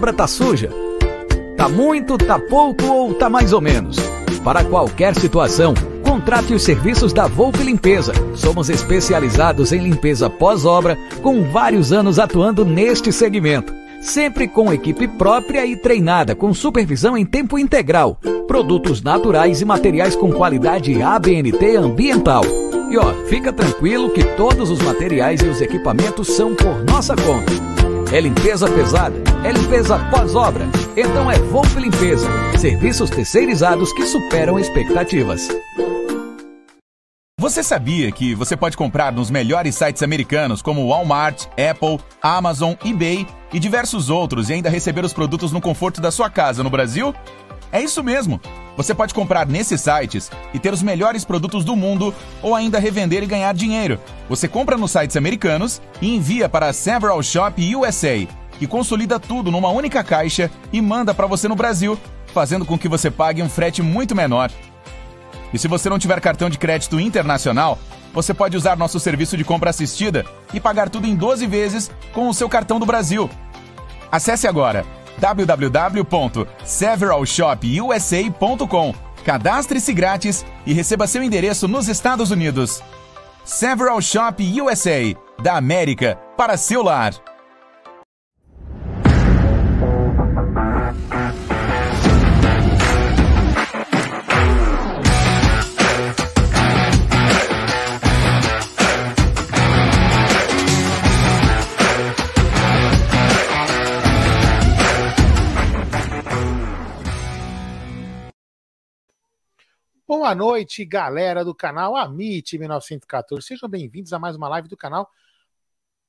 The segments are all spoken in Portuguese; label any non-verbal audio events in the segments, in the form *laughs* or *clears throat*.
obra tá suja? Tá muito, tá pouco ou tá mais ou menos? Para qualquer situação, contrate os serviços da Volpe Limpeza. Somos especializados em limpeza pós-obra, com vários anos atuando neste segmento. Sempre com equipe própria e treinada, com supervisão em tempo integral. Produtos naturais e materiais com qualidade ABNT ambiental. E ó, fica tranquilo que todos os materiais e os equipamentos são por nossa conta. É limpeza pesada? É limpeza pós-obra? Então é Volpe Limpeza. Serviços terceirizados que superam expectativas. Você sabia que você pode comprar nos melhores sites americanos como Walmart, Apple, Amazon, eBay e diversos outros e ainda receber os produtos no conforto da sua casa no Brasil? É isso mesmo! Você pode comprar nesses sites e ter os melhores produtos do mundo ou ainda revender e ganhar dinheiro. Você compra nos sites americanos e envia para a Several Shop USA, que consolida tudo numa única caixa e manda para você no Brasil, fazendo com que você pague um frete muito menor. E se você não tiver cartão de crédito internacional, você pode usar nosso serviço de compra assistida e pagar tudo em 12 vezes com o seu cartão do Brasil. Acesse agora www.severalshopusa.com. Cadastre-se grátis e receba seu endereço nos Estados Unidos. Several Shop USA, da América para seu lar. Boa noite, galera do canal Amit 1914. Sejam bem-vindos a mais uma live do canal.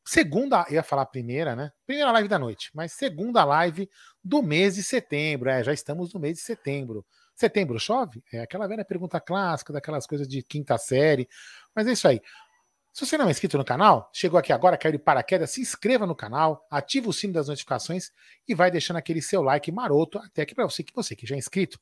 Segunda, eu ia falar primeira, né? Primeira live da noite, mas segunda live do mês de setembro. É, já estamos no mês de setembro. Setembro chove? É aquela velha pergunta clássica, daquelas coisas de quinta série. Mas é isso aí. Se você não é inscrito no canal, chegou aqui agora, ir de paraquedas, se inscreva no canal, ative o sino das notificações e vai deixando aquele seu like maroto, até aqui para você que você que já é inscrito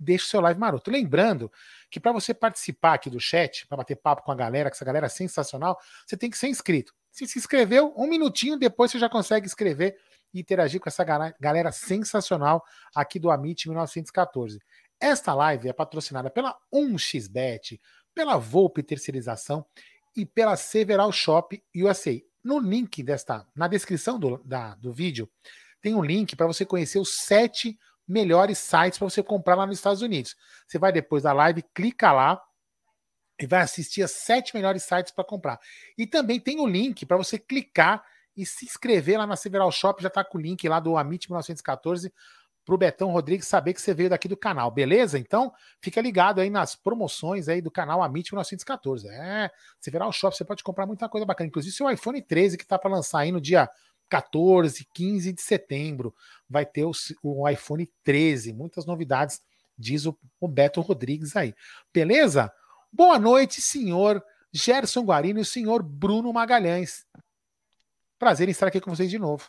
deixa o seu live maroto. Lembrando que para você participar aqui do chat, para bater papo com a galera, que essa galera é sensacional, você tem que ser inscrito. Se se inscreveu, um minutinho depois você já consegue escrever e interagir com essa galera sensacional aqui do Amit 1914. Esta live é patrocinada pela 1xBet, pela Volpe Terceirização e pela Several Shop USA. No link desta, na descrição do, da, do vídeo, tem um link para você conhecer os sete melhores sites para você comprar lá nos Estados Unidos. Você vai depois da live, clica lá e vai assistir as sete melhores sites para comprar. E também tem o link para você clicar e se inscrever lá na Several Shop, já está com o link lá do Amit 1914 para o Betão Rodrigues saber que você veio daqui do canal, beleza? Então, fica ligado aí nas promoções aí do canal Amit 1914. É, Several Shop, você pode comprar muita coisa bacana, inclusive seu iPhone 13 que está para lançar aí no dia 14, 15 de setembro vai ter o, o iPhone 13. Muitas novidades, diz o, o, Beto Rodrigues aí. Beleza? Boa noite, senhor Gerson Guarino e o senhor Bruno Magalhães. Prazer em estar aqui com vocês de novo.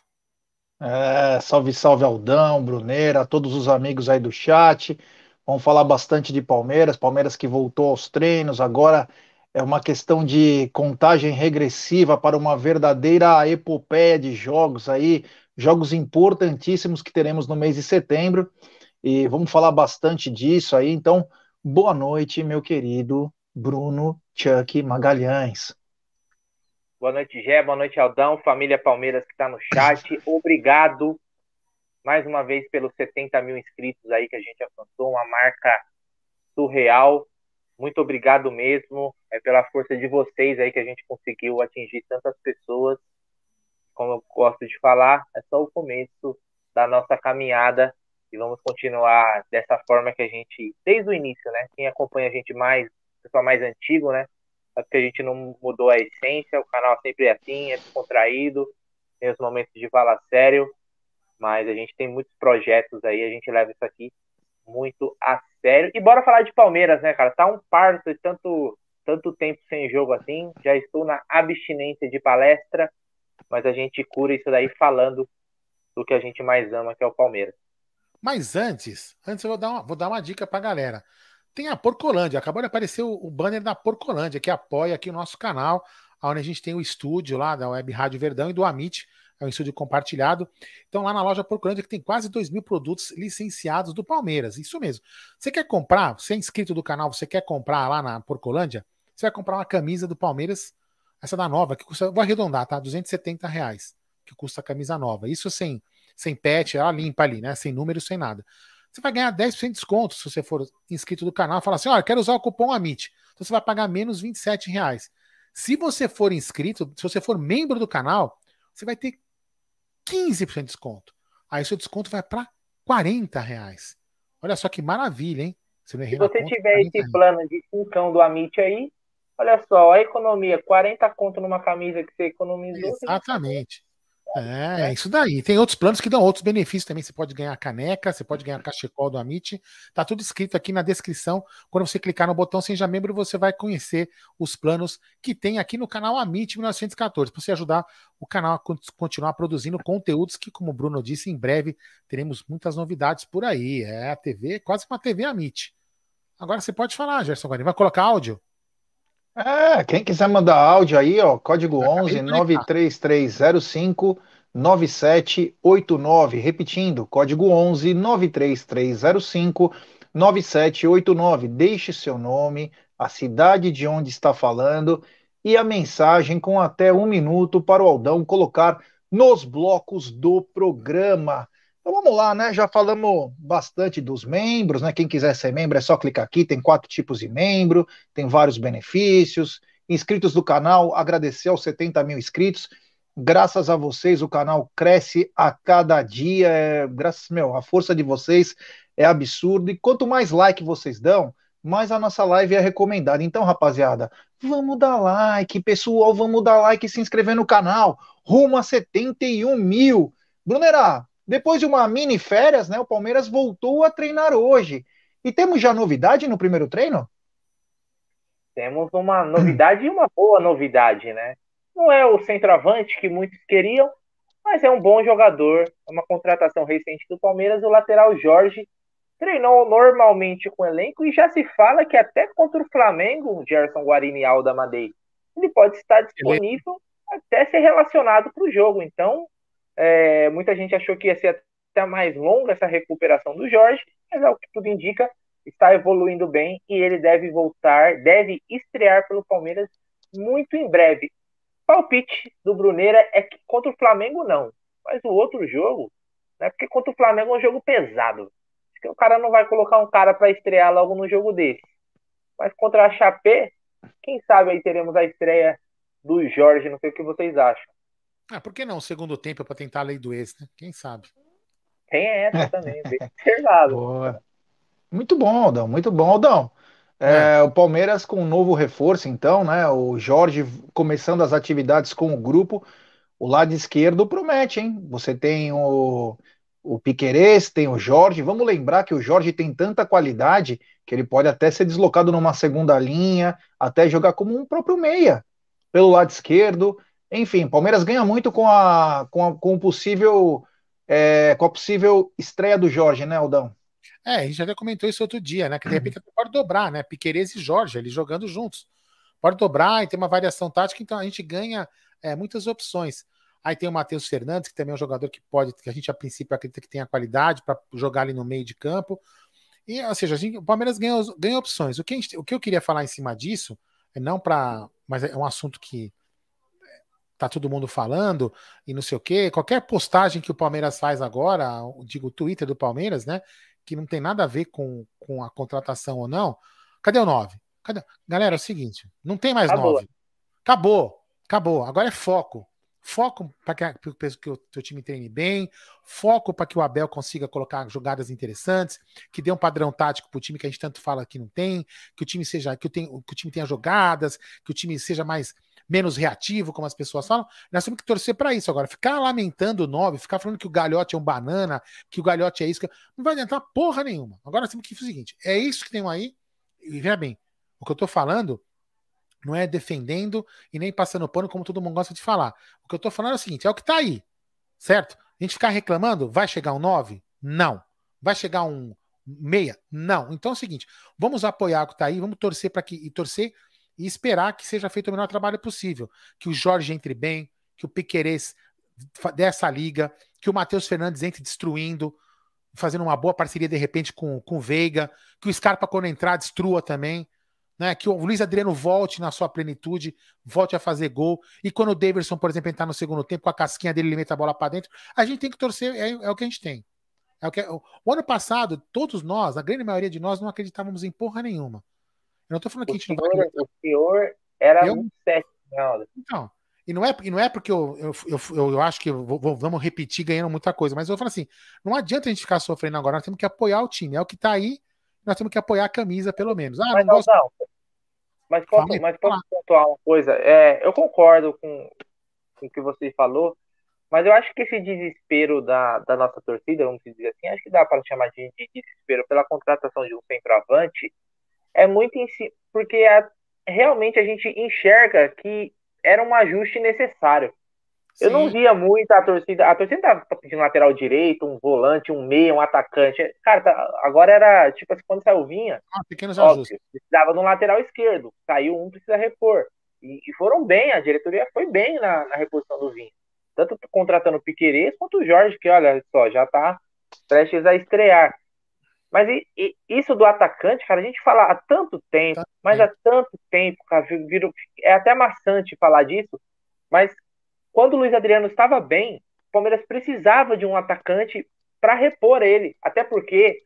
É, salve, salve Aldão, Bruneira, todos os amigos aí do chat. Vamos falar bastante de Palmeiras, Palmeiras que voltou aos treinos, agora é uma questão de contagem regressiva para uma verdadeira epopeia de jogos aí, jogos importantíssimos que teremos no mês de setembro. E vamos falar bastante disso aí. Então, boa noite, meu querido Bruno Chuck Magalhães. Boa noite, Gé. Boa noite, Aldão. Família Palmeiras que está no chat. Obrigado mais uma vez pelos 70 mil inscritos aí que a gente alcançou. Uma marca surreal. Muito obrigado mesmo. É pela força de vocês aí que a gente conseguiu atingir tantas pessoas. Como eu gosto de falar, é só o começo da nossa caminhada e vamos continuar dessa forma que a gente, desde o início, né? Quem acompanha a gente mais, pessoal mais antigo, né? Sabe que a gente não mudou a essência, o canal sempre é assim, é descontraído, tem os momentos de falar sério, mas a gente tem muitos projetos aí, a gente leva isso aqui muito a sério. E bora falar de Palmeiras, né, cara? Tá um parto de tanto, tanto tempo sem jogo assim. Já estou na abstinência de palestra, mas a gente cura isso daí falando do que a gente mais ama, que é o Palmeiras. Mas antes, antes eu vou dar uma, vou dar uma dica pra galera. Tem a Porcolândia, acabou de aparecer o, o banner da Porcolândia, que apoia aqui o nosso canal, onde a gente tem o estúdio lá da Web Rádio Verdão e do Amit. É um estúdio compartilhado. Então, lá na loja Porcolândia, que tem quase 2 mil produtos licenciados do Palmeiras. Isso mesmo. Você quer comprar, você é inscrito do canal, você quer comprar lá na Porcolândia, você vai comprar uma camisa do Palmeiras, essa da nova, que custa, vou arredondar, tá? 270 reais, que custa a camisa nova. Isso sem, sem pet, ela limpa ali, né? Sem número, sem nada. Você vai ganhar 10% de desconto se você for inscrito do canal. Fala assim: olha, quero usar o cupom AMIT. Então você vai pagar menos 27 reais. Se você for inscrito, se você for membro do canal, você vai ter 15% de desconto. Aí seu desconto vai para 40 reais. Olha só que maravilha, hein? Se, Se você conta, tiver esse reais. plano de 5 do Amit aí, olha só, a economia, 40 conto numa camisa que você economizou. Exatamente. É, é, isso daí. Tem outros planos que dão outros benefícios também. Você pode ganhar caneca, você pode ganhar cachecol do Amit. Tá tudo escrito aqui na descrição. Quando você clicar no botão Seja Membro, você vai conhecer os planos que tem aqui no canal Amit 1914, para você ajudar o canal a continuar produzindo conteúdos que, como o Bruno disse, em breve teremos muitas novidades por aí. É a TV, quase uma TV Amit. Agora você pode falar, Gerson Guarani. Vai colocar áudio? É, quem quiser mandar áudio aí, ó, código 11 93305 9789. Repetindo, código 11 93305 9789. Deixe seu nome, a cidade de onde está falando e a mensagem com até um minuto para o Aldão colocar nos blocos do programa. Então vamos lá, né? Já falamos bastante dos membros, né? Quem quiser ser membro é só clicar aqui, tem quatro tipos de membro, tem vários benefícios. Inscritos do canal, agradecer aos 70 mil inscritos. Graças a vocês, o canal cresce a cada dia. É, graças, meu, a força de vocês é absurda. E quanto mais like vocês dão, mais a nossa live é recomendada. Então, rapaziada, vamos dar like, pessoal, vamos dar like e se inscrever no canal. Rumo a 71 mil. Brunerá, depois de uma mini férias, né, o Palmeiras voltou a treinar hoje. E temos já novidade no primeiro treino? Temos uma novidade e uma boa novidade, né? Não é o centroavante que muitos queriam, mas é um bom jogador. É uma contratação recente do Palmeiras. O lateral Jorge treinou normalmente com o elenco e já se fala que até contra o Flamengo, Gerson Guarini e Alda Madei, ele pode estar disponível até ser relacionado para o jogo. Então, é, muita gente achou que ia ser até mais longa essa recuperação do Jorge, mas é o que tudo indica, está evoluindo bem e ele deve voltar, deve estrear pelo Palmeiras muito em breve. Palpite do Bruneira é que contra o Flamengo não, mas o outro jogo, né, porque contra o Flamengo é um jogo pesado. Que o cara não vai colocar um cara para estrear logo no jogo desse. Mas contra a Chapé, quem sabe aí teremos a estreia do Jorge, não sei o que vocês acham. Ah, por que não o segundo tempo para tentar a lei do ex, né? Quem sabe? Tem essa também, bem observado. Boa. Muito bom, Aldão, muito bom, Aldão. É, é. O Palmeiras com um novo reforço, então, né? O Jorge começando as atividades com o grupo. O lado esquerdo promete, hein? Você tem o, o Piquerez, tem o Jorge. Vamos lembrar que o Jorge tem tanta qualidade que ele pode até ser deslocado numa segunda linha, até jogar como um próprio meia pelo lado esquerdo. Enfim, Palmeiras ganha muito com a com, a, com possível é, com a possível estreia do Jorge, né, Aldão? É, a gente até comentou isso outro dia, né? Que de repente pode dobrar, né? Piqueires e Jorge, eles jogando juntos. Pode dobrar e ter uma variação tática, então a gente ganha é, muitas opções. Aí tem o Matheus Fernandes, que também é um jogador que pode, que a gente a princípio acredita que tem a qualidade para jogar ali no meio de campo. E, ou seja, gente, o Palmeiras ganha, ganha opções. O que, gente, o que eu queria falar em cima disso, é não para. Mas é um assunto que tá todo mundo falando e não sei o quê. Qualquer postagem que o Palmeiras faz agora, digo, o Twitter do Palmeiras, né? Que não tem nada a ver com, com a contratação ou não. Cadê o 9? Cadê? Galera, é o seguinte: não tem mais acabou. 9. Acabou, acabou. Agora é foco. Foco para que, que, o teu time treine bem, foco para que o Abel consiga colocar jogadas interessantes, que dê um padrão tático para o time que a gente tanto fala que não tem, que o time seja, que o, tem, que o time tenha jogadas, que o time seja mais menos reativo, como as pessoas falam, nós temos que torcer para isso. Agora, ficar lamentando o 9, ficar falando que o Galhote é um banana, que o Galhote é isso, não vai adiantar porra nenhuma. Agora nós temos que fazer o seguinte: é isso que tem aí, e veja bem, o que eu estou falando não é defendendo e nem passando pano, como todo mundo gosta de falar. O que eu estou falando é o seguinte: é o que está aí, certo? A gente ficar reclamando, vai chegar um 9? Não. Vai chegar um meia? Não. Então é o seguinte: vamos apoiar o que está aí, vamos torcer para que. E torcer e esperar que seja feito o melhor trabalho possível. Que o Jorge entre bem, que o Piquerez dessa liga, que o Matheus Fernandes entre destruindo, fazendo uma boa parceria de repente com, com o Veiga, que o Scarpa, quando entrar, destrua também. Né, que o Luiz Adriano volte na sua plenitude, volte a fazer gol. E quando o Davidson, por exemplo, entrar no segundo tempo, com a casquinha dele, ele mete a bola para dentro, a gente tem que torcer, é, é, o que a gente tem. É o, que, o, o, ano passado, todos nós, a grande maioria de nós, não acreditávamos em porra nenhuma. Eu não tô falando que o a gente senhor, não vai O senhor era eu, um sete, Então, e não é, e não é porque eu, eu, eu, eu acho que vou, vamos repetir ganhando muita coisa, mas eu falo assim: não adianta a gente ficar sofrendo agora, nós temos que apoiar o time. É o que tá aí, nós temos que apoiar a camisa, pelo menos. Ah, mas, não, gosto... não, mas posso, Fala, mas posso pontuar uma coisa? É, eu concordo com, com o que você falou, mas eu acho que esse desespero da, da nossa torcida, vamos dizer assim, acho que dá para chamar de, de, desespero pela contratação de um centroavante, é muito em si, porque a, realmente a gente enxerga que era um ajuste necessário. Sim. Eu não via muito a torcida. A torcida tava pedindo lateral direito, um volante, um meia, um atacante. Cara, tá, agora era tipo assim, quando saiu vinha. Ah, pequenos óbvio, ajustes. Precisava no lateral esquerdo. Saiu um, precisa repor. E, e foram bem, a diretoria foi bem na, na reposição do Vinha. Tanto contratando o Piquerez quanto o Jorge, que olha só, já tá prestes a estrear. Mas e, e, isso do atacante, cara, a gente fala há tanto tempo, tá mas há tanto tempo, cara, virou, é até maçante falar disso, mas quando o Luiz Adriano estava bem, o Palmeiras precisava de um atacante para repor ele, até porque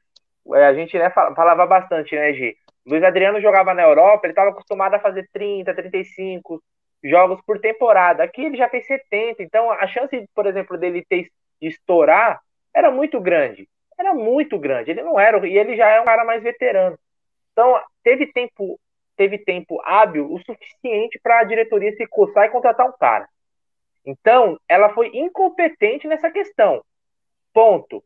é, a gente né, falava bastante, né, Gi? Luiz Adriano jogava na Europa, ele estava acostumado a fazer 30, 35 jogos por temporada. Aqui ele já fez 70, então a chance, por exemplo, dele ter de estourar era muito grande era muito grande. Ele não era, e ele já é um cara mais veterano. Então, teve tempo, teve tempo hábil o suficiente para a diretoria se coçar e contratar um cara. Então, ela foi incompetente nessa questão. Ponto.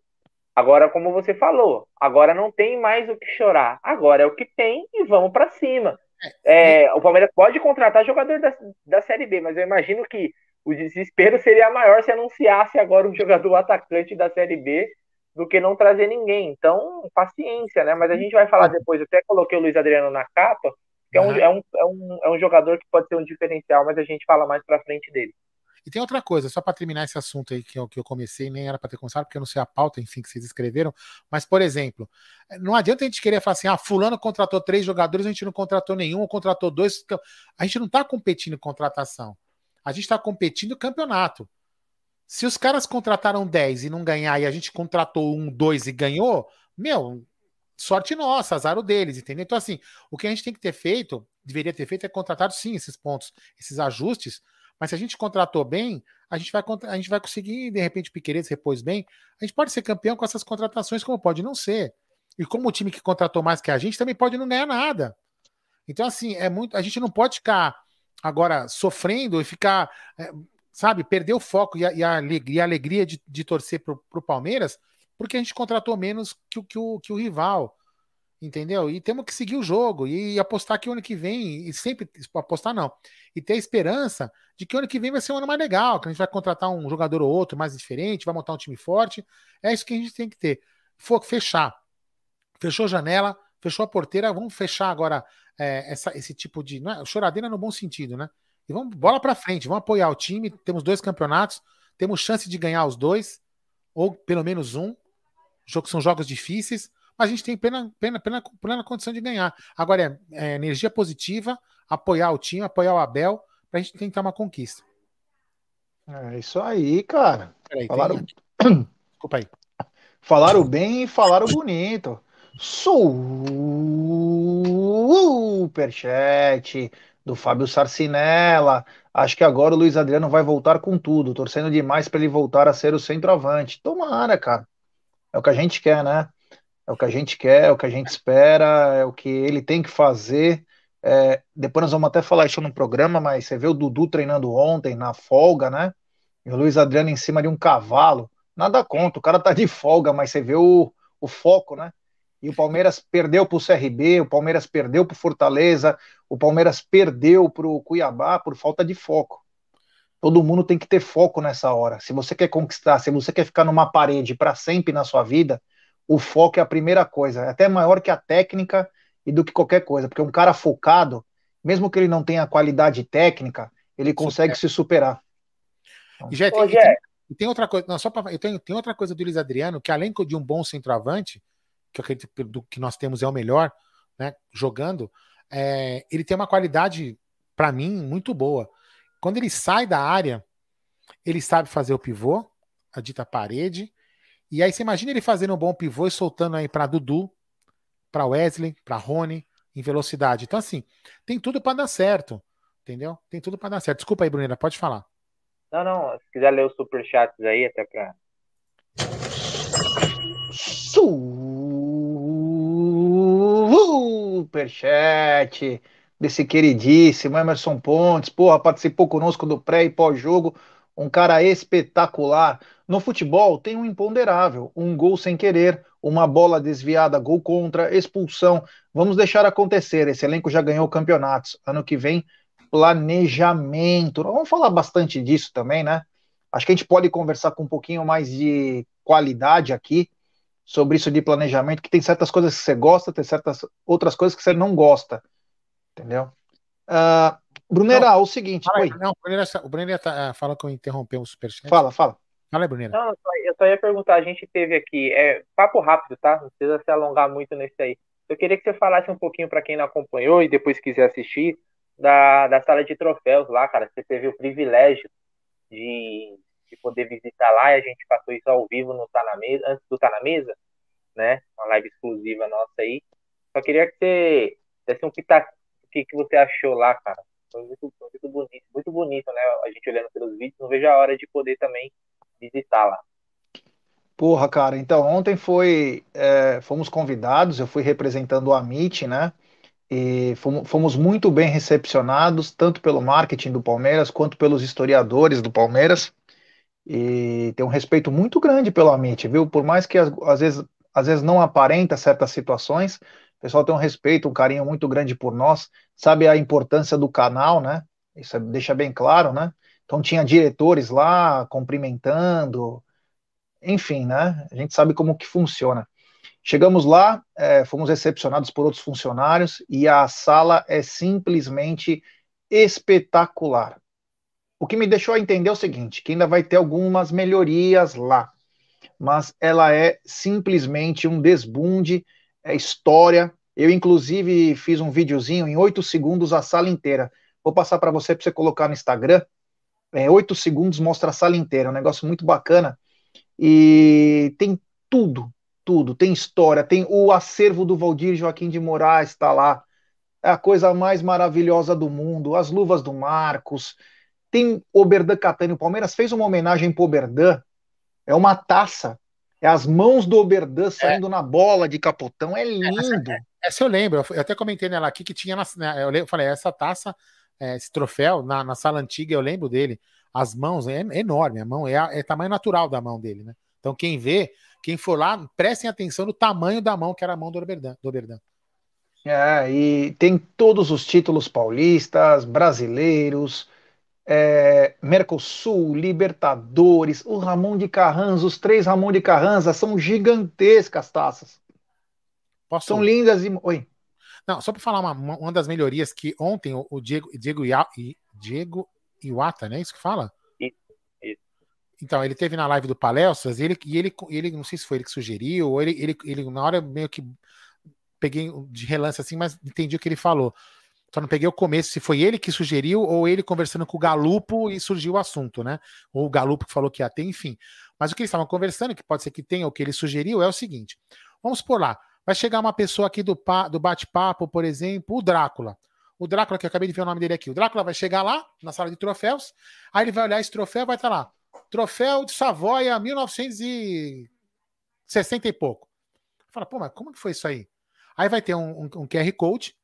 Agora, como você falou, agora não tem mais o que chorar. Agora é o que tem e vamos para cima. É, é o Palmeiras pode contratar jogador da, da Série B, mas eu imagino que o desespero seria maior se anunciasse agora um jogador atacante da Série B do que não trazer ninguém. Então, paciência, né? Mas a gente vai falar depois. Eu até coloquei o Luiz Adriano na capa, que é, um, é, um, é, um, é um jogador que pode ser um diferencial, mas a gente fala mais pra frente dele. E tem outra coisa, só para terminar esse assunto aí que eu, que eu comecei, nem era para ter começado, porque eu não sei a pauta, enfim, que vocês escreveram. Mas, por exemplo, não adianta a gente querer falar assim: ah, Fulano contratou três jogadores, a gente não contratou nenhum, ou contratou dois. A gente não está competindo em contratação. A gente está competindo campeonato. Se os caras contrataram 10 e não ganhar, e a gente contratou um, dois e ganhou, meu, sorte nossa, azar o deles, entendeu? Então, assim, o que a gente tem que ter feito, deveria ter feito, é contratado sim esses pontos, esses ajustes, mas se a gente contratou bem, a gente vai, a gente vai conseguir, de repente, Piqueires repôs bem. A gente pode ser campeão com essas contratações, como pode não ser. E como o time que contratou mais que a gente também pode não ganhar nada. Então, assim, é muito. A gente não pode ficar agora sofrendo e ficar. É, sabe, perder o foco e a, e a alegria, de, de torcer pro, pro Palmeiras, porque a gente contratou menos que, que, o, que o rival. Entendeu? E temos que seguir o jogo e apostar que o ano que vem, e sempre apostar não, e ter a esperança de que o ano que vem vai ser um ano mais legal, que a gente vai contratar um jogador ou outro mais diferente, vai montar um time forte. É isso que a gente tem que ter. For, fechar. Fechou a janela, fechou a porteira, vamos fechar agora é, essa, esse tipo de. Não é, choradeira no bom sentido, né? E vamos bola para frente, vamos apoiar o time. Temos dois campeonatos, temos chance de ganhar os dois, ou pelo menos um. São jogos difíceis, mas a gente tem plena, plena, plena, plena condição de ganhar. Agora é, é energia positiva, apoiar o time, apoiar o Abel, para a gente tentar uma conquista. É isso aí, cara. Peraí, falaram... Tem... *clears throat* Desculpa aí. Falaram bem e falaram bonito. Superchat do Fábio Sarcinella. Acho que agora o Luiz Adriano vai voltar com tudo, torcendo demais para ele voltar a ser o centroavante. Tomara, cara. É o que a gente quer, né? É o que a gente quer, é o que a gente espera, é o que ele tem que fazer. É, depois nós vamos até falar isso no programa, mas você vê o Dudu treinando ontem, na folga, né? E o Luiz Adriano em cima de um cavalo. Nada contra, o cara tá de folga, mas você vê o, o foco, né? E o Palmeiras perdeu para o CRB, o Palmeiras perdeu para o Fortaleza, o Palmeiras perdeu para o Cuiabá por falta de foco. Todo mundo tem que ter foco nessa hora. Se você quer conquistar, se você quer ficar numa parede para sempre na sua vida, o foco é a primeira coisa. É até maior que a técnica e do que qualquer coisa. Porque um cara focado, mesmo que ele não tenha qualidade técnica, ele consegue Super. se superar. E já tem, Ô, E tem outra coisa, não, só para eu tenho, tem outra coisa do Luiz Adriano, que além de um bom centroavante, que eu acredito que do que nós temos é o melhor, né, jogando, é, ele tem uma qualidade, para mim, muito boa. Quando ele sai da área, ele sabe fazer o pivô, a dita parede, e aí você imagina ele fazendo um bom pivô e soltando aí para Dudu, para Wesley, para Rony, em velocidade. Então, assim, tem tudo para dar certo, entendeu? Tem tudo para dar certo. Desculpa aí, Brunera, pode falar. Não, não, se quiser ler os superchats aí, até para. Superchat desse queridíssimo Emerson Pontes, porra, participou conosco do pré e pós-jogo, um cara espetacular. No futebol tem um imponderável, um gol sem querer, uma bola desviada, gol contra, expulsão. Vamos deixar acontecer. Esse elenco já ganhou campeonatos. Ano que vem, planejamento. Vamos falar bastante disso também, né? Acho que a gente pode conversar com um pouquinho mais de qualidade aqui sobre isso de planejamento, que tem certas coisas que você gosta, tem certas outras coisas que você não gosta. Entendeu? Uh, Brunera, não, o seguinte. Fala, oi. Não, o Brunera tá, fala que eu interrompi o superchat. Fala, fala. Fala aí, Brunera. Não, eu só ia perguntar, a gente teve aqui, é papo rápido, tá? Não precisa se alongar muito nesse aí. Eu queria que você falasse um pouquinho para quem não acompanhou e depois quiser assistir da, da sala de troféus lá, cara. Você teve o privilégio de, de poder visitar lá e a gente passou isso ao vivo no Tá na Mesa, antes do Tá na Mesa, né? Uma live exclusiva nossa aí. Só queria que você desse um pitaco que, que você achou lá, cara? Foi muito, muito bonito, muito bonito, né? A gente olhando pelos vídeos, não vejo a hora de poder também visitar lá. Porra, cara, então ontem foi, é, fomos convidados, eu fui representando o Amit, né? E fomos muito bem recepcionados, tanto pelo marketing do Palmeiras quanto pelos historiadores do Palmeiras. E tem um respeito muito grande pelo Amit, viu? Por mais que às vezes, às vezes não aparenta certas situações, o pessoal tem um respeito, um carinho muito grande por nós, sabe a importância do canal, né? Isso deixa bem claro, né? Então tinha diretores lá cumprimentando, enfim, né? A gente sabe como que funciona. Chegamos lá, é, fomos recepcionados por outros funcionários e a sala é simplesmente espetacular. O que me deixou a entender é o seguinte, que ainda vai ter algumas melhorias lá, mas ela é simplesmente um desbunde é história. Eu, inclusive, fiz um videozinho em oito segundos a sala inteira. Vou passar para você para você colocar no Instagram. É, oito segundos mostra a sala inteira, é um negócio muito bacana. E tem tudo, tudo. Tem história, tem o acervo do Valdir Joaquim de Moraes, está lá. É a coisa mais maravilhosa do mundo. As luvas do Marcos. Tem Oberdan Catani. O Palmeiras fez uma homenagem para Oberdan. É uma taça é as mãos do Oberdan é. saindo é. na bola de capotão. É lindo. Essa, essa, eu lembro. Eu até comentei nela aqui que tinha. Na, eu falei, essa taça, é, esse troféu, na, na, sala antiga, eu lembro dele. As mãos, é, é enorme. A mão é, é tamanho natural da mão dele, né? Então, quem vê, quem for lá, prestem atenção no tamanho da mão que era a mão do Oberdan. Do Oberdan. É, e tem todos os títulos paulistas, brasileiros, é, Mercosul, Libertadores, o Ramon de Carranza, os três Ramon de Carranza são gigantescas taças. Posso... São lindas e. Oi. Não, só para falar uma, uma das melhorias que ontem o, o Diego, Diego, Ia, Diego Iwata, né? Isso que fala? Então, ele teve na live do Palestras e ele, e ele, ele, não sei se foi ele que sugeriu, ou ele, ele, ele, na hora meio que peguei de relance assim, mas entendi o que ele falou. Só não peguei o começo, se foi ele que sugeriu ou ele conversando com o Galupo e surgiu o assunto, né? Ou o Galupo que falou que ia ter, enfim. Mas o que eles estavam conversando, que pode ser que tenha, o que ele sugeriu, é o seguinte: vamos por lá. Vai chegar uma pessoa aqui do, do bate-papo, por exemplo, o Drácula. O Drácula, que eu acabei de ver o nome dele aqui. O Drácula vai chegar lá, na sala de troféus, aí ele vai olhar esse troféu vai estar lá. Troféu de Savoia 1960 e pouco. Fala, pô, mas como que foi isso aí? Aí vai ter um, um, um QR Code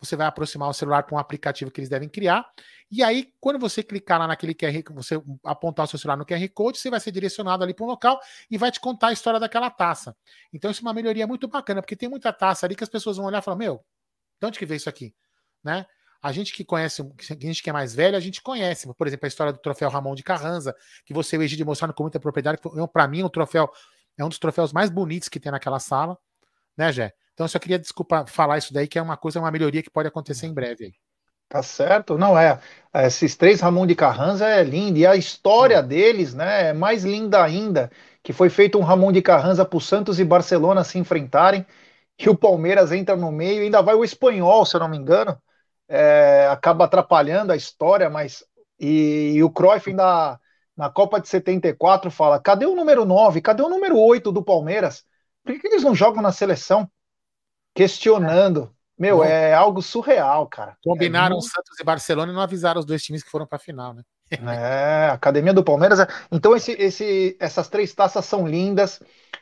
você vai aproximar o celular para um aplicativo que eles devem criar. E aí, quando você clicar lá naquele QR, você apontar o seu celular no QR Code, você vai ser direcionado ali para um local e vai te contar a história daquela taça. Então, isso é uma melhoria muito bacana, porque tem muita taça ali que as pessoas vão olhar e falar: Meu, de onde que veio isso aqui? Né? A gente que conhece, a gente que é mais velho, a gente conhece, por exemplo, a história do troféu Ramon de Carranza, que você e o Egide mostraram com muita propriedade. Para mim, o troféu é um dos troféus mais bonitos que tem naquela sala, né, Jé? Então, eu só queria, desculpa, falar isso daí, que é uma coisa, uma melhoria que pode acontecer em breve aí. Tá certo, não é. Esses três Ramon de Carranza é lindo e a história deles, né, é mais linda ainda, que foi feito um Ramon de Carranza para o Santos e Barcelona se enfrentarem, que o Palmeiras entra no meio, ainda vai o espanhol, se eu não me engano, é, acaba atrapalhando a história, mas e, e o Cruyff ainda na Copa de 74 fala: cadê o número 9? Cadê o número 8 do Palmeiras? Por que, eles não jogam na seleção? Questionando. Meu, é algo surreal, cara. Combinaram é muito... Santos e Barcelona e não avisaram os dois times que foram para a final, né? É, Academia do Palmeiras. É, então, esse, esse, essas três taças são lindas.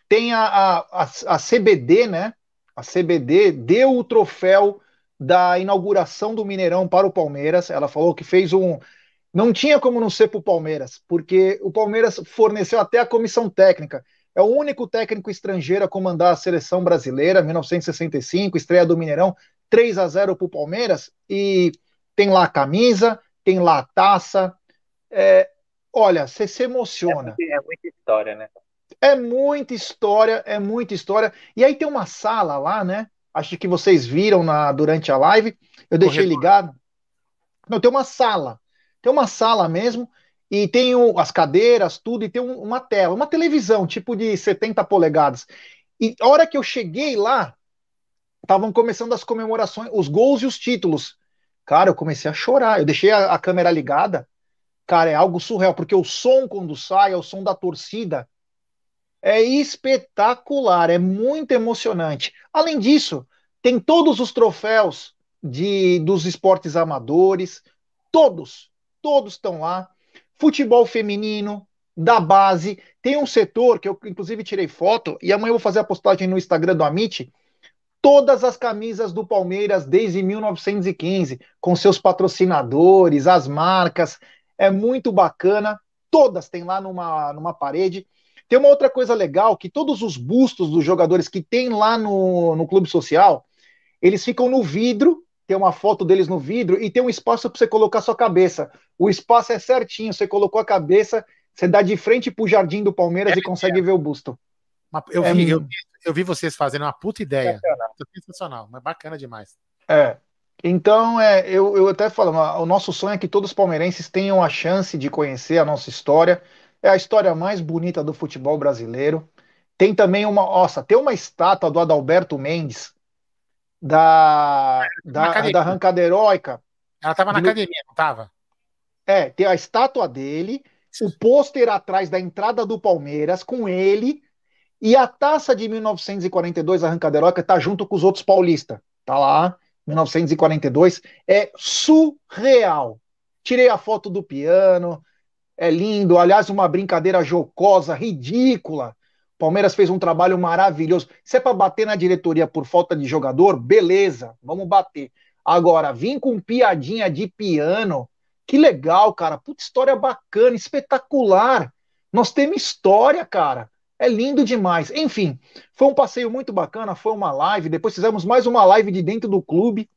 Tem a, a, a, a CBD, né? A CBD deu o troféu da inauguração do Mineirão para o Palmeiras. Ela falou que fez um. Não tinha como não ser para o Palmeiras, porque o Palmeiras forneceu até a comissão técnica. É o único técnico estrangeiro a comandar a seleção brasileira, 1965, estreia do Mineirão, 3 a 0 para o Palmeiras, e tem lá a camisa, tem lá a taça. É, olha, você se emociona. É, é muita história, né? É muita história, é muita história. E aí tem uma sala lá, né? Acho que vocês viram na, durante a live. Eu deixei ligado. Não, tem uma sala. Tem uma sala mesmo e tem o, as cadeiras, tudo, e tem um, uma tela, uma televisão, tipo de 70 polegadas. E a hora que eu cheguei lá, estavam começando as comemorações, os gols e os títulos. Cara, eu comecei a chorar. Eu deixei a, a câmera ligada. Cara, é algo surreal, porque o som, quando sai, é o som da torcida. É espetacular, é muito emocionante. Além disso, tem todos os troféus de dos esportes amadores, todos, todos estão lá futebol feminino, da base. Tem um setor que eu, inclusive, tirei foto, e amanhã eu vou fazer a postagem no Instagram do Amit. Todas as camisas do Palmeiras desde 1915, com seus patrocinadores, as marcas. É muito bacana. Todas tem lá numa, numa parede. Tem uma outra coisa legal, que todos os bustos dos jogadores que tem lá no, no Clube Social, eles ficam no vidro tem uma foto deles no vidro e tem um espaço para você colocar sua cabeça. O espaço é certinho, você colocou a cabeça, você dá de frente pro jardim do Palmeiras é, e consegue é. ver o busto. Eu, é, vi, eu, eu, vi vocês fazendo uma puta ideia. Sensacional, Sensacional mas bacana demais. É. Então, é, eu, eu até falo, o nosso sonho é que todos os palmeirenses tenham a chance de conhecer a nossa história. É a história mais bonita do futebol brasileiro. Tem também uma, nossa, tem uma estátua do Adalberto Mendes, da, da, da arrancada heróica. Ela estava na academia, não estava? É, tem a estátua dele, o pôster atrás da entrada do Palmeiras com ele e a taça de 1942 arrancada heróica tá junto com os outros paulistas. Tá lá, 1942. É surreal. Tirei a foto do piano, é lindo. Aliás, uma brincadeira jocosa, ridícula. Palmeiras fez um trabalho maravilhoso. Se é para bater na diretoria por falta de jogador, beleza, vamos bater. Agora, vim com piadinha de piano. Que legal, cara. Puta história bacana, espetacular. Nós temos história, cara. É lindo demais. Enfim, foi um passeio muito bacana, foi uma live. Depois fizemos mais uma live de dentro do clube.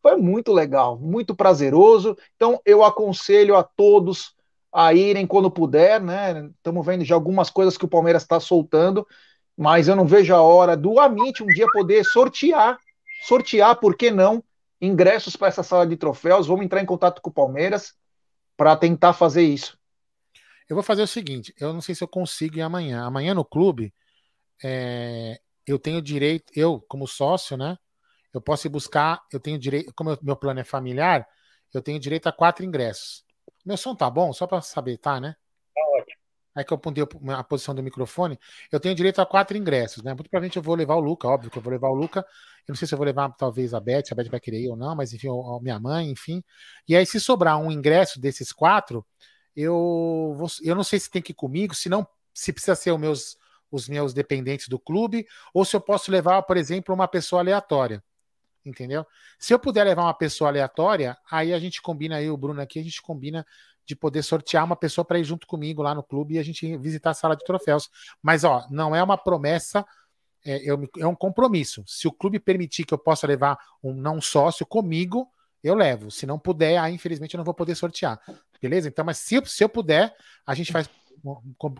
Foi muito legal, muito prazeroso. Então, eu aconselho a todos a irem quando puder, né? Estamos vendo já algumas coisas que o Palmeiras está soltando, mas eu não vejo a hora do Amit um dia poder sortear, sortear, por que não, ingressos para essa sala de troféus. Vamos entrar em contato com o Palmeiras para tentar fazer isso. Eu vou fazer o seguinte: eu não sei se eu consigo ir amanhã. Amanhã no clube, é, eu tenho direito, eu, como sócio, né? Eu posso ir buscar, eu tenho direito, como meu plano é familiar, eu tenho direito a quatro ingressos. Meu som tá bom? Só para saber, tá, né? Tá ótimo. É que eu pontei a posição do microfone. Eu tenho direito a quatro ingressos, né? Muito provavelmente eu vou levar o Luca, óbvio que eu vou levar o Luca. Eu não sei se eu vou levar talvez a Beth, a Beth vai querer ir ou não, mas enfim, a minha mãe, enfim. E aí, se sobrar um ingresso desses quatro, eu vou, eu não sei se tem que ir comigo, se não, se precisa ser os meus, os meus dependentes do clube, ou se eu posso levar, por exemplo, uma pessoa aleatória entendeu? Se eu puder levar uma pessoa aleatória, aí a gente combina aí, o Bruno aqui, a gente combina de poder sortear uma pessoa para ir junto comigo lá no clube e a gente visitar a sala de troféus. Mas, ó, não é uma promessa, é, é um compromisso. Se o clube permitir que eu possa levar um não sócio comigo, eu levo. Se não puder, aí infelizmente eu não vou poder sortear. Beleza? Então, mas se, se eu puder, a gente faz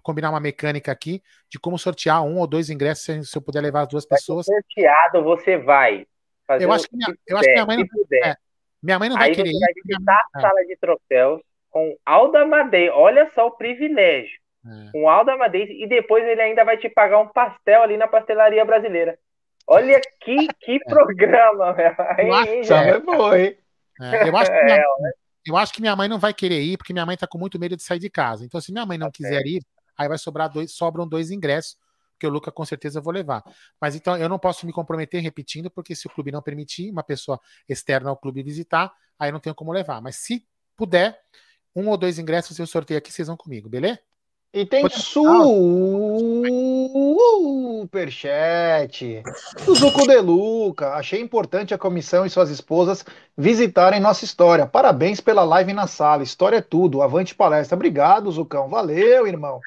combinar uma mecânica aqui de como sortear um ou dois ingressos se eu puder levar as duas pessoas. Sorteado, você vai eu acho que minha, eu acho que minha mãe não, é, Minha mãe não vai Aí querer você vai visitar a sala de troféus com Alda Madeira. Olha só o privilégio. É. Com Alda Madeira e depois ele ainda vai te pagar um pastel ali na pastelaria brasileira. Olha que, que *laughs* programa, velho. Jé? é boa, hein? *laughs* É, eu, acho que É, minha, eu acho que minha mãe não vai querer ir, porque minha mãe tá com muito medo de sair de casa. Então, se minha mãe não Tá quiser ir, aí vai sobrar dois, sobram dois ingressos, que o Luca com certeza eu vou levar. Mas então eu não posso me comprometer repetindo, porque se o clube não permitir, uma pessoa externa ao clube visitar, aí não tenho como levar. Mas se puder, um ou dois ingressos eu sorteio aqui, vocês vão comigo, beleza? E tem superchat do Zuco De Luca. Achei importante a comissão e suas esposas visitarem nossa história. Parabéns pela live na sala. História é tudo. Avante palestra. Obrigado, Zucão. Valeu, irmão.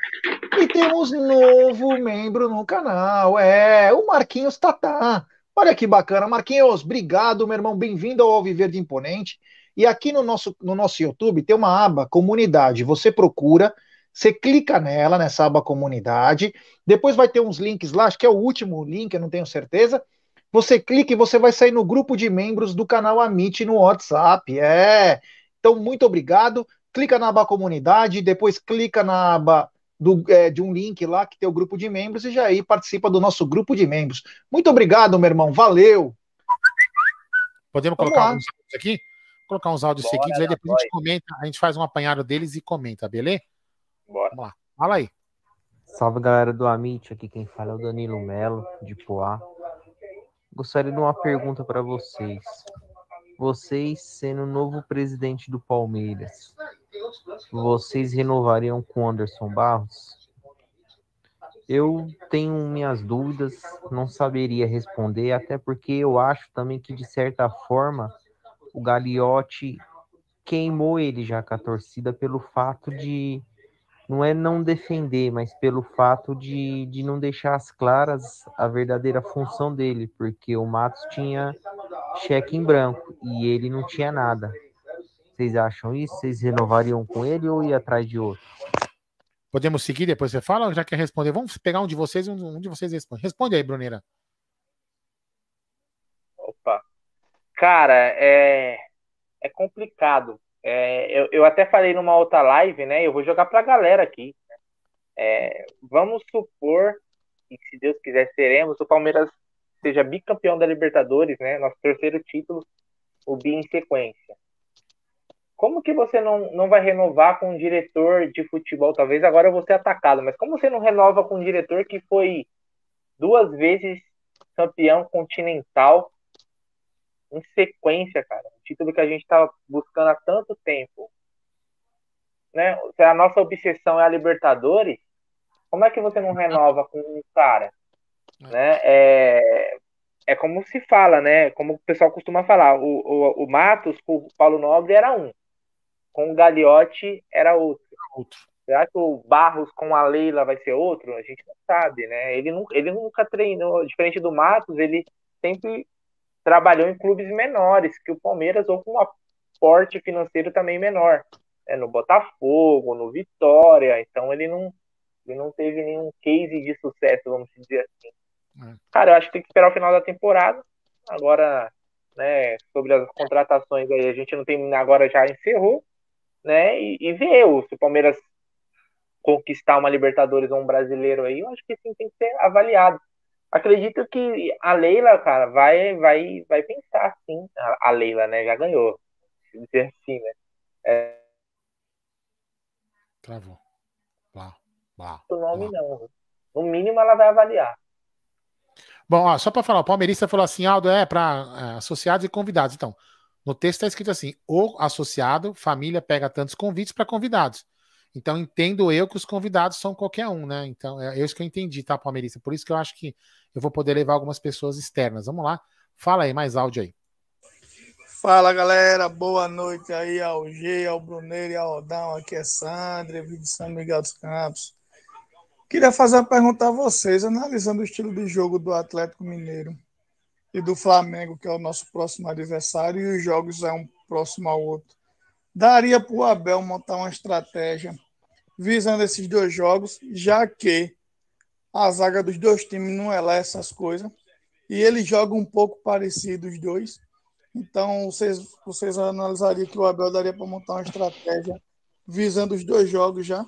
E temos novo membro no canal. É, o Marquinhos Tatá. Olha que bacana. Marquinhos, obrigado, meu irmão. Bem-vindo ao Alviverde Imponente. E aqui no nosso, no nosso YouTube tem uma aba comunidade. Você procura. Você clica nela, nessa aba comunidade. Depois vai ter uns links lá, acho que é o último link, eu não tenho certeza. Você clica e você vai sair no grupo de membros do canal Amit no WhatsApp. É. Então, muito obrigado. Clica na aba comunidade, depois clica na aba do, é, de um link lá que tem o grupo de membros e já aí participa do nosso grupo de membros. Muito obrigado, meu irmão. Valeu. Podemos Vamos colocar lá. uns áudios aqui? Colocar uns áudios Bora, seguidos, aí depois a gente comenta, a gente faz um apanhado deles e comenta, beleza? Bora. Fala aí. Salve galera do Amit, aqui quem fala é o Danilo Melo, de Poá. Gostaria de uma pergunta para vocês. Vocês, sendo o novo presidente do Palmeiras, vocês renovariam com o Anderson Barros? Eu tenho minhas dúvidas, não saberia responder, até porque eu acho também que, de certa forma, o Gagliotti queimou ele já com a torcida pelo fato de não é não defender, mas pelo fato de, de não deixar as claras a verdadeira função dele, porque o Matos tinha cheque em branco e ele não tinha nada. Vocês acham isso? Vocês renovariam com ele ou ir atrás de outro? Podemos seguir, depois você fala ou já quer responder? Vamos pegar um de vocês e um um de vocês responde. Responde aí, Bruneira. Opa. Cara, é, é complicado. É, eu, eu até falei numa outra live, né? Eu vou jogar pra galera aqui. É, vamos supor que, se Deus quiser, seremos, o Palmeiras seja bicampeão da Libertadores, né? Nosso terceiro título, o bi em sequência. Como que você não, não vai renovar com um diretor de futebol? Talvez agora eu vou ser atacado, mas como você não renova com um diretor que foi duas vezes campeão continental em sequência, cara? Título que a gente tá buscando há tanto tempo. Né? Se a nossa obsessão é a Libertadores, como é que você não renova com um cara? Né? É, é como se fala, né? Como o pessoal costuma falar. O, o, o Matos com o Paulo Nobre era um. Com o Gagliotti era outro. Outro. Será que o Barros com a Leila vai ser outro? A gente não sabe, né? Ele, nu- ele nunca treinou, diferente do Matos, ele sempre trabalhou em clubes menores que o Palmeiras ou com um aporte financeiro também menor. né? No Botafogo, no Vitória. Então ele não, ele não teve nenhum case de sucesso, vamos dizer assim. É. Cara, eu acho que tem que esperar o final da temporada. Agora, né, sobre as contratações aí, a gente não tem agora já encerrou, né? E, e ver o- se o Palmeiras conquistar uma Libertadores ou um brasileiro aí, eu acho que sim tem que ser avaliado. Acredito que a Leila, cara, vai vai vai pensar sim. A, Leila, né, já ganhou. Se dizer assim, né? Travou. Lá, lá. O nome lá. não. No mínimo ela vai avaliar. Bom, ó, só para falar, o palmeirista falou assim, Aldo, é para associados e convidados. Então, no texto está escrito assim: o associado, família pega tantos convites para convidados. Então, entendo eu que os convidados são qualquer um, né? Então, é isso que eu entendi, tá, palmeirista? Por isso que eu acho que eu vou poder levar algumas pessoas externas. Vamos lá. Fala aí, mais áudio aí. Fala galera, boa noite aí ao G, ao Bruneiro e ao Odão. Aqui é Sandra, de São Miguel dos Campos. Queria fazer uma pergunta a vocês, analisando o estilo de jogo do Atlético Mineiro e do Flamengo, que é o nosso próximo adversário, e os jogos é um próximo ao outro. Daria para o Abel montar uma estratégia visando esses dois jogos, já que a zaga dos dois times não é lá essas coisas, e ele joga um pouco parecido os dois Então, vocês, vocês analisariam que o Abel daria para montar uma estratégia visando os dois jogos já?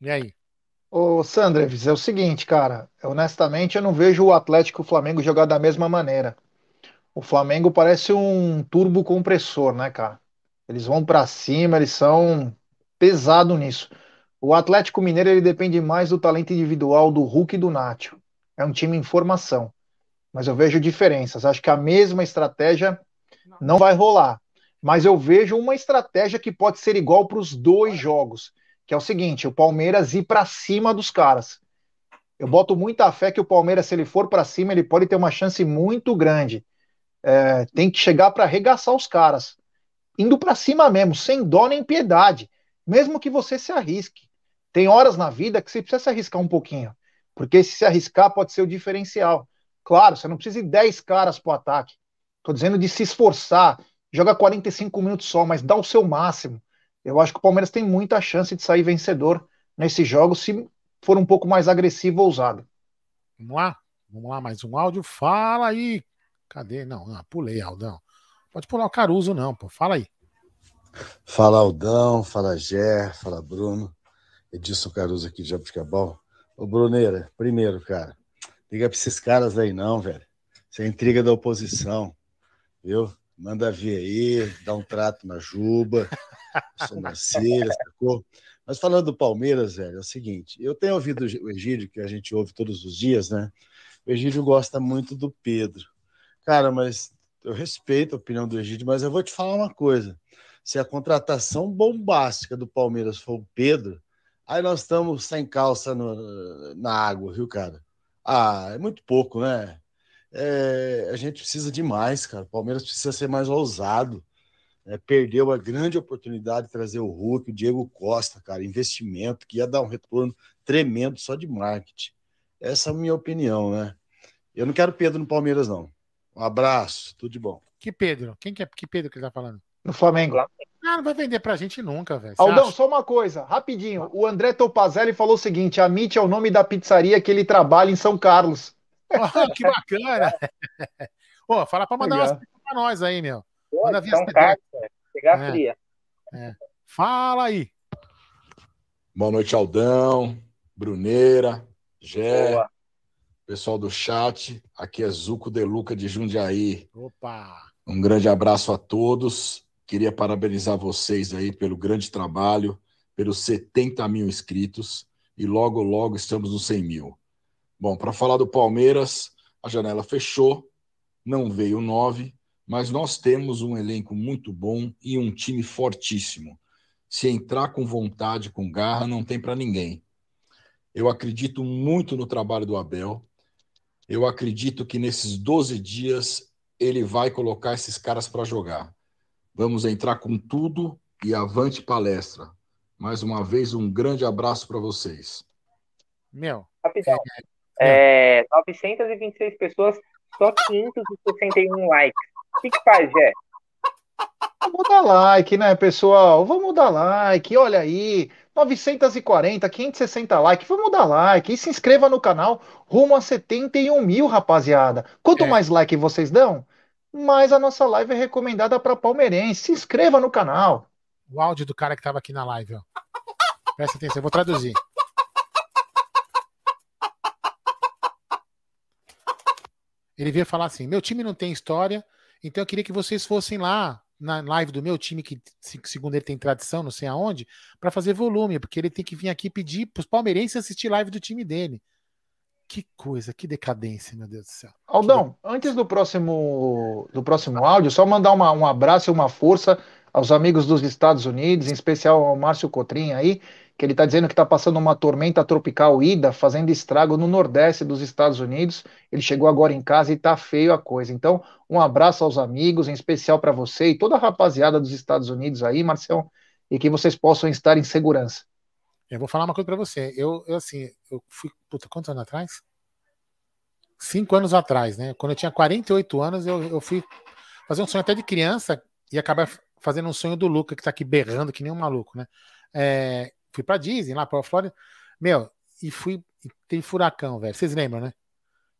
E aí? Ô, Sandreves, é o seguinte, cara. Honestamente, eu não vejo o Atlético e o Flamengo jogar da mesma maneira. O Flamengo parece um turbo compressor, né, cara? Eles vão para cima, eles são pesado nisso. O Atlético Mineiro ele depende mais do talento individual do Hulk e do Nacho. É um time em formação. Mas eu vejo diferenças. Acho que a mesma estratégia não vai rolar. Mas eu vejo uma estratégia que pode ser igual para os dois jogos que é o seguinte: o Palmeiras ir para cima dos caras. Eu boto muita fé que o Palmeiras, se ele for para cima, ele pode ter uma chance muito grande. É, tem que chegar para arregaçar os caras, indo para cima mesmo, sem dó nem piedade, mesmo que você se arrisque. Tem horas na vida que você precisa se arriscar um pouquinho, porque se se arriscar pode ser o diferencial. Claro, você não precisa ir 10 caras para o ataque. Estou dizendo de se esforçar, joga 45 minutos só, mas dá o seu máximo. Eu acho que o Palmeiras tem muita chance de sair vencedor nesse jogo se for um pouco mais agressivo ou ousado. Vamos lá? Vamos lá, mais um áudio. Fala aí. Cadê? Não, não pulei, Aldão. Pode pular o Caruso, não, pô. Fala aí. Fala Aldão, fala Gé, fala Bruno. Edilson Caruso aqui de Jabuticabal. Ô, Bruneira, primeiro, cara, liga pra esses caras aí não, velho. Isso é intriga da oposição, viu? Manda vir aí, dá um trato na Juba sobrancelha, sacou? Mas falando do Palmeiras, velho, é o seguinte: eu tenho ouvido o Egídio, que a gente ouve todos os dias, né? O Egídio gosta muito do Pedro. Cara, mas eu respeito a opinião do Egídio, mas eu vou te falar uma coisa. Se a contratação bombástica do Palmeiras for o Pedro, aí nós estamos sem calça no, na água, viu, cara? Ah, é muito pouco, né? É, a gente precisa de mais, cara. O Palmeiras precisa ser mais ousado né, perdeu a grande oportunidade de trazer o Hulk, o Diego Costa, cara, investimento que ia dar um retorno tremendo só de marketing. Essa é a minha opinião, né? Eu não quero Pedro no Palmeiras, não. Um abraço, tudo de bom. Que Pedro? Quem que é que Pedro que ele tá falando? No Flamengo. Ah, não vai vender pra gente nunca, velho. Aldão, acha? só uma coisa, rapidinho. O André Topazelli falou o seguinte: a MIT é o nome da pizzaria que ele trabalha em São Carlos. Oh, *laughs* que bacana! *laughs* Ô, oh, fala pra mandar Legal. umas pra nós aí, meu. Manda via carta, pegar é, fria. É. Fala aí. Boa noite, Aldão, Bruneira, Gé, Boa. pessoal do chat. Aqui é Zuco Deluca de Jundiaí. Opa! Um grande abraço a todos. Queria parabenizar vocês aí pelo grande trabalho, pelos 70 mil inscritos e logo, logo estamos nos 100 mil. Bom, para falar do Palmeiras, a janela fechou, não veio nove, mas nós temos um elenco muito bom e um time fortíssimo. Se entrar com vontade, com garra, não tem para ninguém. Eu acredito muito no trabalho do Abel. Eu acredito que nesses 12 dias ele vai colocar esses caras para jogar. Vamos entrar com tudo e avante palestra. Mais uma vez, um grande abraço para vocês. Meu. Rapidão. É, é, 926 pessoas, só 561 likes. O que, que faz, Jé? Vamos dar like, né, pessoal? Vamos dar like. Olha aí, 940, 560 likes. Vamos dar like. E se inscreva no canal rumo a 71 mil, rapaziada. Quanto é. mais like vocês dão, mais a nossa live é recomendada para palmeirense. Se inscreva no canal. O áudio do cara que estava aqui na live, ó. Presta atenção, eu vou traduzir. Ele veio falar assim: meu time não tem história, então eu queria que vocês fossem lá na live do meu time, que segundo ele tem tradição, não sei aonde, para fazer volume, porque ele tem que vir aqui pedir para os palmeirenses assistir live do time dele. Que coisa, que decadência, meu Deus do céu. Aldão, antes do próximo do próximo áudio, só mandar uma, um abraço e uma força aos amigos dos Estados Unidos, em especial ao Márcio Cotrim aí, que ele está dizendo que está passando uma tormenta tropical Ida, fazendo estrago no nordeste dos Estados Unidos. Ele chegou agora em casa e está feio a coisa. Então, um abraço aos amigos, em especial para você e toda a rapaziada dos Estados Unidos aí, Marcelo, e que vocês possam estar em segurança. Eu vou falar uma coisa para você. Eu, eu, assim, eu fui, puta, quantos anos atrás? Cinco anos atrás, né? Quando eu tinha 48 anos, eu, eu fui fazer um sonho até de criança e acabar fazendo um sonho do Luca, que tá aqui berrando que nem um maluco, né? É, fui pra Disney, lá pra Flórida. Meu, e fui. E tem furacão, velho. Vocês lembram, né?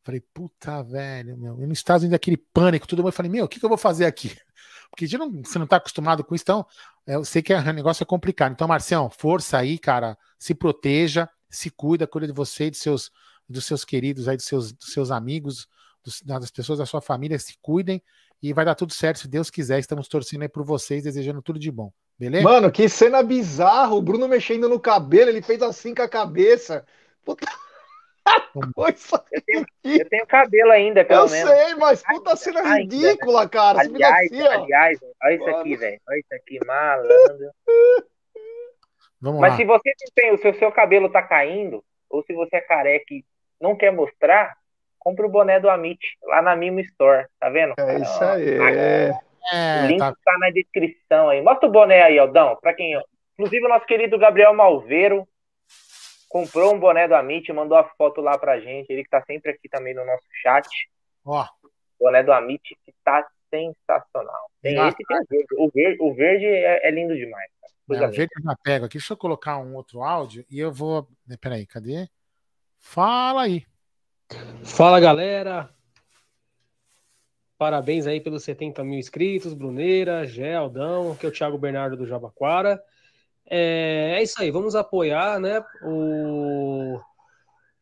Falei, puta, velho, meu. E no Estados Unidos, aquele pânico, tudo. Eu falei, meu, o que, que eu vou fazer aqui? *laughs* Porque já não, você não tá acostumado com isso, então eu sei que o negócio é complicado. Então, Marcião, força aí, cara. Se proteja, se cuida, cuida de você e dos seus, dos seus queridos aí, dos seus, dos seus amigos, dos, das pessoas da sua família, se cuidem e vai dar tudo certo, se Deus quiser. Estamos torcendo aí por vocês, desejando tudo de bom. Beleza? Mano, que cena bizarra. O Bruno mexendo no cabelo, ele fez assim com a cabeça. Puta coisa. Eu tenho, eu tenho cabelo ainda, pelo eu menos. Eu sei, mas puta cena ainda, ridícula, né? cara. Aliás, assim, aliás, olha isso aqui, velho. Olha isso aqui, malandro. Vamos mas lá. se você tem, o seu, cabelo tá caindo, ou se você é careca e não quer mostrar, compre o boné do Amit lá na Mimo Store, tá vendo? É isso aí. É. o link tá... tá na descrição aí. Mostra o boné aí, Aldão, pra quem. Inclusive o nosso querido Gabriel Malveiro comprou um boné do Amit, mandou a foto lá pra gente. Ele que tá sempre aqui também no nosso chat. Ó. Boné do Amit que tá sensacional. Tem ah, esse e tem o verde. O verde, o verde é, é lindo demais. É, o verde eu já pego aqui. Deixa eu colocar um outro áudio e eu vou. Peraí, cadê? Fala aí. Fala galera. Parabéns aí pelos 70 mil inscritos, Bruneira, Aldão, que é o Thiago Bernardo do Jabaquara. É, é isso aí, vamos apoiar, né? O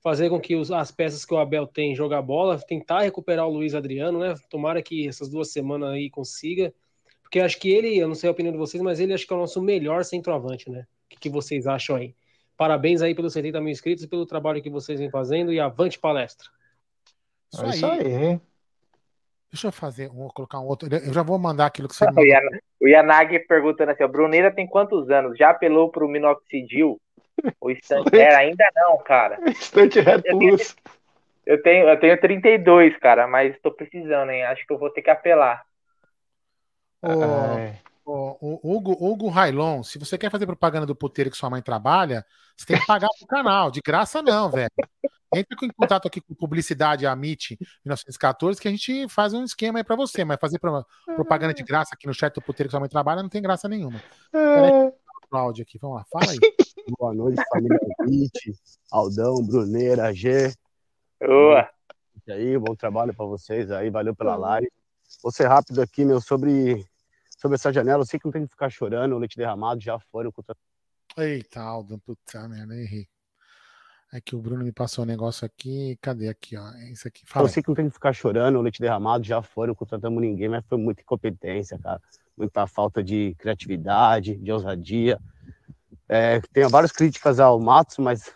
fazer com que os, as peças que o Abel tem jogar bola, tentar recuperar o Luiz Adriano, né? Tomara que essas duas semanas aí consiga, porque acho que ele, eu não sei a opinião de vocês, mas ele acho que é o nosso melhor centroavante, né? O que, que vocês acham aí? Parabéns aí pelos 70 mil inscritos pelo trabalho que vocês vêm fazendo e avante palestra. É isso aí. aí. Deixa eu fazer, vou colocar um outro. Eu já vou mandar aquilo que você mandou. O Yanagi perguntando assim: o Bruneira tem quantos anos? Já apelou pro minoxidil? O Stanter ainda não, cara. *laughs* Stanter Plus. Eu tenho, eu tenho 32, cara, mas tô precisando, hein? Acho que eu vou ter que apelar. O, o, o Hugo, Hugo Railon, se você quer fazer propaganda do puteiro que sua mãe trabalha, você tem que pagar pro canal. De graça, não, velho. Entra em contato aqui com Publicidade Amit 1914 que a gente faz um esquema aí para você, mas fazer propaganda de graça aqui no chat do Puteiro que sua mãe trabalha não tem graça nenhuma. Peraí, áudio aqui, vamos lá, fala aí. *laughs* Boa noite, família Amit, Aldão, Bruneira, G. Boa. E aí, bom trabalho para vocês aí, valeu pela live. Vou ser rápido aqui, meu, sobre, sobre essa janela. Eu sei que não tem que ficar chorando, o leite derramado já foram contra. Eita, Aldo, puta merda, errei. É que o Bruno me passou um negócio aqui. Cadê aqui, ó? É isso aqui. Fala eu sei que não tem que ficar chorando, o leite derramado já foi, não contratamos ninguém, mas foi muita incompetência, cara. Muita falta de criatividade, de ousadia. É, tem várias críticas ao Matos, mas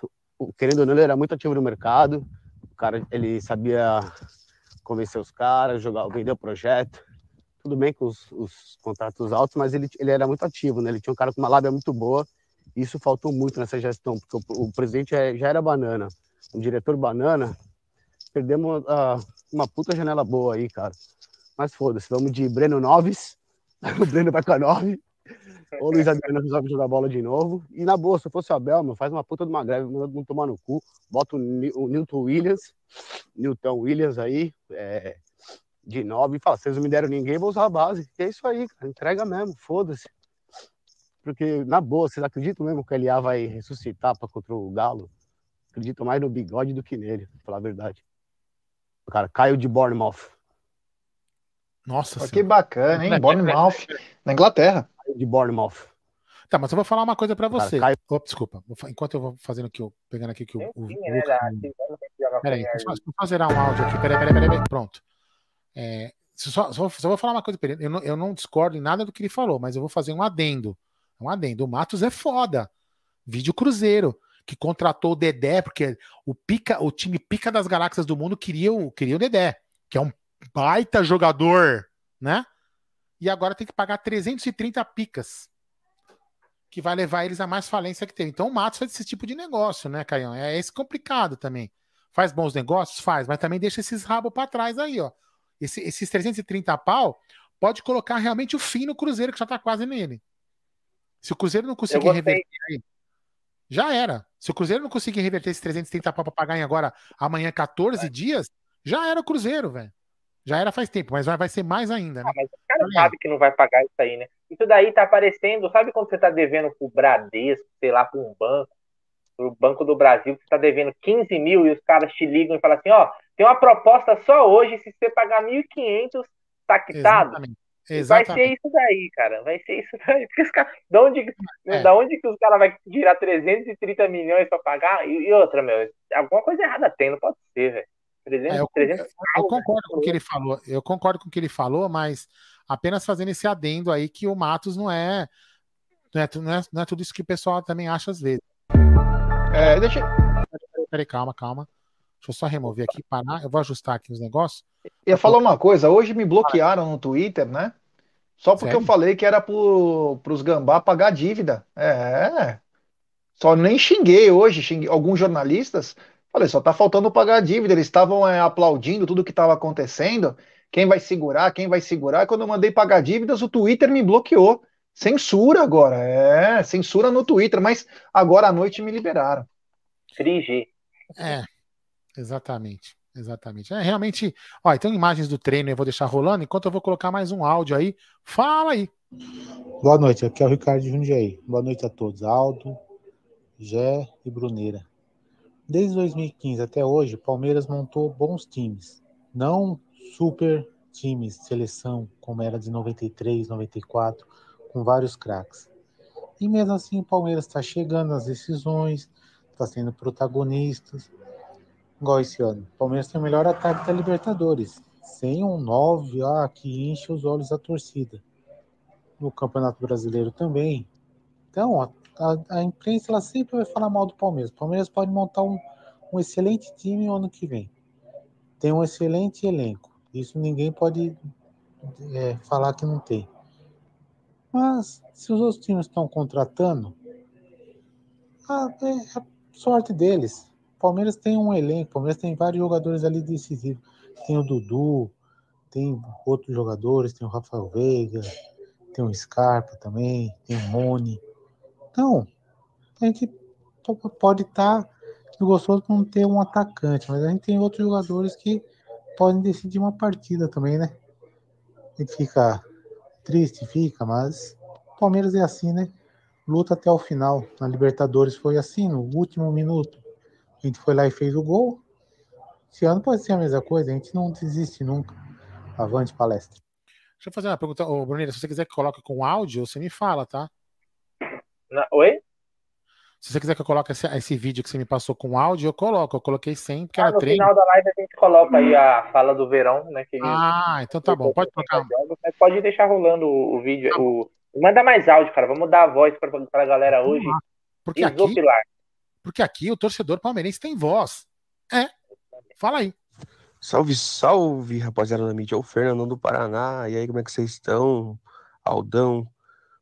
querendo ou não, ele era muito ativo no mercado. O cara, ele sabia convencer os caras, jogar, vender o projeto. Tudo bem com os, os contratos altos, mas ele, ele era muito ativo, né? Ele tinha um cara com uma lábia muito boa isso faltou muito nessa gestão, porque o, o presidente é, já era banana, um diretor banana, perdemos uh, uma puta janela boa aí, cara. Mas foda-se, vamos de Breno Noves, *laughs* o Breno vai com a 9, ou Luiz *laughs* Adriano resolve jogar bola de novo. E na boa, se fosse o Abel, meu, faz uma puta de uma greve, manda não tomar no cu, bota o, o Newton Williams, Newton Williams aí, é, de 9, e fala: vocês não me deram ninguém, vou usar a base. E é isso aí, cara, entrega mesmo, foda-se. Porque, na boa, vocês acreditam mesmo que o LA vai ressuscitar para contra o Galo? Acredito mais no bigode do que nele, pra falar a verdade. O cara caiu de Bournemouth. Nossa Que bacana, hein? Bournemouth, na Inglaterra. Caiu de Bournemouth. Tá, mas eu vou falar uma coisa para você. Cara, oh, desculpa, enquanto eu vou fazendo aqui, pegando aqui que o. o, né, Peraí, deixa eu fazer um áudio aqui. Peraí, peraí, peraí, peraí. Pronto. É, só, só, só, vou falar uma coisa pra ele. Eu não, eu não discordo em nada do que ele falou, mas eu vou fazer um adendo. Um adendo. O Matos é foda. Vídeo Cruzeiro, que contratou o Dedé, porque o, pica, o time pica das galáxias do mundo queria o, queria o Dedé, que é um baita jogador, né? E agora tem que pagar 330 picas, que vai levar eles a mais falência que tem. Então o Matos faz esse tipo de negócio, né, Caião? É esse complicado também. Faz bons negócios? Faz, mas também deixa esses rabos para trás aí, ó. Esse, esses 330 pau pode colocar realmente o fim no Cruzeiro, que já tá quase nele. Se o Cruzeiro não conseguir reverter já era. Se o Cruzeiro não conseguir reverter esses 330 pau pra pagar em agora, amanhã 14 é. dias, já era o Cruzeiro, velho. Já era faz tempo, mas vai, vai ser mais ainda, né? Ah, mas o cara sabe que não vai pagar isso aí, né? Isso daí tá aparecendo, sabe quando você tá devendo pro Bradesco, sei lá, pra um banco, pro Banco do Brasil, que você tá devendo 15 mil e os caras te ligam e falam assim, ó, Tem uma proposta só hoje, se você pagar 1.500, tá quitado. Exatamente. Vai Exatamente. ser isso daí, cara. Vai ser isso daí. Porque os caras, da onde, É. da onde que os caras vão tirar 330 milhões pra pagar? E, e outra, meu, alguma coisa errada tem, não pode ser, velho. 300, É, eu, 300 eu concordo com o que ele falou. Eu concordo com o que ele falou, mas apenas fazendo esse adendo aí que o Matos não é, não é, não é, não é tudo isso que o pessoal também acha às vezes. É, deixa, Peraí, calma, calma. Deixa eu só remover aqui, parar. Eu vou ajustar aqui os negócios. ia falar uma coisa. Hoje me bloquearam no Twitter, né? Só porque Sério? eu falei que era pro, pros gambá pagar dívida. É. Só nem xinguei hoje, xinguei alguns jornalistas. Falei, só tá faltando pagar a dívida. Eles estavam é, aplaudindo tudo que estava acontecendo. Quem vai segurar, quem vai segurar. Quando eu mandei pagar dívidas, o Twitter me bloqueou. Censura agora. É, censura no Twitter. Mas agora à noite me liberaram. 3G. É, exatamente. Exatamente. É realmente. Ó, então imagens do treino eu vou deixar rolando, enquanto eu vou colocar mais um áudio aí. Fala aí. Boa noite, aqui é o Ricardo de Jundiaí. Boa noite a todos. Aldo, Gé e Bruneira. Desde 2015 até hoje, Palmeiras montou bons times. Não super times, seleção, como era de 93, 94, com vários craques. E mesmo assim, o Palmeiras está chegando às decisões, está sendo protagonistas. Igual esse ano. O Palmeiras tem o melhor ataque da Libertadores. Sem um 9 ah, que enche os olhos da torcida no Campeonato Brasileiro também. Então, a, a, a imprensa ela sempre vai falar mal do Palmeiras. O Palmeiras pode montar um, um excelente time no ano que vem. Tem um excelente elenco. Isso ninguém pode é, falar que não tem. Mas, se os outros times estão contratando, a, é a sorte deles. Palmeiras tem um elenco, Palmeiras tem vários jogadores ali decisivos. Tem o Dudu, tem outros jogadores, tem o Rafael Veiga, tem o Scarpa também, tem o Mone. Então, a gente pode estar gostoso por não ter um atacante, mas a gente tem outros jogadores que podem decidir uma partida também, né? A gente fica triste, fica, mas Palmeiras é assim, né? Luta até o final. Na Libertadores foi assim, no último minuto. A gente foi lá e fez o gol. Esse ano pode ser a mesma coisa, a gente não desiste nunca. Avante palestra. Deixa eu fazer uma pergunta. Ô, Brunira, se você quiser que coloque com áudio, você me fala, tá? Na- Oi? Se você quiser que eu coloque esse, esse vídeo que você me passou com áudio, eu coloco. Eu coloquei sem, porque Ah, era no treino. final da live a gente coloca aí a fala do Verão, né? Que Ah, então tá bom. Pode colocar. pode deixar rolando o, o vídeo. O... Manda mais áudio, cara. Vamos dar a voz pra, pra galera hoje. Porque aqui. Porque aqui o torcedor palmeirense tem voz. É. Fala aí. Salve, salve, rapaziada da mídia. É o Fernandão do Paraná. E aí, como é que vocês estão? Aldão,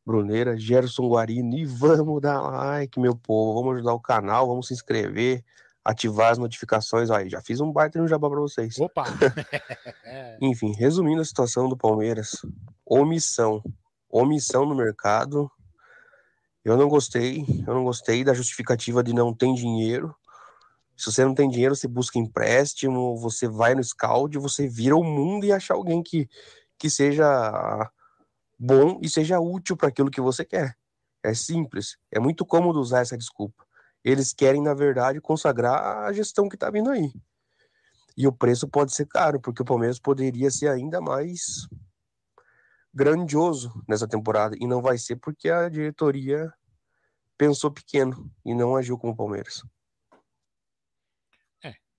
Bruneira, Gerson Guarini. E vamos dar like, meu povo. Vamos ajudar o canal, vamos se inscrever, ativar as notificações. Aí, já fiz um baita no jabá pra vocês. Opa! *laughs* Enfim, resumindo a situação do Palmeiras, omissão. Omissão no mercado. Eu não gostei, eu não gostei da justificativa de não ter dinheiro. Se você não tem dinheiro, você busca empréstimo, você vai no scout, você vira o mundo e acha alguém que, que seja bom e seja útil para aquilo que você quer. É simples, é muito cômodo usar essa desculpa. Eles querem, na verdade, consagrar a gestão que está vindo aí. E o preço pode ser caro, porque o Palmeiras poderia ser ainda mais grandioso nessa temporada. E não vai ser porque a diretoria pensou pequeno e não agiu como o Palmeiras.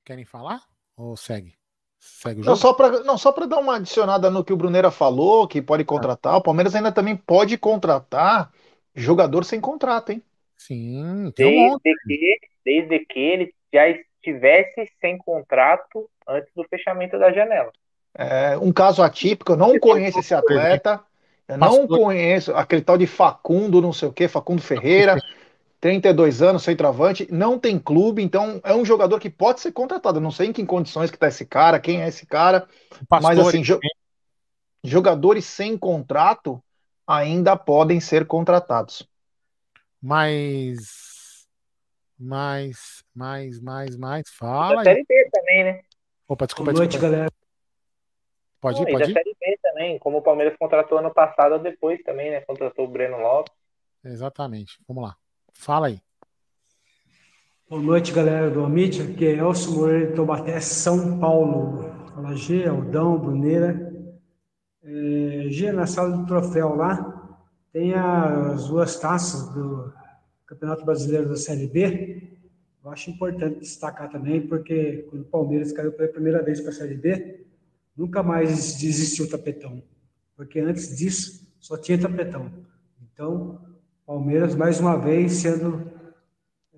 Querem falar? Ou segue? Segue o Não, jogo? só para não, só para dar uma adicionada no que o Bruneira falou, que pode contratar, o Palmeiras ainda também pode contratar jogador sem contrato, hein? Sim, tem um monte. Desde que, desde que ele já estivesse sem contrato antes do fechamento da janela. É um caso atípico, eu não conheço esse atleta, eu não Pastor. conheço aquele tal de Facundo, não sei o que, Facundo Ferreira, 32 anos, centroavante, não tem clube, então é um jogador que pode ser contratado. Eu não sei em que condições que tá esse cara, quem é esse cara, mas Pastore assim, jo- jogadores sem contrato ainda podem ser contratados. Mais. Mais, mais, mais, mais. Da Fala aí. Série B também, né? Opa, desculpa, Boa noite, desculpa. galera. Pode Não, ir, e da pode ir? Série B também, como o Palmeiras contratou ano passado ou depois também, né? Contratou o Breno Lopes. Exatamente. Vamos lá. Fala aí. Boa noite, galera do Amit. Aqui é Elcio Moreira de Tobaté, São Paulo. Fala G, Aldão, Bruneira. É, G, na sala do troféu lá, tem as duas taças do Campeonato Brasileiro da Série B. Eu acho importante destacar também, porque quando o Palmeiras caiu pela primeira vez para a Série B, nunca mais desistiu o tapetão. Porque antes disso, só tinha tapetão. Então, Palmeiras, mais uma vez, sendo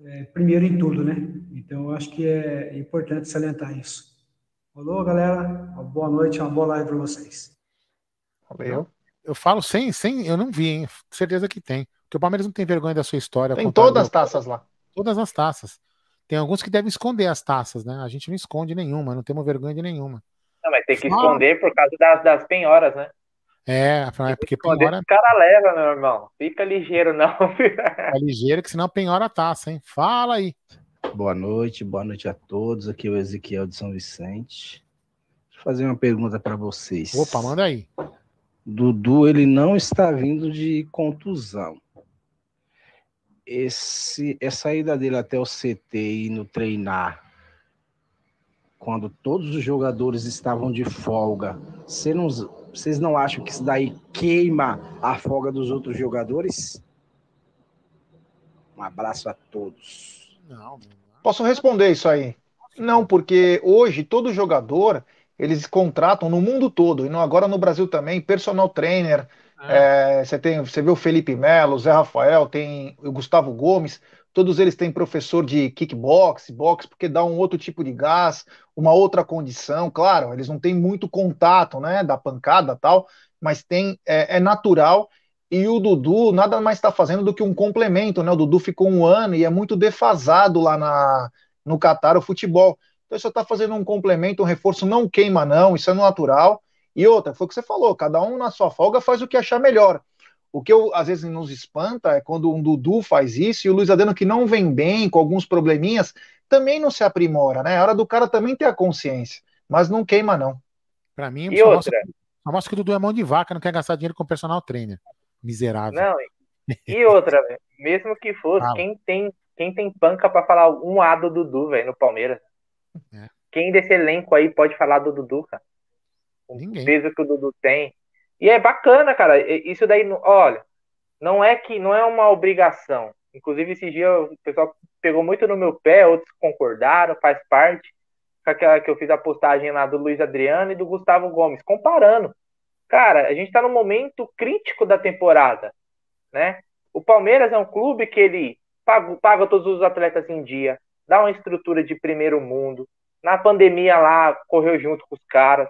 é, primeiro em tudo, né? Então, eu acho que é importante salientar isso. Falou, galera. Uma boa noite, uma boa live para vocês. Valeu. Eu falo sem, sem, eu não vi, hein? Certeza que tem. Porque o Palmeiras não tem vergonha da sua história. Tem todas as taças lá. Todas as taças. Tem alguns que devem esconder as taças, né? A gente não esconde nenhuma, não temos vergonha de nenhuma. Não, mas tem que esconder por causa das, das penhoras, né? É, é porque penhora. O cara leva, meu irmão. Fica ligeiro, não. *laughs* Fica ligeiro, que senão penhora a taça, hein? Fala aí. Boa noite, boa noite a todos. Aqui é o Ezequiel de São Vicente. Deixa eu fazer uma pergunta para vocês. Opa, manda aí. Dudu, ele não está vindo de contusão. Esse, essa ida dele até o CT e no treinar, quando todos os jogadores estavam de folga, você não, vocês não acham que isso daí queima a folga dos outros jogadores? Um abraço a todos. Não, Posso responder isso aí? Não, porque hoje todo jogador eles contratam no mundo todo, e não agora no Brasil também, personal trainer. É. É, você tem, você vê o Felipe Melo, o Zé Rafael, tem o Gustavo Gomes, todos eles têm professor de kickbox, boxe, porque dá um outro tipo de gás, uma outra condição. Claro, eles não têm muito contato, né, da pancada tal, mas tem é, é natural. E o Dudu nada mais está fazendo do que um complemento, né? O Dudu ficou um ano e é muito defasado lá na, no Catar o futebol. Então isso está fazendo um complemento, um reforço, não queima, não, isso é natural. E outra, foi o que você falou, cada um na sua folga faz o que achar melhor. O que eu, às vezes nos espanta é quando um Dudu faz isso e o Luiz Adriano, que não vem bem, com alguns probleminhas, também não se aprimora, né? É hora do cara também ter a consciência, mas não queima, não. Para mim, e outra? Mostra, só mostra que o Dudu é mão de vaca, não quer gastar dinheiro com personal trainer. Miserável. Não, e outra, *laughs* mesmo que fosse, quem tem, quem tem panca para falar um A do Dudu, velho, no Palmeiras? É. Quem desse elenco aí pode falar do Dudu, cara? O Ninguém. peso que o Dudu tem. E é bacana, cara. Isso daí, olha, não é que não é uma obrigação. Inclusive, esse dia o pessoal pegou muito no meu pé, outros concordaram, faz parte. Aquela que eu fiz a postagem lá do Luiz Adriano e do Gustavo Gomes, comparando. Cara, a gente tá no momento crítico da temporada, né? O Palmeiras é um clube que ele paga, paga todos os atletas em dia, dá uma estrutura de primeiro mundo. Na pandemia lá, correu junto com os caras.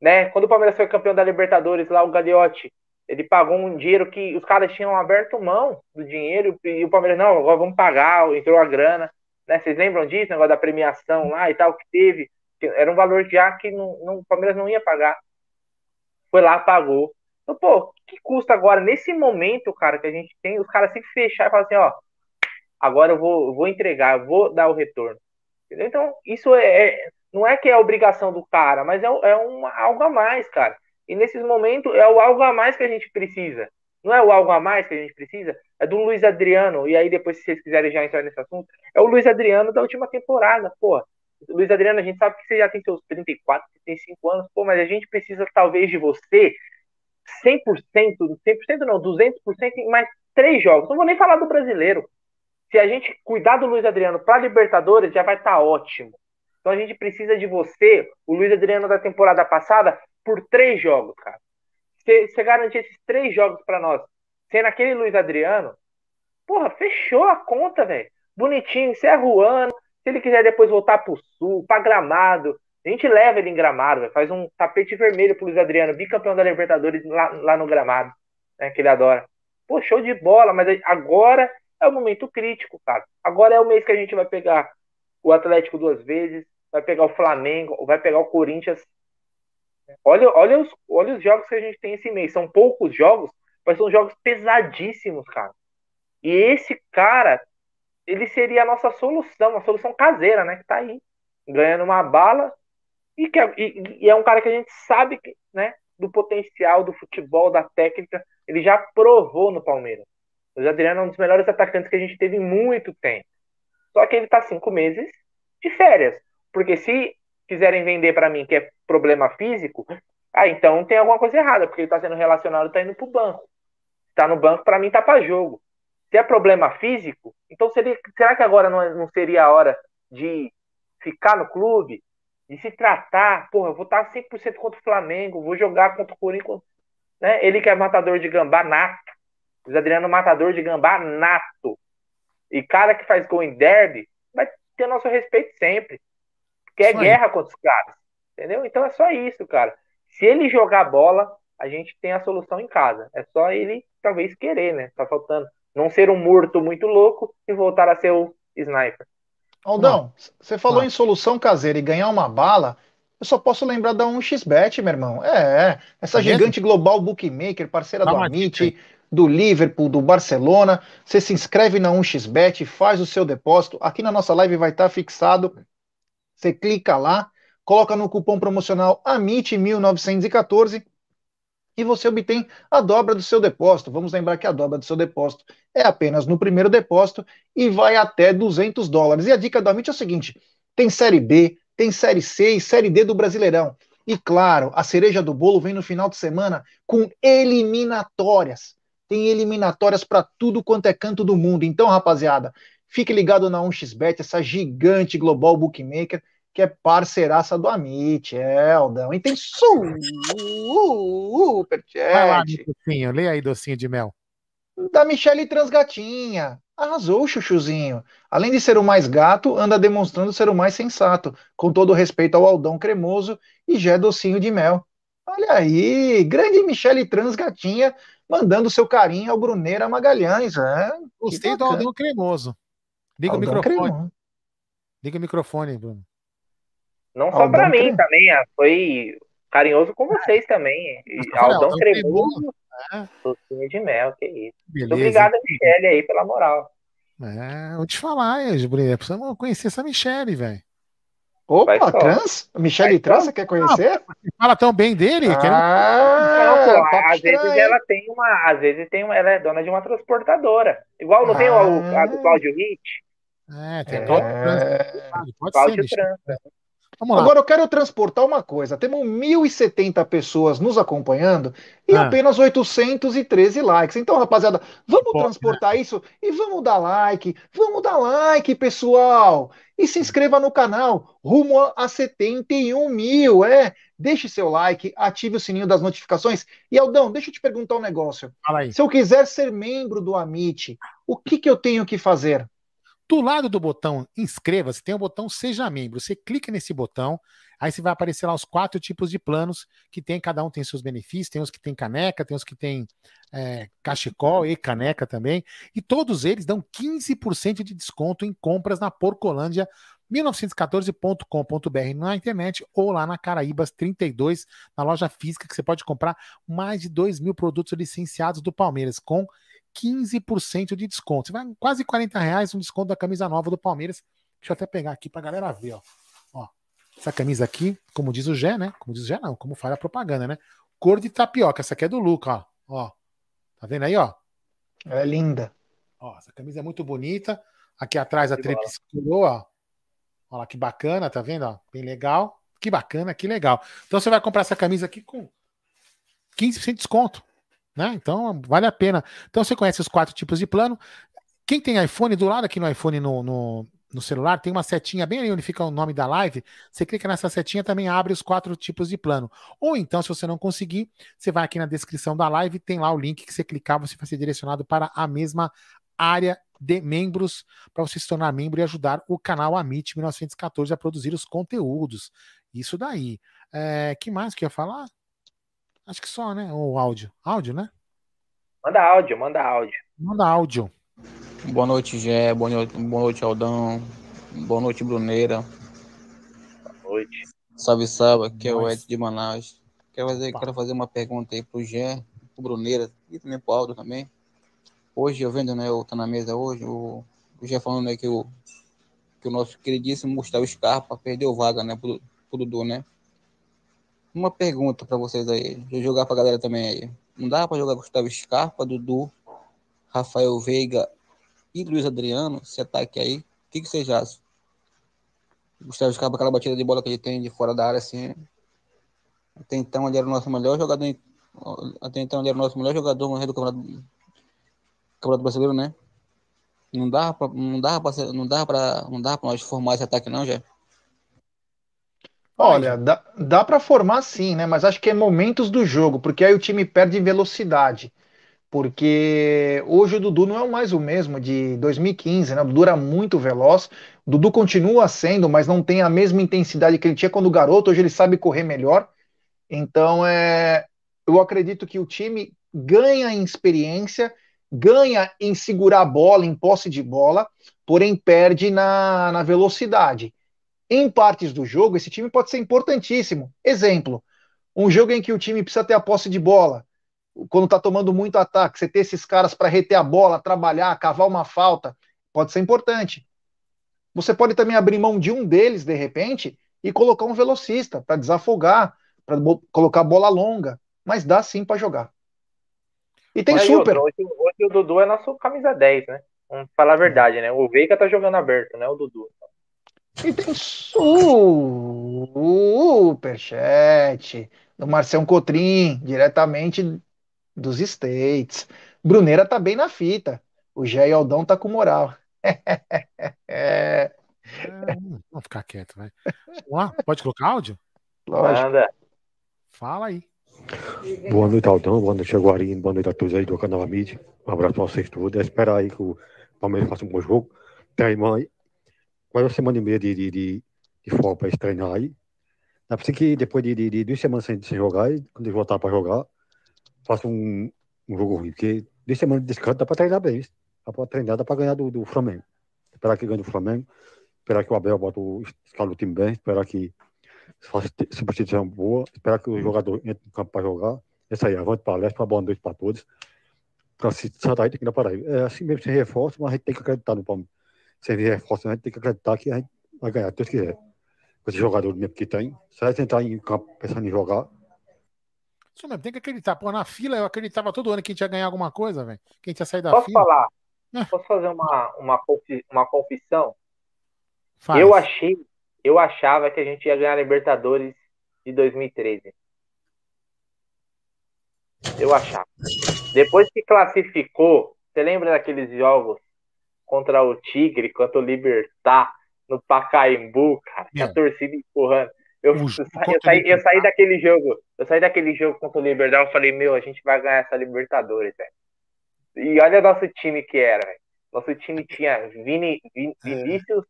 Né? Quando o Palmeiras foi campeão da Libertadores, lá o Gagliotti, ele pagou um dinheiro que os caras tinham aberto mão do dinheiro e o Palmeiras, não, agora vamos pagar, entrou a grana. Né? Vocês lembram disso, negócio da premiação lá e tal, que teve? Era um valor já que não, não, o Palmeiras não ia pagar. Foi lá, pagou. Então, pô, que custa agora, nesse momento, cara, que a gente tem, os caras se fechar e falar assim, ó, agora eu vou, eu vou entregar, eu vou dar o retorno. Entendeu? Então, isso é, é, não é que é obrigação do cara, mas é, é uma, algo a mais, cara. E nesses momentos é o algo a mais que a gente precisa. Não é o algo a mais que a gente precisa, é do Luiz Adriano. E aí, depois, se vocês quiserem já entrar nesse assunto, é o Luiz Adriano da última temporada, pô. Luiz Adriano, a gente sabe que você já tem seus 34, 35 anos, pô, mas a gente precisa talvez de você 100%, 100% não, 200% em mais três jogos. Não vou nem falar do brasileiro se a gente cuidar do Luiz Adriano para Libertadores, já vai estar tá ótimo. Então a gente precisa de você, o Luiz Adriano da temporada passada, por três jogos, cara. Você, garantir esses três jogos para nós, sendo aquele Luiz Adriano, porra, fechou a conta, velho. Bonitinho, encerra o ano. Se ele quiser depois voltar pro sul, pra gramado, a gente leva ele em gramado, véio. faz um tapete vermelho pro Luiz Adriano, bicampeão da Libertadores lá, lá no gramado, né, que ele adora. Pô, show de bola, mas agora é o momento crítico, cara. Agora é o mês que a gente vai pegar o Atlético duas vezes, vai pegar o Flamengo, vai pegar o Corinthians. Olha, olha, os, olha os jogos que a gente tem esse mês. São poucos jogos, mas são jogos pesadíssimos, cara. E esse cara, ele seria a nossa solução, uma solução caseira, né? Que tá aí, ganhando uma bala. E, que é, e, e é um cara que a gente sabe, né? Do potencial do futebol, da técnica. Ele já provou no Palmeiras. O Adriano é um dos melhores atacantes que a gente teve em muito tempo. Só que ele tá cinco meses de férias. Porque se quiserem vender para mim que é problema físico, ah, então tem alguma coisa errada, porque ele tá sendo relacionado, tá indo pro banco. Tá no banco, para mim tá para jogo. Se é problema físico, então seria, será que agora não, não seria a hora de ficar no clube, de se tratar? Porra, eu vou estar 100% contra o Flamengo, vou jogar contra o Corinthians. Né? Ele que é matador de gambá nato. O Adriano matador de gambá nato. E cara que faz gol em derby vai ter nosso respeito sempre. Porque é guerra contra os caras. Entendeu? Então é só isso, cara. Se ele jogar bola, a gente tem a solução em casa. É só ele, talvez, querer, né? Tá faltando. Não ser um morto muito louco e voltar a ser o sniper. Aldão, você falou em solução caseira e ganhar uma bala. Eu só posso lembrar da 1xBet, meu irmão. É, essa É mesmo? gigante global bookmaker, parceira Dá do uma Amit, do Liverpool, do Barcelona. Você se inscreve na 1xBet, faz o seu depósito. Aqui na nossa live vai estar fixado. Você clica lá, coloca no cupom promocional AMIT1914 e você obtém a dobra do seu depósito. Vamos lembrar que a dobra do seu depósito é apenas no primeiro depósito e vai até 200 dólares. E a dica do Amit é o seguinte: tem Série B, tem Série C e Série D do Brasileirão. E claro, a cereja do bolo vem no final de semana com eliminatórias. Tem eliminatórias para tudo quanto é canto do mundo. Então, rapaziada, fique ligado na 1xBet, essa gigante global bookmaker que é parceiraça do Amit, é, Aldão. E tem superchat Vai lá, docinho. Leia aí, docinho de mel. da Michele Transgatinha. Arrasou, chuchuzinho. Além de ser o mais gato, anda demonstrando ser o mais sensato. Com todo respeito ao Aldão Cremoso e Jé Docinho de Mel. Olha aí, grande Michele Transgatinha mandando seu carinho ao Bruneira Magalhães. É, que Gostei do. Aldão Cremoso. Liga Aldão o microfone. Liga o microfone, Bruno. Não só Aldão pra mim também, ah, foi carinhoso com vocês também. Falei, Aldão Aldão Cremoso, É, docinho de mel, que isso. beleza. Muito obrigado, Michele, aí, pela moral. É, vou te falar, Bruno. Precisamos conhecer essa Michelle, velho. Opa, Vai só. trans? Michele Vai Trans, só. você quer conhecer? Você fala tão bem dele? Ah, Não, pô, papo às vezes estranho. ela tem uma. Às vezes tem uma, ela é dona de uma transportadora. Igual não tem o, a do Cláudio Hit? É, tem É. Pode ser. Agora eu quero transportar uma coisa. Temos 1.070 pessoas nos acompanhando e Ah. apenas 813 likes. Então, rapaziada, vamos Pô, transportar isso e vamos dar like. Vamos dar like, pessoal. E se inscreva no canal, rumo a- a 71 mil. É, deixe seu like, ative o sininho das notificações. E Aldão, deixa eu te perguntar um negócio. Fala aí. Se eu quiser ser membro do Amit, o que, que eu tenho que fazer? Do lado do botão inscreva-se, tem o botão Seja Membro. Você clica nesse botão, aí você vai aparecer lá os quatro tipos de planos que tem, cada um tem seus benefícios, tem os que tem caneca, tem os que tem é, cachecol e caneca também, e todos eles dão 15% de desconto em compras na Porcolândia 1914.com.br na internet ou lá na Caraíbas 32, na loja física, que você pode comprar mais de 2 mil produtos licenciados do Palmeiras, com 15% de desconto. Você vai quase 40 reais um desconto da camisa nova do Palmeiras. Deixa eu até pegar aqui pra galera ver, ó. ó essa camisa aqui, como diz o Gé, né? Como diz o Gé, não, como fala a propaganda, né? Cor de tapioca. Essa aqui é do Luca, ó. ó. Tá vendo aí, ó? É linda. Ó, essa camisa é muito bonita. Aqui atrás a tríplice coroa, ó. Olha lá que bacana, tá vendo? Ó? Bem legal. Que bacana, que legal. Então você vai comprar essa camisa aqui com 15% de desconto. Né? Então vale a pena. Então você conhece os quatro tipos de plano. Quem tem iPhone, do lado aqui no iPhone no, no, no celular, tem uma setinha bem ali onde fica o nome da live. Você clica nessa setinha, também abre os quatro tipos de plano. Ou então, se você não conseguir, você vai aqui na descrição da live, tem lá o link que você clicar, você vai ser direcionado para a mesma área de membros para você se tornar membro e ajudar o canal Amit 1914 a produzir os conteúdos. Isso daí. É, que mais que eu ia falar? Acho que só, né? O áudio. Áudio, né? Manda áudio, manda áudio. Manda áudio. Boa noite, Gé. Boa noite, boa noite, Aldão. Boa noite, Bruneira. Boa noite. Salve, salve. Aqui é o. Ed de Manaus. Quero fazer, quero fazer uma pergunta aí pro Gé, pro Bruneira e também pro Aldo também. Hoje, eu vendo, né, eu tô na mesa hoje, o, o Gé falando né, que, o, que o nosso queridíssimo Gustavo Scarpa perdeu vaga, né, pro, pro Dudu, né? Uma pergunta pra vocês aí, vou jogar pra galera também aí. Não dá pra jogar Gustavo Scarpa, Dudu, Rafael Veiga e Luiz Adriano, esse ataque aí, O que, que vocês acham? Gustavo Scarpa, aquela batida de bola que ele tem de fora da área, assim. Até então ele era o nosso melhor jogador. Até então ele era o nosso melhor jogador do campeonato, campeonato brasileiro, né? Não dava pra, não dava pra, não dava pra, não pra nós formar esse ataque, não, já. Olha, dá, dá para formar sim, né? Mas acho que é momentos do jogo, porque aí o time perde velocidade. Porque hoje o Dudu não é mais o mesmo de 2015, né? O Dudu era muito veloz. O Dudu continua sendo, mas não tem a mesma intensidade que ele tinha quando garoto. Hoje ele sabe correr melhor. Então, é, eu acredito que o time ganha em experiência, ganha em segurar a bola, em posse de bola, porém perde na, na velocidade. Em partes do jogo, esse time pode ser importantíssimo. Exemplo, um jogo em que o time precisa ter a posse de bola, quando está tomando muito ataque, você ter esses caras para reter a bola, trabalhar, cavar uma falta, pode ser importante. Você pode também abrir mão de um deles, de repente, e colocar um velocista para desafogar, para colocar bola longa. Mas dá sim para jogar. E tem super. Hoje, hoje, o Dudu é nosso camisa 10, né? Vamos falar a verdade, né? O Veiga tá jogando aberto, né? O Dudu. E tem superchat do Marcelo Cotrim, diretamente dos States. Bruneira tá bem na fita. O Jé e Aldão tá com moral. *laughs* é. Vamos ficar quieto, vai. Vamos lá, pode colocar áudio? Lógico. Manda. Fala aí. Boa noite, Aldão. Boa noite, Jaguarino. Boa noite a todos aí do canal Amid. Um abraço pra vocês todos. É esperar aí que o Palmeiras faça um bom jogo. Tem a irmã aí. Mais uma semana e meia de, de, de, de eles treinar aí. É por que depois de, de, de duas semanas sem, sem jogar, quando eles voltar pra jogar, faça um, um jogo ruim. Porque duas semanas de descanso dá pra treinar bem. Dá pra treinar, dá pra ganhar do, do Flamengo. Esperar que ganhe do Flamengo. Esperar que o Abel bota o escala do time bem. Esperar que faça substituição boa. Esperar que o jogador entre no campo para jogar. É isso aí, avante palestra, uma boa noite para todos. Para se sair, tem que dar para aí. É assim mesmo, sem reforço, mas a gente tem que acreditar no Palmeiras. Sem reforço, a gente tem que acreditar que a gente vai ganhar, Deus quiser. Com esse jogador mesmo que tem. Gente entrar em campo pensando em jogar, Isso mesmo, tem que acreditar. Pô, na fila eu acreditava todo ano que a gente ia ganhar alguma coisa, velho. Que a gente ia sair da Posso fila. falar? *laughs* Posso fazer uma, uma, uma confissão? Faz. Eu achei, eu achava que a gente ia ganhar a Libertadores de 2013. Eu achava. Depois que classificou, você lembra daqueles jogos contra o Tigre, contra o Libertar, no Pacaembu, cara, que a É. torcida empurrando. Eu, eu, eu saí, eu saí daquele jogo, eu saí daquele jogo contra o Libertar, eu falei, meu, a gente vai ganhar essa Libertadores, velho. E olha nosso time que era, velho. Nosso time tinha Vini, Vin- Vinícius,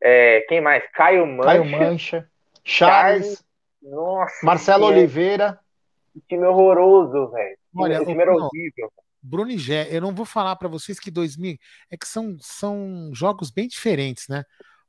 é, quem mais? Caio Mancha, Caio Mancha, Charles, nossa, Marcelo é- Oliveira. que time horroroso, velho. Olha, o time horrível. E Gé, eu não vou falar pra vocês que 2000 é que são, são jogos bem diferentes, né?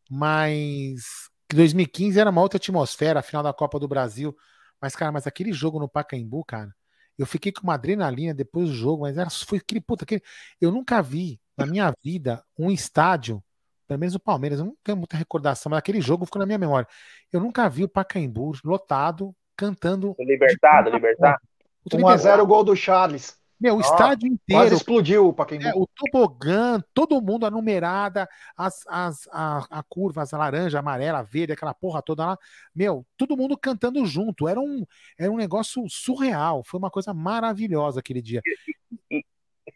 Mas que 2015 era uma outra atmosfera, a final da Copa do Brasil. Mas, cara, mas aquele jogo no Pacaembu, cara, eu fiquei com uma adrenalina depois do jogo, mas era, foi aquele puta, aquele, eu nunca vi na minha vida um estádio, pelo menos o Palmeiras, eu não tenho muita recordação, mas aquele jogo ficou na minha memória. Eu nunca vi o Pacaembu lotado cantando Do Libertar, do Libertar. 1x0 gol do Charles. Meu, o Nossa, estádio inteiro. Quase explodiu o Pacaembu. É, o tobogã, todo mundo, a numerada, as, as, a, a curva, as laranja, amarela, verde, aquela porra toda lá. Meu, todo mundo cantando junto. Era um, era um negócio surreal. Foi uma coisa maravilhosa aquele dia. E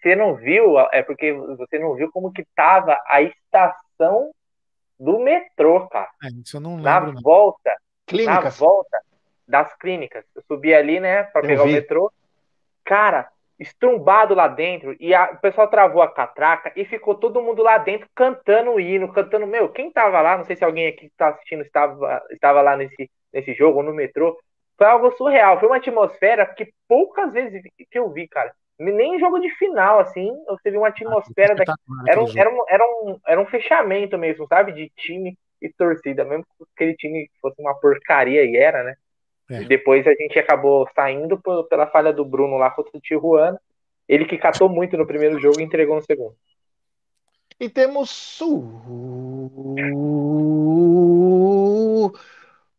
você não viu, é porque você não viu como que tava a estação do metrô, cara. É, isso eu não Na lembro. não. volta, Clínicas. na volta das clínicas. Eu subi ali, né, pra Eu pegar o vi. metrô. Cara, estrumbado lá dentro. E a- o pessoal travou a catraca e ficou todo mundo lá dentro cantando o hino, cantando. Meu, quem tava lá, não sei se alguém aqui que tá assistindo estava, estava lá nesse, nesse jogo ou no metrô. Foi algo surreal. Foi uma atmosfera que poucas vezes que eu vi, cara. Nem em jogo de final, assim, você viu uma atmosfera daqui. espetacular Era um, era, um, era, um, era um fechamento mesmo, sabe? De time e torcida. Mesmo que aquele time fosse uma porcaria e era, né? É. E depois a gente acabou saindo por- pela falha do Bruno lá contra o Tijuana. Ele que catou muito no primeiro jogo e entregou no segundo. E temos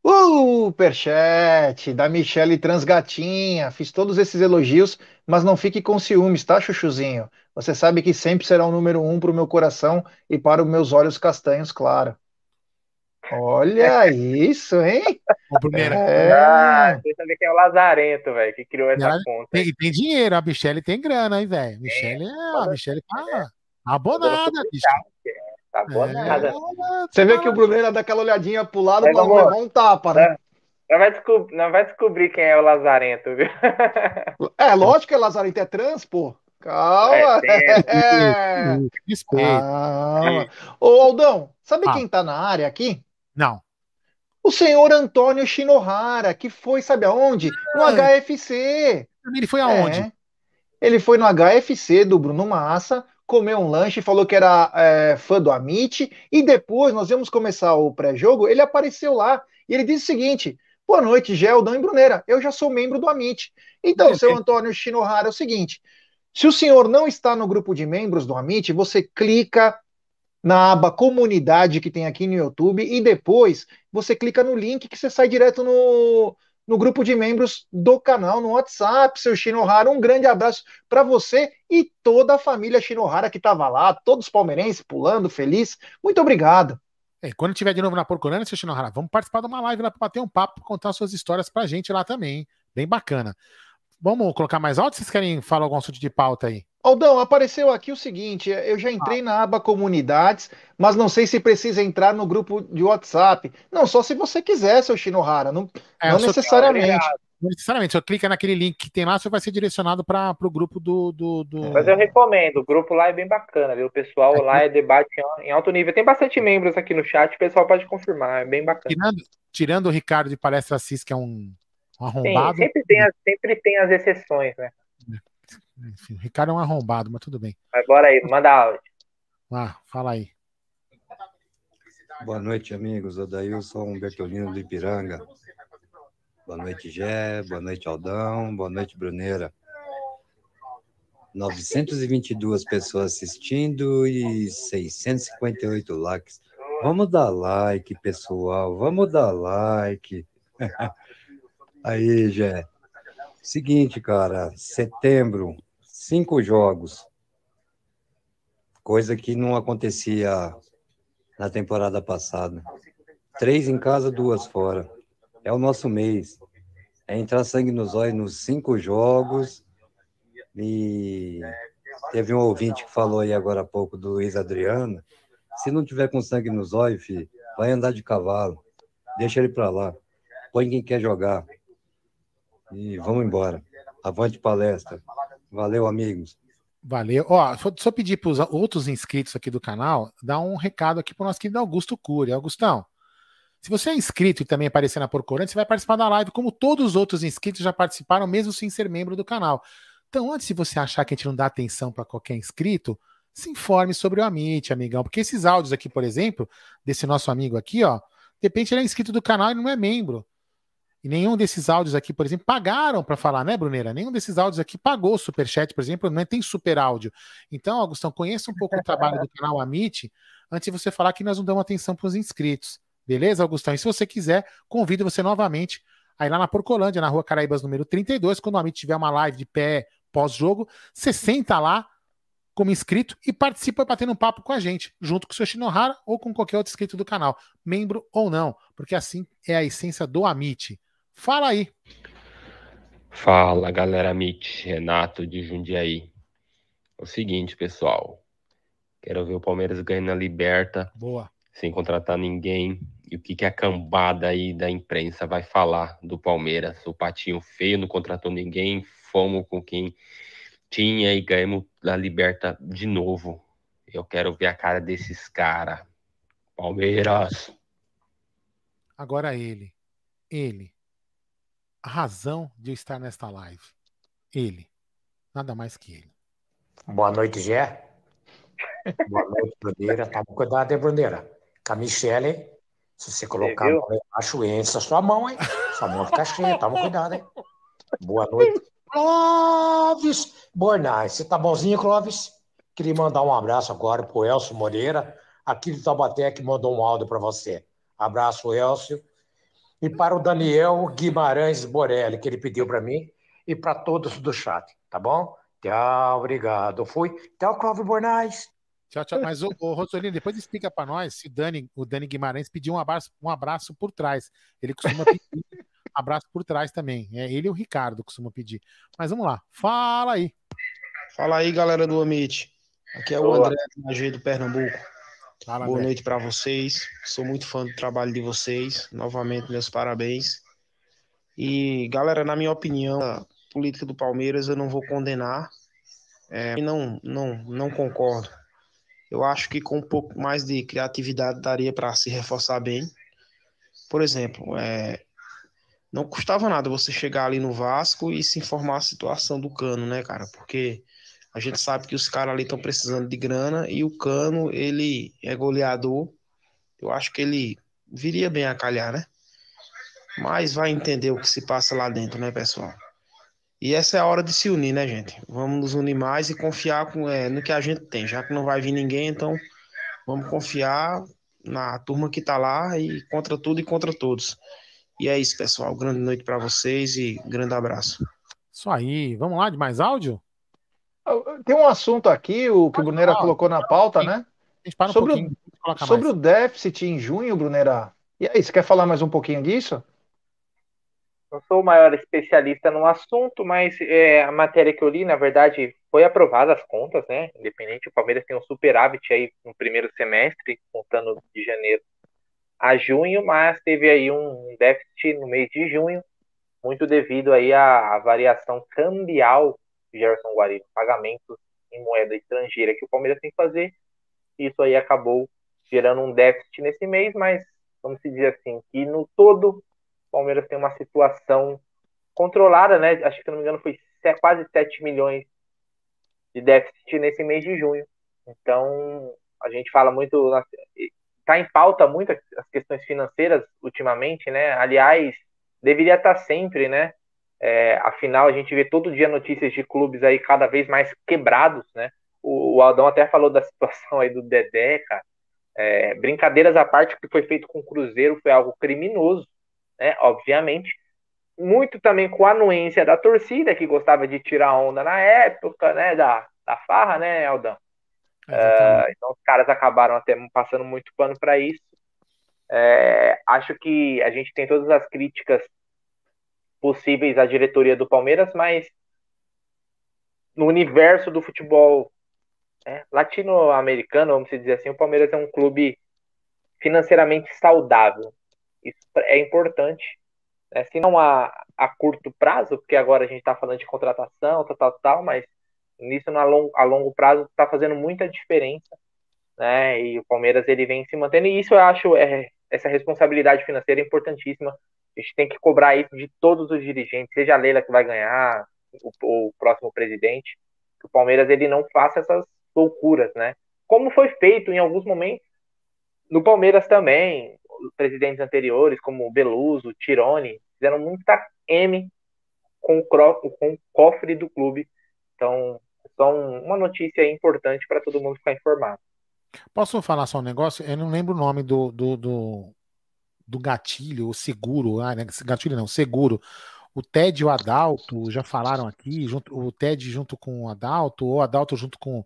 Superchat da Michele Transgatinha. Fiz todos esses elogios, mas não fique com ciúmes, tá, Chuchuzinho? Você sabe que sempre será o número um para o meu coração e para os meus olhos castanhos, claro. Olha isso, hein? O primeiro. É. Ah, você sabe quem é o Lazarento, velho, que criou essa Ela conta. tem, tem dinheiro, a Michelle tem grana, hein, velho? Michelle é, a Michelle tá abonada, bicho. Tá boa É. nada. Você vê que o Bruneira dá aquela olhadinha pro lado Mas, para amor, levar um tapa, né? Não vai, descobrir, não vai descobrir quem é o Lazarento, viu? É, lógico que é Lazarento é trans, pô. Calma. É, É. *laughs* Respeito. Calma. Ô, Aldão, sabe Ah. quem tá na área aqui? Não. O senhor Antônio Shinohara, que foi, sabe aonde? No Ah. HFC. Ele foi aonde? É. Ele foi no HFC do Bruno Massa, comeu um lanche, falou que era é, fã do Amit, e depois nós íamos começar o pré-jogo, ele apareceu lá, e ele disse o seguinte, boa noite, Geldão e Bruneira, eu já sou membro do Amit. Então, seu Antônio Shinohara, é o seguinte, se o senhor não está no grupo de membros do Amit, você clica na aba comunidade que tem aqui no YouTube e depois você clica no link que você sai direto no, no grupo de membros do canal no WhatsApp, seu Shinohara. Um grande abraço para você e toda a família Shinohara que estava lá, todos palmeirenses pulando, feliz. Muito obrigado. É, quando tiver de novo na Porcorana, seu Shinohara, vamos participar de uma live lá para bater um papo, contar suas histórias pra gente lá também, hein? Bem bacana. Vamos colocar mais alto? Vocês querem falar algum assunto de pauta aí? Aldão, apareceu aqui o seguinte: eu já entrei na aba comunidades, mas não sei se precisa entrar no grupo de WhatsApp. Não, só se você quiser, seu Shinohara, não, É, não necessariamente. Não necessariamente, você clica naquele link que tem lá, você vai ser direcionado para o grupo do. do, do... Mas eu recomendo, o grupo lá é bem bacana, viu? O pessoal lá é debate em- em alto nível. Tem bastante membros aqui no chat, o pessoal pode confirmar, é bem bacana. Tirando, tirando o Ricardo de Palestra Assis, que é um, um Sim, arrombado. sempre tem, as, sempre tem as exceções, né? Enfim, o Ricardo é um arrombado, mas tudo bem. Mas bora aí, manda áudio. Ah, fala aí. Boa noite, amigos. Odailson Bertolino do Ipiranga. Boa noite, Gé. Boa noite, Aldão. Boa noite, Bruneira. 922 pessoas assistindo e 658 likes. Vamos dar like, pessoal. Vamos dar like. *laughs* Aí, Gé. Seguinte, cara. Setembro, cinco jogos. Coisa que não acontecia na temporada passada. Três em casa, duas fora. É o nosso mês. É entrar sangue nos olhos nos cinco jogos. E teve um ouvinte que falou aí agora há pouco do Luiz Adriano. Se não tiver com sangue nos olhos, filho, vai andar de cavalo. Deixa ele pra lá. Põe quem quer jogar. E vamos embora. Avante palestra. Valeu, amigos. Valeu. Ó, só, pedir para os outros inscritos aqui do canal, dar um recado aqui para o nosso querido Augusto Cury. Augustão, se você é inscrito e também aparecer na Porcorante, você vai participar da live, como todos os outros inscritos já participaram, mesmo sem ser membro do canal. Então, antes de você achar que a gente não dá atenção para qualquer inscrito, se informe sobre o Amit, amigão. Porque esses áudios aqui, por exemplo, desse nosso amigo aqui, ó, de repente ele é inscrito do canal e não é membro. E nenhum desses áudios aqui, por exemplo, pagaram para falar, né, Bruneira? Nenhum desses áudios aqui pagou o superchat, por exemplo, não é- tem super áudio. Então, Augustão, conheça um pouco o trabalho do canal Amit antes de você falar que nós não damos atenção para os inscritos. Beleza, Augustão? E se você quiser, convido você novamente aí lá na Porcolândia, na rua Caraíbas, número 32, quando o Amit tiver uma live de pé pós-jogo, você senta lá como inscrito e participa batendo um papo com a gente, junto com o seu Shinohara ou com qualquer outro inscrito do canal, membro ou não, porque assim é a essência do Amit. Fala aí. Fala galera Mit, Renato de Jundiaí. É o seguinte, pessoal. Quero ver o Palmeiras ganhando a Liberta Boa. sem contratar ninguém. E o que, que a cambada aí da imprensa vai falar do Palmeiras? O patinho feio não contratou ninguém, fomos com quem tinha e ganhamos a Liberta de novo. Eu quero ver a cara desses caras. Palmeiras. Agora ele. Ele. A razão de eu estar nesta live. Ele. Nada mais que ele. Boa noite, Gé. Boa noite, Bruneira. Toma cuidado, hein, Bruneira? Com a Michele, se você colocar a mão embaixo, enche a sua mão, hein? Sua mão fica cheia, toma cuidado, hein? Boa noite. Clóvis Bornais, você tá bonzinho, Clóvis? Queria mandar um abraço agora pro Elcio Moreira, aqui de Taubaté, que mandou um áudio para você. Abraço, Elcio. E para o Daniel Guimarães Borelli, que ele pediu para mim, e para todos do chat, tá bom? Tchau, obrigado. Fui. Tchau, Clóvis Bornais. Tchau, tchau. Mas, ô, ô Rosolino, depois explica para nós se Dani, o Dani Guimarães pediu um abraço, um abraço por trás. Ele costuma pedir um *laughs* abraço por trás também. É, ele e o Ricardo costumam pedir. Mas vamos lá. Fala aí. Fala aí, galera do Amit. Aqui é o. André do Magê do Pernambuco. Fala, Boa André. noite para vocês. Sou muito fã do trabalho de vocês. Novamente, meus parabéns. E, galera, na minha opinião, a política do Palmeiras eu não vou condenar. É, não, não, não concordo. Eu acho que com um pouco mais de criatividade daria para se reforçar bem. Por exemplo, é, não custava nada você chegar ali no Vasco e se informar a situação do Cano, né, cara? Porque a gente sabe que os caras ali estão precisando de grana e o Cano, ele é goleador. Eu acho que ele viria bem a calhar, né? Mas vai entender o que se passa lá dentro, né, pessoal? E essa é a hora de se unir, né, gente? Vamos nos unir mais e confiar com, é, no que a gente tem. Já que não vai vir ninguém, então vamos confiar na turma que tá lá e contra tudo e contra todos. E é isso, pessoal. Grande noite para vocês e grande abraço. Isso aí. Vamos lá de mais áudio? Tem um assunto aqui, o que o Brunera colocou na pauta, né? um sobre o, sobre mais. o déficit em junho, Brunera. E aí, você quer falar mais um pouquinho disso? Não sou o maior especialista no assunto, mas é, a matéria que eu li, na verdade, foi aprovada as contas, né? Independente, o Palmeiras tem um superávit aí no primeiro semestre, contando de janeiro a junho, mas teve aí um déficit no mês de junho, muito devido aí à, à variação cambial Gerson Guarino, pagamentos em moeda estrangeira que o Palmeiras tem que fazer. Isso aí acabou gerando um déficit nesse mês, mas vamos dizer assim, que no todo o Palmeiras tem uma situação controlada, né? Acho que, se não me engano, foi se- quase 7 milhões de déficit nesse mês de junho. Então, a gente fala muito, está em pauta muito as questões financeiras ultimamente, né? Aliás, deveria estar sempre, né? É, afinal, a gente vê todo dia notícias de clubes aí cada vez mais quebrados, né? O, o Aldão até falou da *laughs* situação aí do Dedé, cara. É, brincadeiras à parte, o que foi feito com o Cruzeiro foi algo criminoso, né? Obviamente. Muito também com a anuência da torcida, que gostava de tirar onda na época, né? Da, da farra, né, Aldão? É, então os caras acabaram até passando muito pano para isso. É, acho que a gente tem todas as críticas possíveis à diretoria do Palmeiras, mas no universo do futebol né, latino-americano, vamos dizer assim, o Palmeiras é um clube financeiramente saudável. Isso é importante, né, se não a, a curto prazo, porque agora a gente está falando de contratação, tal, tal, tal, mas nisso a, longo, a longo prazo está fazendo muita diferença, né? E o Palmeiras ele vem se mantendo, e isso eu acho é, essa responsabilidade financeira é importantíssima. A gente tem que cobrar isso de todos os dirigentes, seja a Leila que vai ganhar, o, o próximo presidente, que o Palmeiras ele não faça essas loucuras, né? Como foi feito em alguns momentos no Palmeiras também, presidentes anteriores, como Beluso, Tirone, fizeram muita M com o, com o cofre do clube. Então, um- uma notícia importante para todo mundo ficar informado. Posso falar só um negócio? Eu não lembro o nome do, do, do, do gatilho, o seguro. Ah, né? Gatilho não, seguro. O Ted e o Adalto já falaram aqui, junto, o Ted junto com o Adalto, ou o Adalto junto com,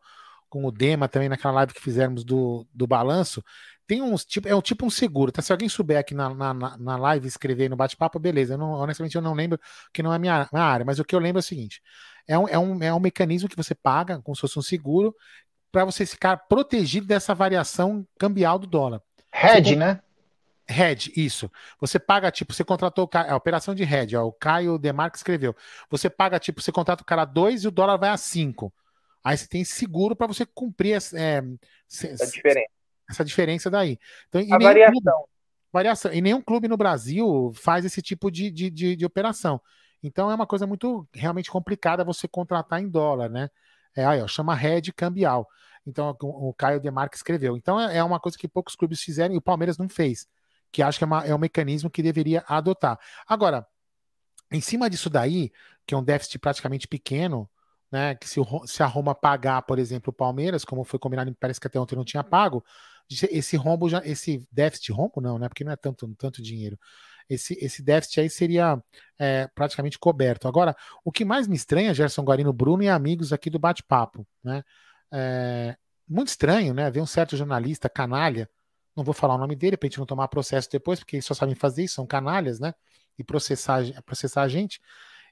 com o Dema também naquela live que fizemos do, do balanço. Tem uns tipo, é um tipo um seguro, tá? Se alguém souber aqui na, na, na- live escrever no bate-papo, beleza. Eu não, honestamente, eu não lembro, que não é minha, minha área, mas o que eu lembro é o seguinte: é um, é um, é um mecanismo que você paga, como se fosse um seguro, para você ficar protegido dessa variação cambial do dólar. Hedge, né? Hedge, isso. Você paga, tipo, você contratou cara, a operação de hedge, ó, o Caio Demarque escreveu. Você paga, tipo, você contrata o cara a 2 e o dólar vai a 5. Aí você tem seguro para você cumprir essa, é, se- A diferença. essa diferença daí. Então, A variação. clube- variação. E nenhum clube no Brasil faz esse tipo de, de, de, de operação. Então é uma coisa muito realmente complicada você contratar em dólar, né? É, aí, ó, chama hedge cambial. Então o, o Caio Demarque escreveu. Então é, é uma coisa que poucos clubes fizeram e o Palmeiras não fez. Que acho que é, uma- é um mecanismo que deveria adotar. Agora, em cima disso daí, que é um déficit praticamente pequeno, né? Que se, o se a Roma pagar, por exemplo, o Palmeiras, como foi combinado, parece que até ontem não tinha pago, esse rombo já, esse déficit rombo não, né? Porque não é tanto, tanto dinheiro. esse, esse déficit aí seria é, praticamente coberto. Agora, o que mais me estranha, Gerson Guarino Bruno e amigos aqui do bate-papo, né? É, muito estranho, né? Ver um certo jornalista canalha, não vou falar o nome dele para a gente não tomar processo depois, porque eles só sabem fazer isso, são canalhas, né? E processar, processar a gente.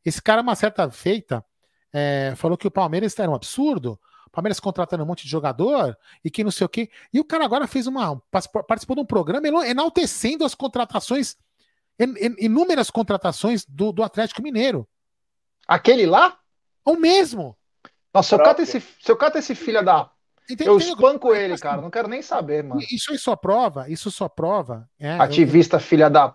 Esse cara, uma certa feita, é, falou que o Palmeiras era um absurdo, Palmeiras contratando um monte de jogador e que não sei o quê. E o cara agora fez uma. participou de um programa enaltecendo as contratações, inúmeras contratações do, do Atlético Mineiro. Aquele lá? O mesmo. Nossa, se eu cato esse, se eu cato esse filho da. Eu espanco ele, cara. Não quero nem saber, mano. Isso aí só prova, isso só prova. É, Ativista, eu, filha da.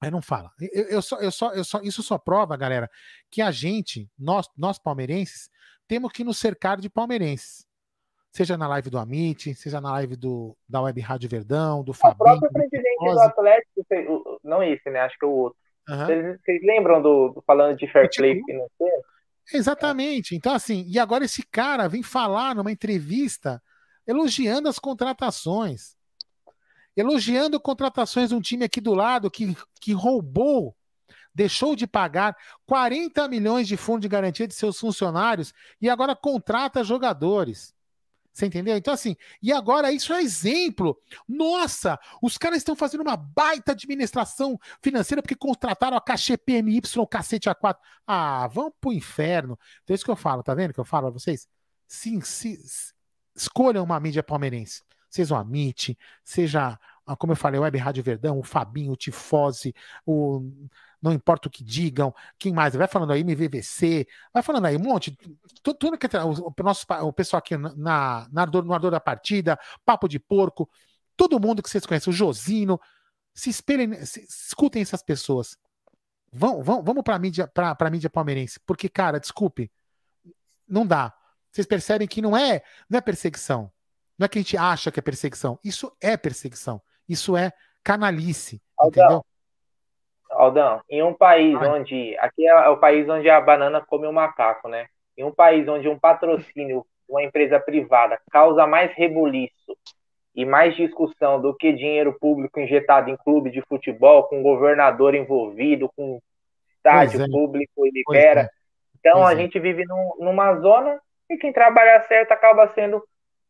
Aí não fala. Eu, eu, só, eu, só, eu só, isso só prova, galera, que a gente, nós, nós palmeirenses, temos que nos cercar de palmeirenses. Seja na live do Amit, seja na live do, da Web Rádio Verdão, do Fabinho. O próprio presidente do, do Atlético, não esse, né? Acho que é o outro. Uhum. Vocês, vocês, lembram do, do, falando de fair play financeiro? Exatamente. Então, assim, e agora esse cara vem falar numa entrevista elogiando as contratações. Elogiando contratações de um time aqui do lado que, que roubou deixou de pagar 40 milhões de fundo de garantia de seus funcionários e agora contrata jogadores. Você entendeu? Então, assim, e agora isso é exemplo. Nossa, os caras estão fazendo uma baita administração financeira porque contrataram a cachê PMY, cacete A4. Ah, vão pro inferno. Então, é isso que eu falo, tá vendo que eu falo a vocês? Sim, sim, escolham uma mídia palmeirense. Seja o Amit, seja, como eu falei, o Web Rádio Verdão, o Fabinho, o Tifose, o não importa o que digam, quem mais? Vai falando aí, MVVC, vai falando aí um monte, tudo, tudo que o, nosso, o pessoal aqui na, na Ardor, no Ardor da Partida, Papo de Porco, todo mundo que vocês conhecem, o Josino, se espelhem, se, escutem essas pessoas. Vão, vão, vamos para a mídia, pra, pra mídia palmeirense, porque, cara, desculpe, não dá. Vocês percebem que não é, não é perseguição. Não é que a gente acha que é perseguição. Isso é perseguição. Isso é canalice. Entendeu? Aldão, em um país onde. Aqui é o país onde a banana come o macaco, né? Em um país onde um patrocínio uma empresa privada causa mais rebuliço e mais discussão do que dinheiro público injetado em clube de futebol, com governador envolvido, com estádio é. público e libera. É. Então pois a é. gente vive num, numa zona e quem trabalha certo acaba sendo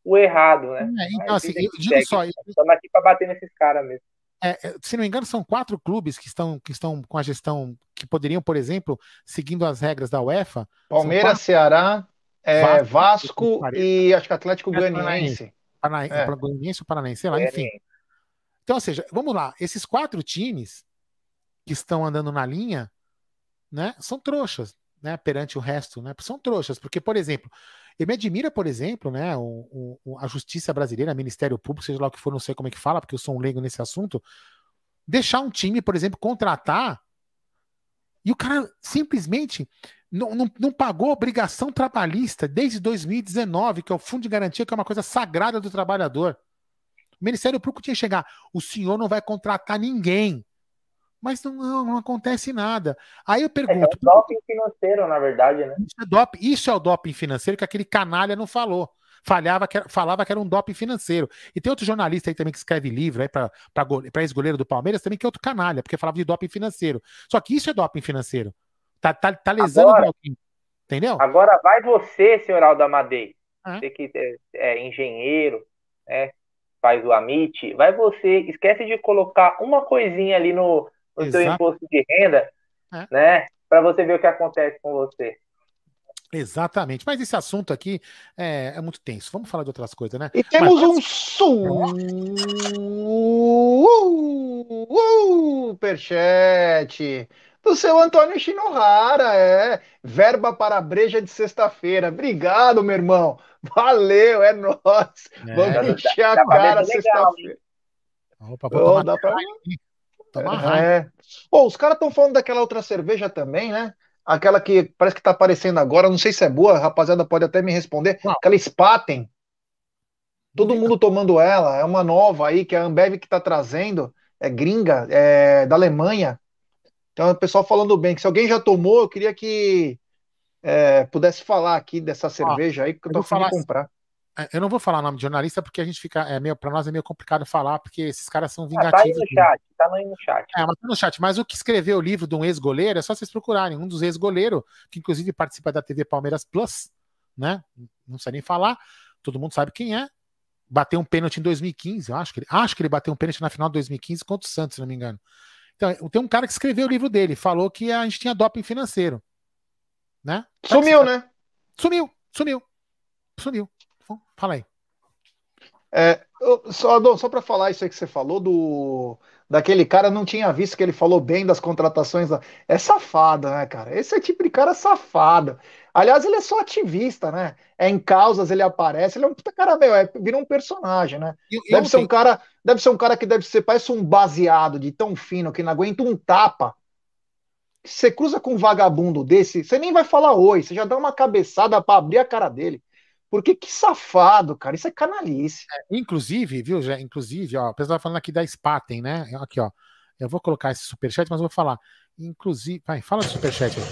o errado, né? É, então, assim, eu digo só. Estamos aqui para bater nesses caras mesmo. É, é, se não me engano, são quatro clubes que estão, que estão com a gestão que poderiam, por exemplo, seguindo as regras da UEFA. Palmeiras, Ceará, é, Vasco, Vasco e acho que Atlético Goianiense. Paranaense, é. Goianiense ou Paranaense, sei lá, enfim. Então, ou seja, vamos lá, esses quatro times que estão andando na linha, né, são trouxas, né, perante o resto, né, são trouxas, porque, por exemplo, eu me admira, por exemplo, né, o, o, a justiça brasileira, Ministério Público, seja lá o que for, não sei como é que fala, porque eu sou um leigo nesse assunto, deixar um time, por exemplo, contratar e o cara simplesmente não, não, não, pagou obrigação trabalhista desde 2019, que é o Fundo de Garantia, que é uma coisa sagrada do trabalhador. O Ministério Público tinha que chegar, o senhor não vai contratar ninguém mas não, não, não, acontece nada. Aí eu pergunto. É, é o doping financeiro, na verdade, né? Isso é, doping, isso é o doping financeiro que aquele canalha não falou. Falhava que, falava que era um doping financeiro. E tem outro jornalista aí também que escreve livro para ex-goleiro do Palmeiras, também que é outro canalha, porque falava de doping financeiro. Só que isso é doping financeiro. Tá, tá, tá lesando agora, o Entendeu? Agora vai você, senhor Aldo Amadei. É. Você que é, é engenheiro, né? faz o Amit, vai você, esquece de colocar uma coisinha ali no, o Exato. seu imposto de renda, é. né? Para você ver o que acontece com você. Exatamente, mas esse assunto aqui é, é, muito tenso. Vamos falar de outras coisas, né? E temos mas... um superchat do seu Antônio Shinohara, é. Verba para breja de sexta-feira. Obrigado, meu irmão. Valeu, é nóis. É. Vamos encher a cara sexta-feira. Opa, vou oh, dá pra... Toma é. Pô, os caras estão falando daquela outra cerveja também, né? Aquela que parece que tá aparecendo agora, não sei se é boa, a rapaziada pode até me responder. Não. Aquela Spaten. Todo mundo tomando ela, é uma nova aí que a Ambev que tá trazendo, é gringa, é da Alemanha. Então, o pessoal falando bem, que se alguém já tomou, eu queria que é, pudesse falar aqui dessa cerveja aí, porque eu tô afim de comprar. É, Eu não vou falar o nome de jornalista porque a gente fica. É meio, pra nós é meio complicado falar, porque esses caras são Ah, tá aí vingativos. no chat, tá aí no chat. É, mas tá no chat. Mas o que escreveu o livro de um ex-goleiro é só vocês procurarem. Um dos ex-goleiros, que inclusive participa da TV Palmeiras Plus, né? Não sei nem falar. Todo mundo sabe quem é. Bateu um pênalti em 2015. Eu acho que ele, acho que ele bateu um pênalti na final de 2015 contra o Santos, se não me engano. Então, tem um cara que escreveu o livro dele, falou que a gente tinha doping financeiro. Né? Sumiu, né? Sumiu, sumiu. Sumiu. Fala aí. É, eu- só, Adão, só para falar isso aí que você falou do daquele cara, eu não tinha visto que ele falou bem das contratações. da- É safado, né, cara? Esse é tipo de cara safado. Aliás, ele é só ativista, né? É em causas, ele aparece, ele é um puta cara, meu, é, vira um personagem, né? E- e Deve ser um cara, deve ser um cara que deve ser, parece um baseado de tão fino que não aguenta um tapa. Você cruza com um vagabundo desse, você nem vai falar oi, você já dá uma cabeçada para abrir a cara dele. Porque que safado, cara, isso é canalice. Inclusive, viu, já, inclusive, ó, o pessoal tá falando aqui da Spaten, né? Aqui, ó. Eu vou colocar esse superchat, mas eu vou falar. Inclusive, vai, fala do superchat aí.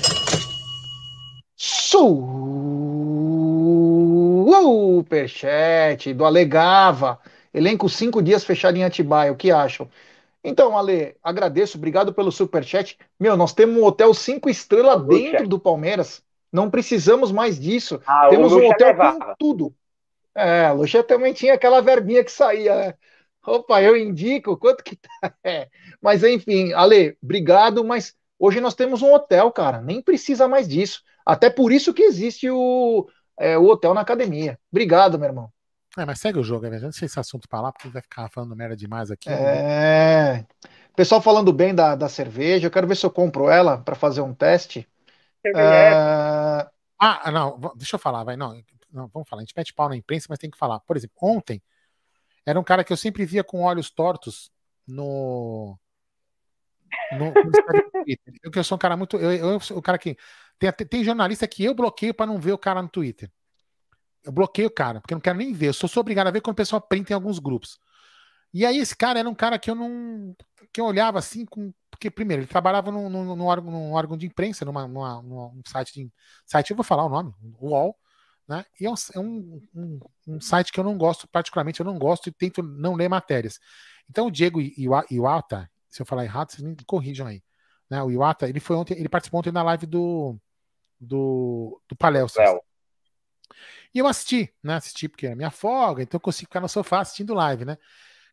Superchat do Alegava. Elenco cinco dias fechado em Atibaia. O que acham? Então, Ale, agradeço, obrigado pelo superchat. Meu, nós temos um hotel cinco estrelas dentro do Palmeiras. Não precisamos mais disso. Ah, temos um hotel com levava. tudo. É, a Lucha também tinha aquela verbinha que saía, né? Opa, eu indico quanto que tá. *laughs* É. Mas enfim, Ale, obrigado, mas hoje nós temos um hotel, cara. Nem precisa mais disso. Até por isso que existe o, é, o hotel na academia. Obrigado, meu irmão. É, mas segue o jogo, né? Não sei esse assunto pra lá, porque vai ficar falando merda demais aqui. É. Pessoal falando bem da, da cerveja, eu quero ver se eu compro ela para fazer um teste. É, Ah, não, deixa eu falar, vai. Não, não, vamos falar. A gente mete pau na imprensa, mas tem que falar. Por exemplo, ontem era um cara que eu sempre via com olhos tortos no. No, no Twitter. Eu, sou um cara muito. Eu, eu o cara que. Tem, tem jornalista que eu bloqueio para não ver o cara no Twitter. Eu bloqueio o cara, porque eu não quero nem ver. Eu sou obrigado a ver quando o pessoal printa em alguns grupos. E aí, esse cara era um cara que eu não. que eu olhava assim, com, porque, primeiro, ele trabalhava num, num, num órgão, num órgão de imprensa, numa, numa, num site de. Site, eu vou falar o nome, UOL, né? E é, um, é um, um, um site que eu não gosto, particularmente, eu não gosto e tento não ler matérias. Então, o Diego Iwa- Iwata, se eu falar errado, vocês me corrijam aí. Né? O Iwata, ele foi ontem, ele participou ontem na live do. do, do Palestra. E eu assisti, né? Assisti porque é minha folga, então eu consigo ficar no sofá assistindo live, né?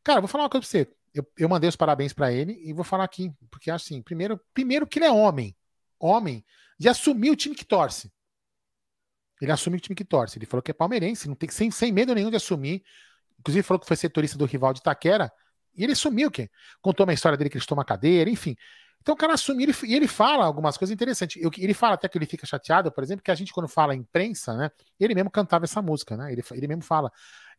Cara, vou falar uma coisa pra você. Eu, eu mandei os parabéns pra ele e vou falar aqui, porque assim, primeiro, primeiro que ele é homem, homem, de assumir o time que torce. Ele assumiu o time que torce. Ele falou que é palmeirense, não tem sem, sem medo nenhum de assumir. Inclusive falou que foi setorista do rival de Itaquera. E ele assumiu que contou uma história dele que ele estou uma cadeira, enfim. Então o cara assume ele, e ele fala algumas coisas interessantes. Eu- ele fala até que ele fica chateado, por exemplo, que a gente, quando fala imprensa, né? Ele mesmo cantava essa música, né? Ele, ele mesmo fala.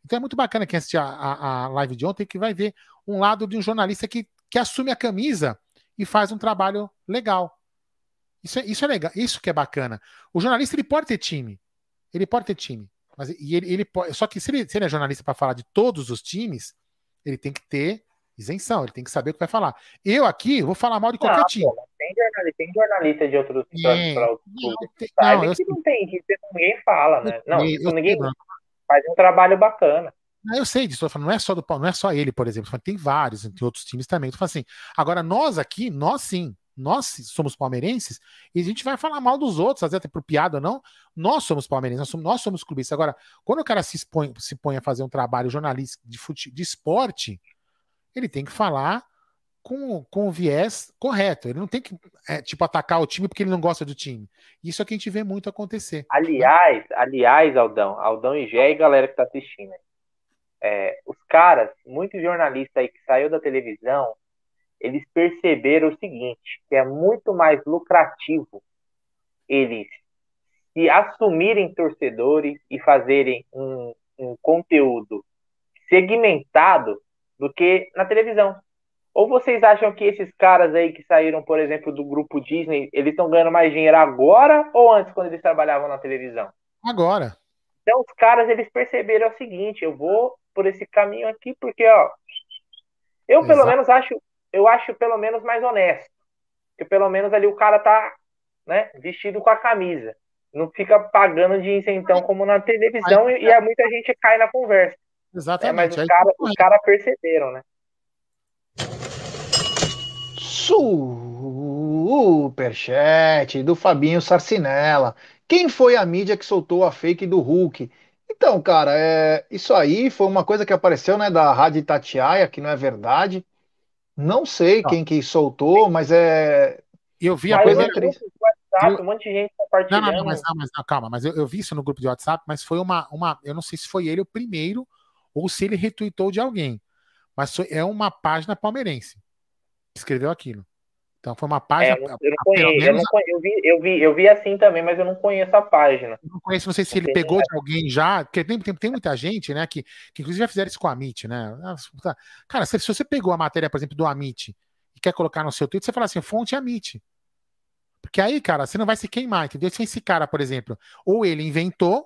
Então é muito bacana quem assistir a, a, a live de ontem que vai ver um lado de um jornalista que, que assume a camisa e faz um trabalho legal. Isso é, isso é legal, isso que é bacana. O jornalista ele pode ter time. Ele pode ter time. Mas e ele, ele pode, só que se ele, se ele é jornalista para falar de todos os times, ele tem que ter isenção, ele tem que saber o que vai falar. Eu aqui vou falar mal de qualquer Não, time. pô, tem, jornalista, tem jornalista de outros Tem. para outros Não, clubes. não, eu que não tem, que ninguém fala, né? Não, Eu isso sei, ninguém Bruno. Faz um trabalho bacana. Eu sei disso, não é só do não é só ele, por exemplo, tem vários, tem outros times também. Tô falando assim, agora nós aqui, nós sim, nós somos palmeirenses e a gente vai falar mal dos outros, às vezes até por piada ou não, nós somos palmeirenses, nós somos, nós somos clubistas. Agora, quando o cara se expõe, se põe a fazer um trabalho jornalístico de, fute, de esporte, ele tem que falar com, com o viés correto. Ele não tem que, é, tipo, atacar o time porque ele não gosta do time. Isso é que a gente vê muito acontecer. Aliás, aliás, Aldão, Aldão e Gé e galera que tá assistindo. É, os caras, muitos jornalistas aí que saiu da televisão, eles perceberam o seguinte, que é muito mais lucrativo eles se assumirem torcedores e fazerem um, um conteúdo segmentado do que na televisão. Ou vocês acham que esses caras aí que saíram, por exemplo, do grupo Disney, eles estão ganhando mais dinheiro agora ou antes, quando eles trabalhavam na televisão? Agora. Então os caras eles perceberam o seguinte, eu vou por esse caminho aqui porque ó, eu pelo Exato. menos acho, eu acho pelo menos mais honesto, que pelo menos ali o cara tá, né, vestido com a camisa. não fica pagando de isentão como na televisão e, e muita gente cai na conversa. Exatamente. É, mas os Aí- caras os cara perceberam, né? Superchat do Fabinho Sarcinella. Quem foi a mídia que soltou a fake do Hulk? Então, cara, é, isso aí foi uma coisa que apareceu, né, da Rádio Itatiaia, que não é verdade. Não sei quem que soltou, mas é. Eu vi a coisa grupo do WhatsApp, Eu- um monte de gente Não, compartilhando. não, não, mas, não, mas não, calma, mas eu, eu vi isso no grupo de WhatsApp, mas foi uma, uma. Eu não sei se foi ele o primeiro ou se ele retweetou de alguém. Mas foi- é uma página palmeirense escreveu aquilo. Então foi uma É, página. eu não, eu não conheço, eu, não conhe- eu vi, eu, vi, eu vi assim também, mas eu não conheço a página. não conheço, não sei se ele pegou de alguém já, porque tem, tem, tem muita gente, né, que, que inclusive já fizeram isso com a Amit, né? Ah, tá. Cara, se, se você pegou a matéria, por exemplo, do Amit e quer colocar no seu tweet, você fala assim, fonte Amit. Porque aí, cara, você não vai se queimar, entendeu? Se esse cara, por exemplo, ou ele inventou,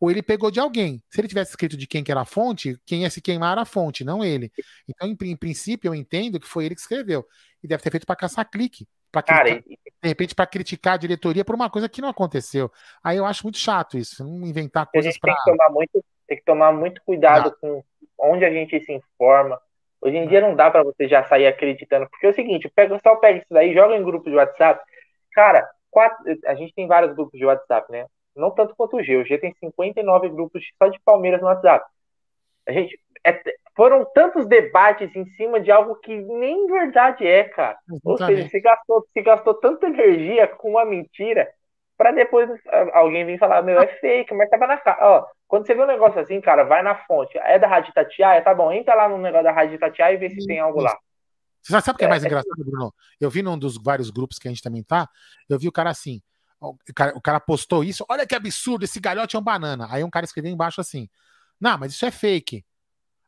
ou ele pegou de alguém. Se ele tivesse escrito de quem que era a fonte, quem ia se queimar era a fonte, não ele. Então, em, em princípio, eu entendo que foi ele que escreveu. E deve ter feito para caçar clique. Pra Cara, criticar- de repente, para criticar a diretoria por uma coisa que não aconteceu. Aí eu acho muito chato isso, não inventar coisas tem para. muito, tem que tomar muito cuidado com onde a gente se informa. Hoje em dia não dá pra você já sair acreditando, porque é o seguinte, pega, só pega isso daí, joga em grupo de WhatsApp. Cara, quatro, a gente tem vários grupos de WhatsApp, né? Não tanto quanto o G. O G tem 59 grupos só de Palmeiras no WhatsApp. A gente é- foram tantos debates em cima de algo que nem verdade é, cara. Ou seja, Exatamente. se gastou, se gastou tanta energia com uma mentira pra depois ah, alguém vir falar, meu, é fake, mas tava na cara. Ó, quando você vê um negócio assim, cara, vai na fonte. É da Rádio Tatiaia? Tá bom, entra lá no negócio da Rádio Tatiaia e vê se tem algo lá. Você sabe, o que é mais É, é engraçado, Bruno? Eu vi num dos vários grupos que a gente também tá, eu vi o cara assim, o cara, o cara postou isso, olha que absurdo, esse galhote é um banana. Aí um cara escreveu embaixo assim, não, mas isso é fake.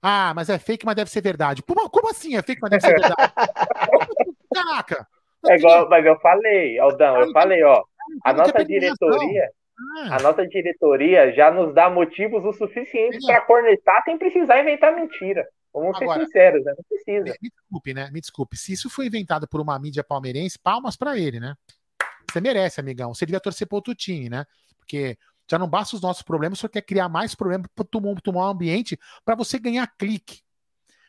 Ah, mas é fake, mas deve ser verdade. Pô, como assim é fake, mas deve ser verdade? *laughs* Caraca! É igual, mas eu falei, Aldão, eu falei, ó, a nossa diretoria, Ah. a nossa diretoria já nos dá motivos o suficiente pra cornetar sem precisar inventar mentira. Vamos ser Agora, sinceros, né? Não precisa. Me, me desculpe, né? Me desculpe. Se isso foi inventado por uma mídia palmeirense, palmas pra ele, né? Você merece, amigão. Você devia torcer pro outro time, né? Porque já não basta os nossos problemas, só quer criar mais problemas para tomar, um ambiente para você ganhar clique.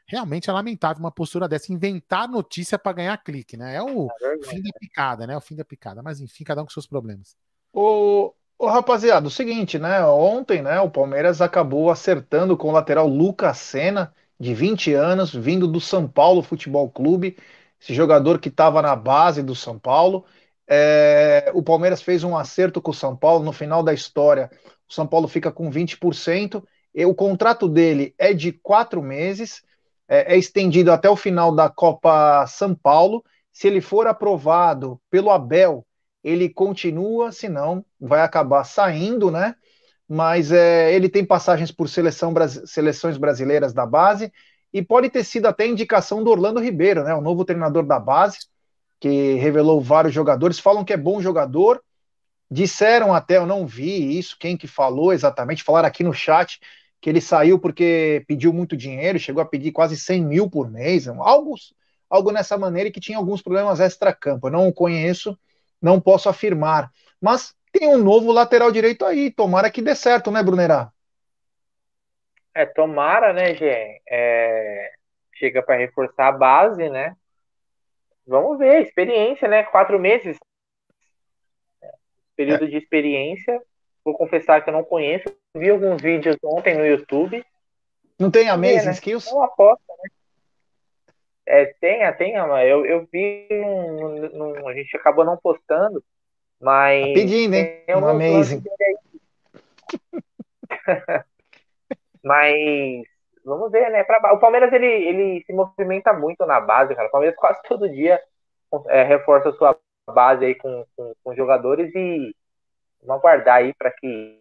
Realmente é lamentável uma postura dessa, inventar notícia para ganhar clique, né? É o fim da picada, né? O fim da picada. Mas enfim, cada um com seus problemas. Ô, ô, rapaziada, o seguinte, né? Ontem, né, o Palmeiras acabou acertando com o lateral Lucas Senna, de 20 anos, vindo do São Paulo Futebol Clube, esse jogador que estava na base do São Paulo. É, o Palmeiras fez um acerto com o São Paulo no final da história. O São Paulo fica com 20%. E o contrato dele é de quatro meses, é, é estendido até o final da Copa São Paulo. Se ele for aprovado pelo Abel, ele continua, senão vai acabar saindo, né? Mas é, ele tem passagens por seleção, seleções brasileiras da base e pode ter sido até indicação do Orlando Ribeiro, né? O novo treinador da base, que revelou vários jogadores, falam que é bom jogador. Disseram até, eu não vi isso, quem que falou exatamente, falaram aqui no chat que ele saiu porque pediu muito dinheiro, chegou a pedir quase 100 mil por mês, algo, algo nessa maneira e que tinha alguns problemas extra-campo. Eu não o conheço, não posso afirmar. Mas tem um novo lateral direito aí, tomara que dê certo, né, Brunerá? É, tomara, né, Gê? É, chega para reforçar a base, né? Vamos ver, experiência, né? Quatro meses. Período de experiência. Vou confessar que eu não conheço. Vi alguns vídeos ontem no YouTube. Não tem ver, Amazing né? Skills? É uma aposta, né? É, tem, tem, eu, eu vi, num, num- a gente acabou não postando, mas. Tá pedindo, hein? Um Amazing. *laughs* Mas vamos ver, né? Pra- o Palmeiras ele, ele se movimenta muito na base, cara. O Palmeiras *laughs* quase todo dia é, reforça a sua base aí com, com, com jogadores e vamos aguardar aí para que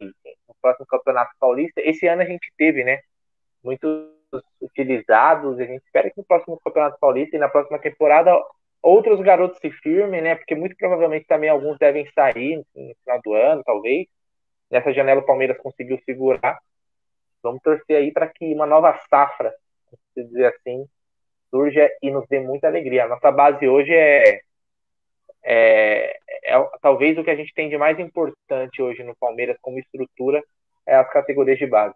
no próximo Campeonato Paulista, esse ano a gente teve, né? Muitos utilizados, a gente espera que no próximo Campeonato Paulista e na próxima temporada outros garotos se firmem, né? Porque muito provavelmente também alguns devem sair no final do ano, talvez. Nessa janela o Palmeiras conseguiu segurar. Vamos torcer aí para que uma nova safra, se dizer assim, surja e nos dê muita alegria. A nossa base hoje é é, é, talvez o que a gente tem de mais importante hoje no Palmeiras como estrutura é as categorias de base.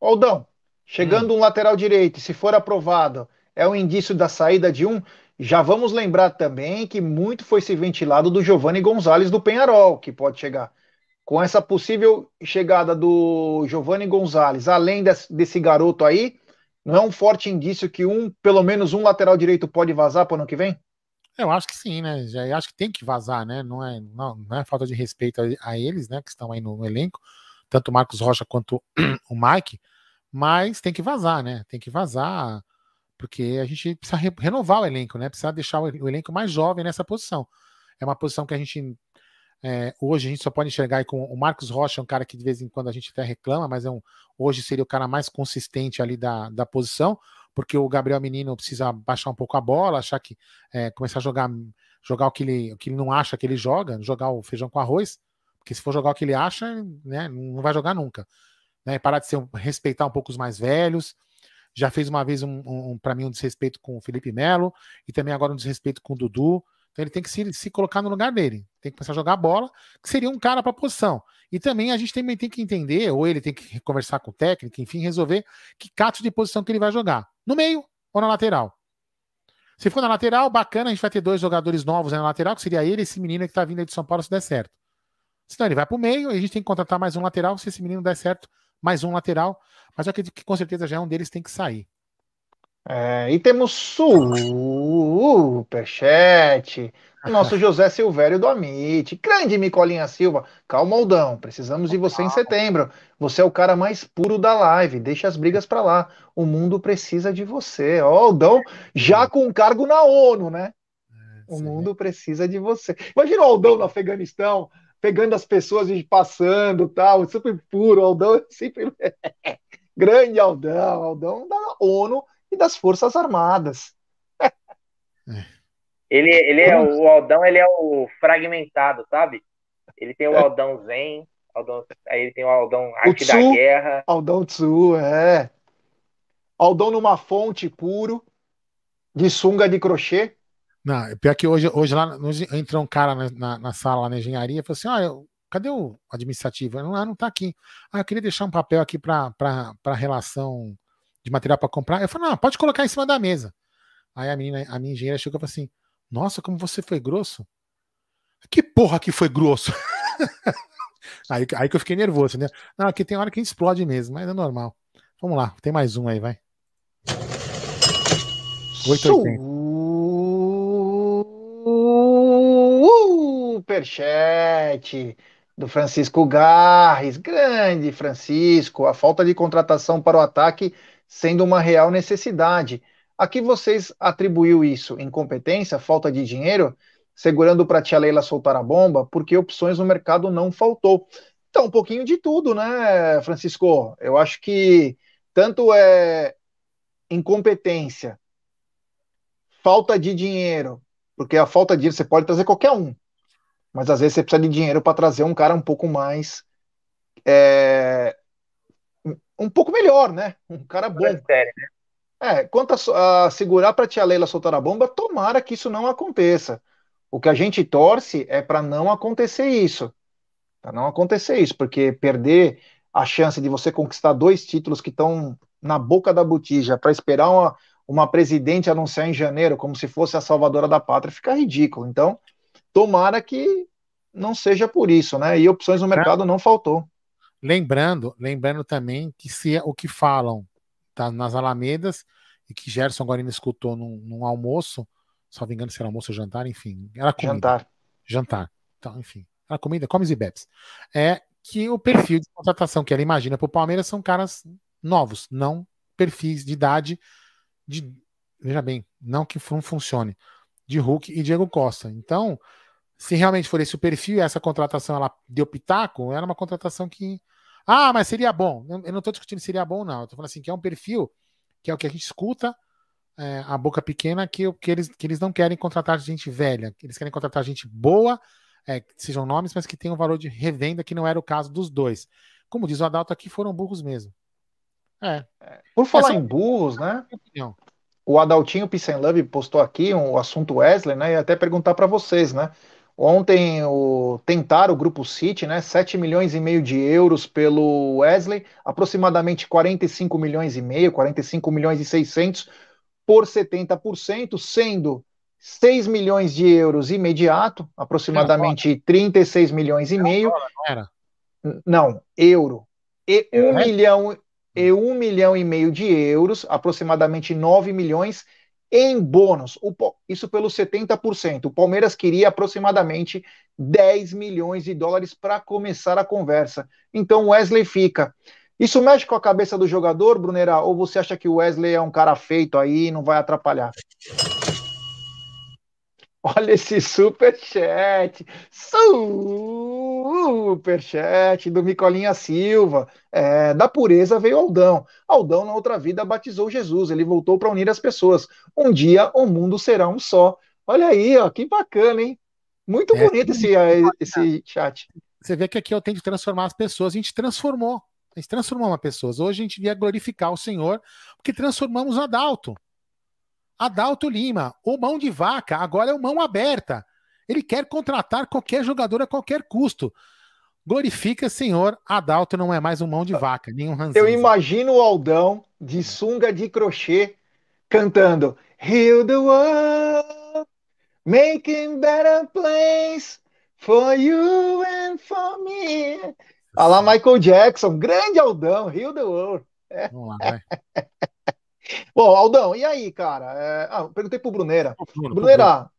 Aldão, chegando hum. um lateral direito, se for aprovado, é um indício da saída de um. Já vamos lembrar também que muito foi se ventilado do Giovanni Gonzalez do Penharol, que pode chegar. Com essa possível chegada do Giovanni Gonzalez, além desse, desse garoto aí, não é um forte indício que um, pelo menos um lateral direito pode vazar para o ano que vem? Eu acho que sim, né? Já acho que tem que vazar, né? Não é, não, não é falta de respeito a, a, eles, né? Que estão aí no, no elenco, tanto o Marcos Rocha quanto *clears throat* o Mike, mas tem que vazar, né? Tem que vazar, porque a gente precisa re, renovar o elenco, né? Precisa deixar o, o, elenco mais jovem nessa posição. É uma posição que a gente é, hoje a gente só pode enxergar aí com o Marcos Rocha, um cara que de vez em quando a gente até reclama, mas é um, hoje seria o cara mais consistente ali da, da posição porque o Gabriel Menino precisa baixar um pouco a bola, achar que é, começar a jogar jogar o que, ele, o que ele não acha que ele joga, jogar o feijão com arroz, porque se for jogar o que ele acha, né, não vai jogar nunca. Né, parar de ser, respeitar um pouco os mais velhos. Já fez uma vez um, um, para mim um desrespeito com o Felipe Melo e também agora um desrespeito com o Dudu. Então ele tem que se, se colocar no lugar dele, tem que começar a jogar bola, que seria um cara para posição. E também a gente também tem que entender, ou ele tem que conversar com o técnico, enfim, resolver que cato de posição que ele vai jogar. No meio ou na lateral. Se for na lateral, bacana, a gente vai ter dois jogadores novos na lateral, que seria ele e esse menino que está vindo aí de São Paulo se der certo. Senão ele vai para o meio, e a gente tem que contratar mais um lateral, se esse menino der certo, mais um lateral. Mas eu acredito que com certeza já é um deles tem que sair. É, e temos superchat. Nosso *laughs* José Silvério do Amit. Grande Micolinha Silva. Calma, Aldão. Precisamos de você em setembro. Você é o cara mais puro da live. Deixa as brigas pra lá. O mundo precisa de você. Ó, Aldão, já com cargo na ONU, né? O mundo precisa de você. Imagina o Aldão no Afeganistão, pegando as pessoas e passando tal. Super puro. O Aldão é sempre. *laughs* Grande Aldão. Aldão da ONU e das Forças Armadas. ele, ele é o Aldão, ele é o fragmentado, sabe? Ele tem o é. Aldão Zen, Aldão, aí ele tem o Aldão Arte o Tsu, da Guerra. Aldão Tsu, é. Aldão numa fonte puro, de sunga de crochê. Não, pior que hoje, hoje lá hoje entrou um cara na, na, na sala lá na engenharia e falou assim: olha, cadê o administrativo? Não, ah, não tá aqui. Ah, eu queria deixar um papel aqui para relação de material para comprar. Eu falei, não, pode colocar em cima da mesa. Aí a menina, a minha engenheira chegou e falou assim: Nossa, como você foi grosso. Que porra que foi grosso? *laughs* aí, aí que eu fiquei nervoso, né? Não, aqui tem hora que explode mesmo, mas é normal. Vamos lá, tem mais um aí, vai. 880. Superchat do Francisco Garres, grande Francisco, a falta de contratação para o ataque sendo uma real necessidade. Aqui vocês atribuiu isso incompetência, falta de dinheiro, segurando para a tia Leila soltar a bomba, porque opções no mercado não faltou. Então, um pouquinho de tudo, né, Francisco? Eu acho que tanto é incompetência, falta de dinheiro, porque a falta de dinheiro você pode trazer qualquer um, mas às vezes você precisa de dinheiro para trazer um cara um pouco mais é, um pouco melhor, né? Um cara bom. Sério, né? É, quanto a, a segurar para a tia Leila soltar a bomba, tomara que isso não aconteça. O que a gente torce é para não acontecer isso. Para não acontecer isso, porque perder a chance de você conquistar dois títulos que estão na boca da botija para esperar uma, uma presidente anunciar em janeiro como se fosse a salvadora da pátria fica ridículo. Então, tomara que não seja por isso, né? E opções no mercado não faltou. Lembrando, lembrando também que se é o que falam tá, nas Alamedas e que Gerson agora escutou num, num almoço, só me engano se era almoço ou jantar, enfim, era comida. Jantar. Jantar. Então, enfim, era comida, comes e bebes. É que o perfil de contratação que ela imagina para o Palmeiras são caras novos, não perfis de idade de, veja bem, não que não funcione, de Hulk e Diego Costa. Então, se realmente for esse o perfil e essa contratação ela deu pitaco, era uma contratação que ah, mas seria bom. Eu não estou discutindo se seria bom ou não. Eu tô falando assim, que é um perfil que é o que a gente escuta, é, a boca pequena, que, que, eles, que eles não querem contratar gente velha, eles querem contratar gente boa, é, que sejam nomes, mas que tenham valor de revenda, que não era o caso dos dois. Como diz o Adalto aqui, foram burros mesmo. É. Por falar Essa, em burros, né? o Adaltinho Pissenlove postou aqui um, o assunto Wesley, né? E até perguntar para vocês, né? Ontem o, tentaram o grupo City, né? 7 milhões e meio de euros pelo Wesley, aproximadamente 45 milhões e meio, 45 milhões e 600 por 70%, sendo 6 milhões de euros imediato, aproximadamente 36 milhões e meio. Não, euro. E É? um milhão e um milhão e meio de euros, aproximadamente 9 milhões em bônus. Isso pelo 70%. O Palmeiras queria aproximadamente 10 milhões de dólares para começar a conversa. Então o Wesley fica. Isso mexe com a cabeça do jogador, Brunera? Ou você acha que o Wesley é um cara feito aí e não vai atrapalhar? Olha esse superchat. Superchat do Micolinha Silva. É, da pureza veio Aldão. Aldão, na outra vida, batizou Jesus. Ele voltou para unir as pessoas. Um dia o mundo será um só. Olha aí, ó, que bacana, hein? Muito É, bonito esse, eh, esse chat. Você vê que aqui eu tento transformar as pessoas. A gente transformou. A gente transformou uma pessoa. Hoje a gente devia glorificar o Senhor, porque transformamos Adalto. Adalto Lima, o mão de vaca, agora é o mão aberta. Ele quer contratar qualquer jogador a qualquer custo. Glorifica, Senhor, Adalto não é mais um mão de vaca, nem um ranzinho. Eu imagino o Aldão de sunga de crochê cantando Heal the world, making better place for you and for me. Olha lá Michael Jackson, grande Aldão, Heal the world. Vamos lá, vai. *laughs* Bom, Aldão, e aí, cara? É, Ah, perguntei pro Bruneira. Bruno, Bruneira,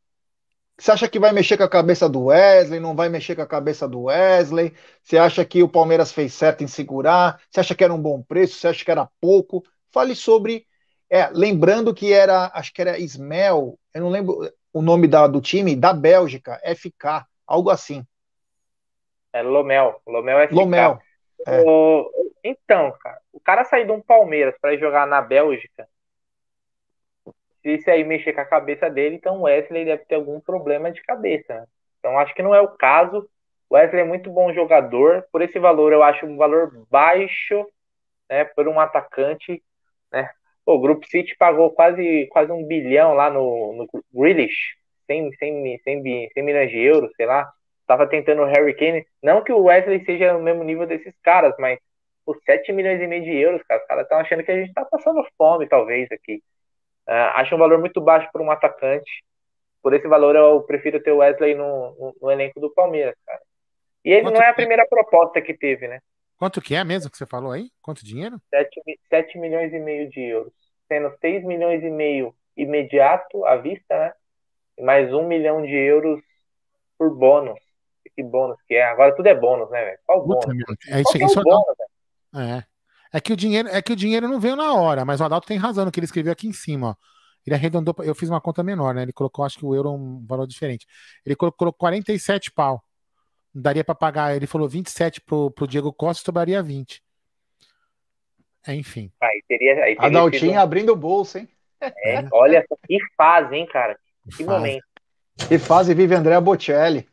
você acha que vai mexer com a cabeça do Wesley? Não vai mexer com a cabeça do Wesley? Você acha que o Palmeiras fez certo em segurar? Você acha que era um bom preço? Você acha que era pouco? Fale sobre. É, lembrando que era, acho que era Ismel, eu não lembro o nome da, do time, da Bélgica, FK, algo assim. É Lomel. Lomel é Lomel. É. O- Então, cara, o cara sair de um Palmeiras para jogar na Bélgica, se isso aí mexer com a cabeça dele, então o Wesley deve ter algum problema de cabeça, né? Então acho que não é o caso. O Wesley é muito bom jogador. Por esse valor, eu acho um valor baixo, né? Por um atacante, né? O Grupo City pagou quase, quase um bilhão lá no, no Grealish, 100, 100, 100, 100 milhões de euros, sei lá. Tava tentando o Harry Kane. Não que o Wesley seja no mesmo nível desses caras, mas por 7 milhões e meio de euros, cara, os caras estão achando que a gente tá passando fome, talvez, aqui. Ah, acho um valor muito baixo para um atacante. Por esse valor, eu prefiro ter o Wesley no, no, no elenco do Palmeiras, cara. E ele Quanto não é a primeira proposta que teve, né? Quanto que é mesmo que você falou aí? Quanto dinheiro? 7, 7 milhões e meio de euros. Sendo 6 milhões e meio imediato à vista, né? E mais 1 milhão de euros por bônus. Que bônus que é? Agora tudo é bônus, né, velho? Qual Puta, bônus? meu, é isso, é isso o é Adalto- bônus? É. É que o dinheiro, é que o dinheiro não veio na hora, mas o Adalto tem razão no que ele escreveu aqui em cima, ó. Ele arredondou, eu fiz uma conta menor, né? Ele colocou, acho que o euro é um valor diferente. Ele colocou 47 pau. Não daria pra pagar, ele falou 27 pro, pro Diego Costa, sobraria 20. É, enfim. Aí teria, aí teria Adaltinho sido- abrindo o bolso, hein? É, olha só que fase, hein, cara? Que Fase. momento. Que fase vive André Bocelli.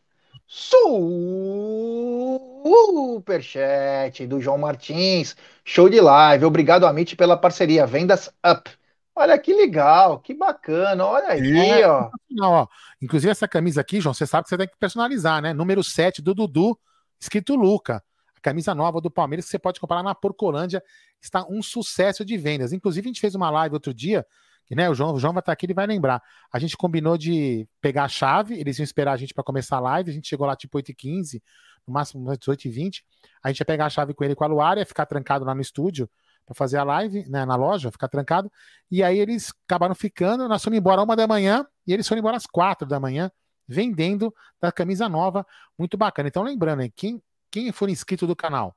Superchat do João Martins. Show de live. Obrigado, Amit, pela parceria. Vendas up. Olha que legal, que bacana. Olha aí, É, ó. Não, ó. Inclusive, essa camisa aqui, João, você sabe que você tem que personalizar, né? Número 7 do Dudu, escrito Luca. A camisa nova do Palmeiras que você pode comprar na Porcolândia. Está um sucesso de vendas. Inclusive, a gente fez uma live outro dia, que né, o João, o João vai estar aqui, ele vai lembrar. A gente combinou de pegar a chave, eles iam esperar a gente para começar a live. A gente chegou lá tipo 8h15, no máximo umas 18h20. A gente ia pegar a chave com ele com a Luara, ia ficar trancado lá no estúdio para fazer a live, né, na loja, ficar trancado. E aí eles acabaram ficando, nós fomos embora uma da manhã e eles foram embora às quatro da manhã, vendendo da camisa nova, muito bacana. Então, lembrando, hein, quem, quem for inscrito do canal,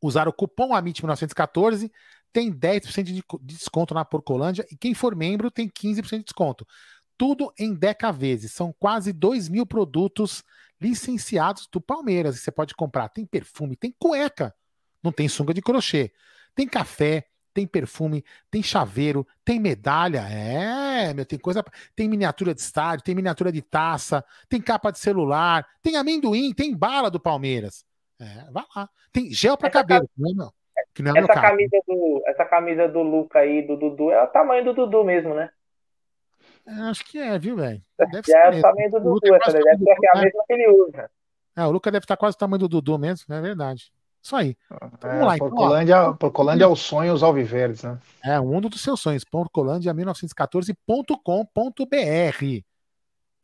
usar o cupom AMIT1914, tem 10% de co- de desconto na Porcolândia e quem for membro tem 15% de desconto. Tudo em Deca vezes. São quase 2 mil produtos licenciados do Palmeiras. Você pode comprar. Tem perfume, tem cueca. Não tem sunga de crochê. Tem café, tem perfume, tem chaveiro, tem medalha. É, meu, tem coisa. Tem miniatura de estádio, tem miniatura de taça, tem capa de celular, tem amendoim, tem bala do Palmeiras. É, vai lá. Tem gel para cabelo, não é, não? Que não é Essa camisa, do, essa camisa do Luca aí, do Dudu, é o tamanho do Dudu mesmo, né? É, Acho que é, viu, velho? Deve Já é o tamanho do O Luca Dudu, é essa daí o deve ser a né? mesma que ele usa. É, o Luca deve estar quase o tamanho do Dudu mesmo, é verdade. Isso aí. Então, vamos É, lá, então. ó. Porcolândia, Porcolândia é o sonho os alviverdes, né? É, o mundo dos seus sonhos. Porcolândia1914.com.br.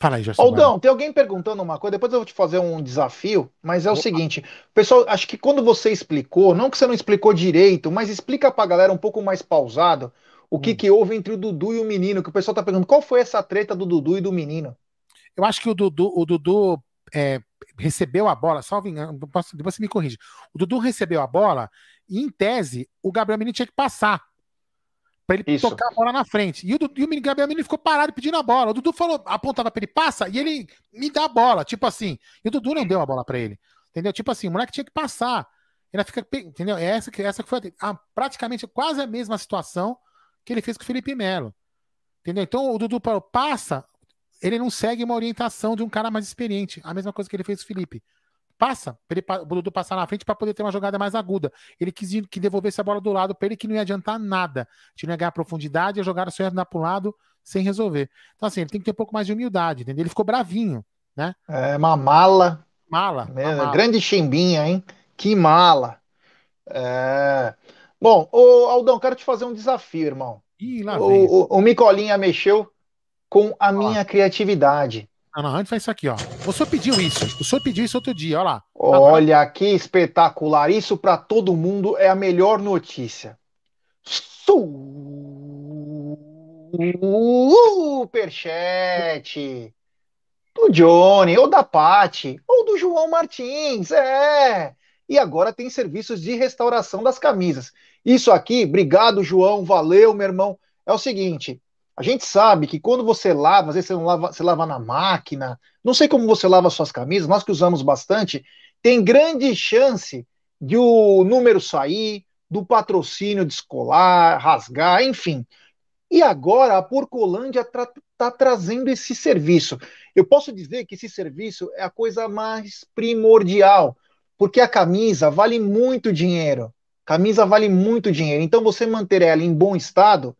Fala aí, Gerson. Aldão, tem alguém perguntando uma coisa, depois eu vou te fazer um desafio, mas é o seguinte, pessoal, acho que quando você explicou, não que você não explicou direito, mas explica pra galera um pouco mais pausado o Hum. que que houve entre o Dudu e o menino, que o pessoal tá perguntando, qual foi essa treta do Dudu e do menino? Eu acho que o Dudu, o Dudu é, recebeu a bola, salvo engano, depois você me corrige. O Dudu recebeu a bola e, em tese, o Gabriel Menino tinha que passar. Pra ele Isso. tocar a bola na frente. E o, Dudu, e o Gabriel Menino ficou parado pedindo a bola. O Dudu falou, apontava pra ele, passa, e ele me dá a bola, tipo assim. E o Dudu não deu a bola pra ele. Entendeu? Tipo assim, o moleque tinha que passar. Ele fica, entendeu? É Essa que, essa que foi a- praticamente quase a mesma situação que ele fez com o Felipe Melo. Entendeu? Então o Dudu passa, ele não segue uma orientação de um cara mais experiente. A mesma coisa que ele fez com o Felipe. Passa, ele, o Dudu passar na frente para poder ter uma jogada mais aguda. Ele quis que devolvesse a bola do lado para ele que não ia adiantar nada. A gente não ia ganhar profundidade, a jogada só ia andar pro lado sem resolver. Então, assim, ele tem que ter um pouco mais de humildade, entendeu? Ele ficou bravinho, né? É uma mala, Mala. uma mala. grande chimbinha, hein? Que mala. É... Bom, ô Aldão, quero te fazer um desafio, irmão. Ih, lá vem. O, o, o Micolinha mexeu com a minha criatividade. Não, não, antes faz isso aqui, ó. O senhor pediu isso. O senhor pediu isso outro dia, ó lá. Olha que espetacular! Isso para todo mundo é a melhor notícia. Superchat do Johnny, ou da Pati, ou do João Martins, é. E agora tem serviços de restauração das camisas. Isso aqui, obrigado, João, valeu, meu irmão. É o seguinte, a gente sabe que quando você lava, às vezes você lava, você lava na máquina, não sei como você lava suas camisas, nós que usamos bastante, tem grande chance de o número sair, do patrocínio descolar, rasgar, enfim. E agora a Porcolândia está trazendo esse serviço. Eu posso dizer que esse serviço é a coisa mais primordial, porque a camisa vale muito dinheiro. Camisa vale muito dinheiro. Então você manter ela em bom estado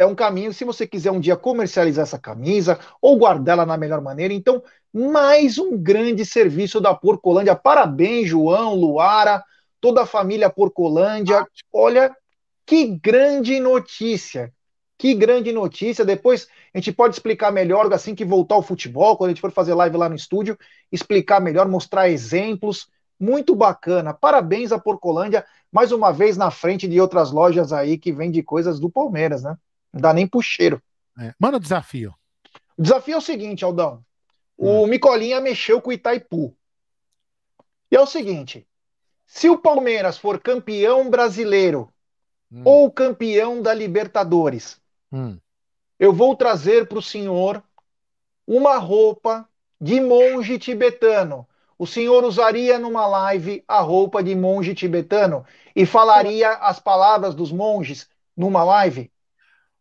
é um caminho. Se você quiser um dia comercializar essa camisa ou guardá-la na melhor maneira, então mais um grande serviço da Porcolândia. Parabéns, João, Luara, toda a família Porcolândia. Olha que grande notícia. Que grande notícia. Depois a gente pode explicar melhor assim que voltar ao futebol, quando a gente for fazer live lá no estúdio, explicar melhor, mostrar exemplos. Muito bacana. Parabéns à Porcolândia, mais uma vez na frente de outras lojas aí que vendem coisas do Palmeiras, né? Não dá nem pro cheiro. É. Manda o desafio. O desafio é o seguinte, Aldão. O Micolinha mexeu com o Itaipu. E é o seguinte: se o Palmeiras for campeão brasileiro ou campeão da Libertadores, Hum. eu vou trazer para o senhor uma roupa de monge tibetano. O senhor usaria numa live a roupa de monge tibetano e falaria as palavras dos monges numa live?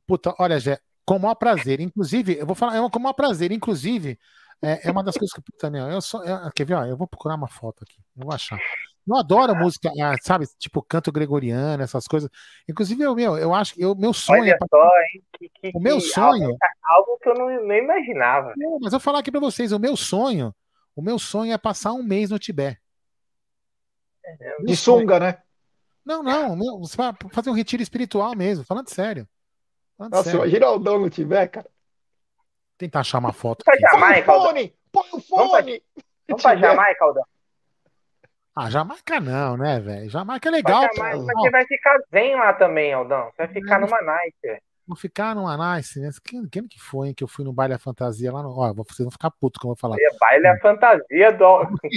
Puta, olha, Zé, com o maior prazer. Inclusive, eu vou falar, é com o maior prazer. Inclusive, é, é uma das coisas que, puta, meu, eu só. eu- quer ver? Ó, eu vou procurar uma foto aqui. Eu vou achar. Eu adoro música, ah, sabe? Tipo canto gregoriano, essas coisas. Inclusive, eu, meu, eu acho que eu, meu sonho Olha é. só, hein? Que, que, O meu que sonho- Algo, que eu não, não imaginava. Não, mas eu vou falar aqui pra vocês, o meu sonho, o meu sonho é passar um mês no Tibete. De sunga, né? Não, não, meu, você vai fazer um retiro espiritual mesmo, falando sério. Falando Nossa, imagina o Aldão no Tibete, cara. Tentar achar uma foto. Jamaica, Aldão. Fone! Põe o Vamos pra, fone! vamos pra Jamaica, Aldão. Ah, Jamaica não, né, velho? Jamaica é Pra legal. Jamaica, mas você vai ficar zen lá também, Aldão. Você vai ficar numa night. velho. Vou ficar numa nice, né? Quem, quem que foi hein, que eu fui no baile da fantasia lá no. Ó, vocês vão ficar putos que eu vou falar. Olha, Baile é a fantasia do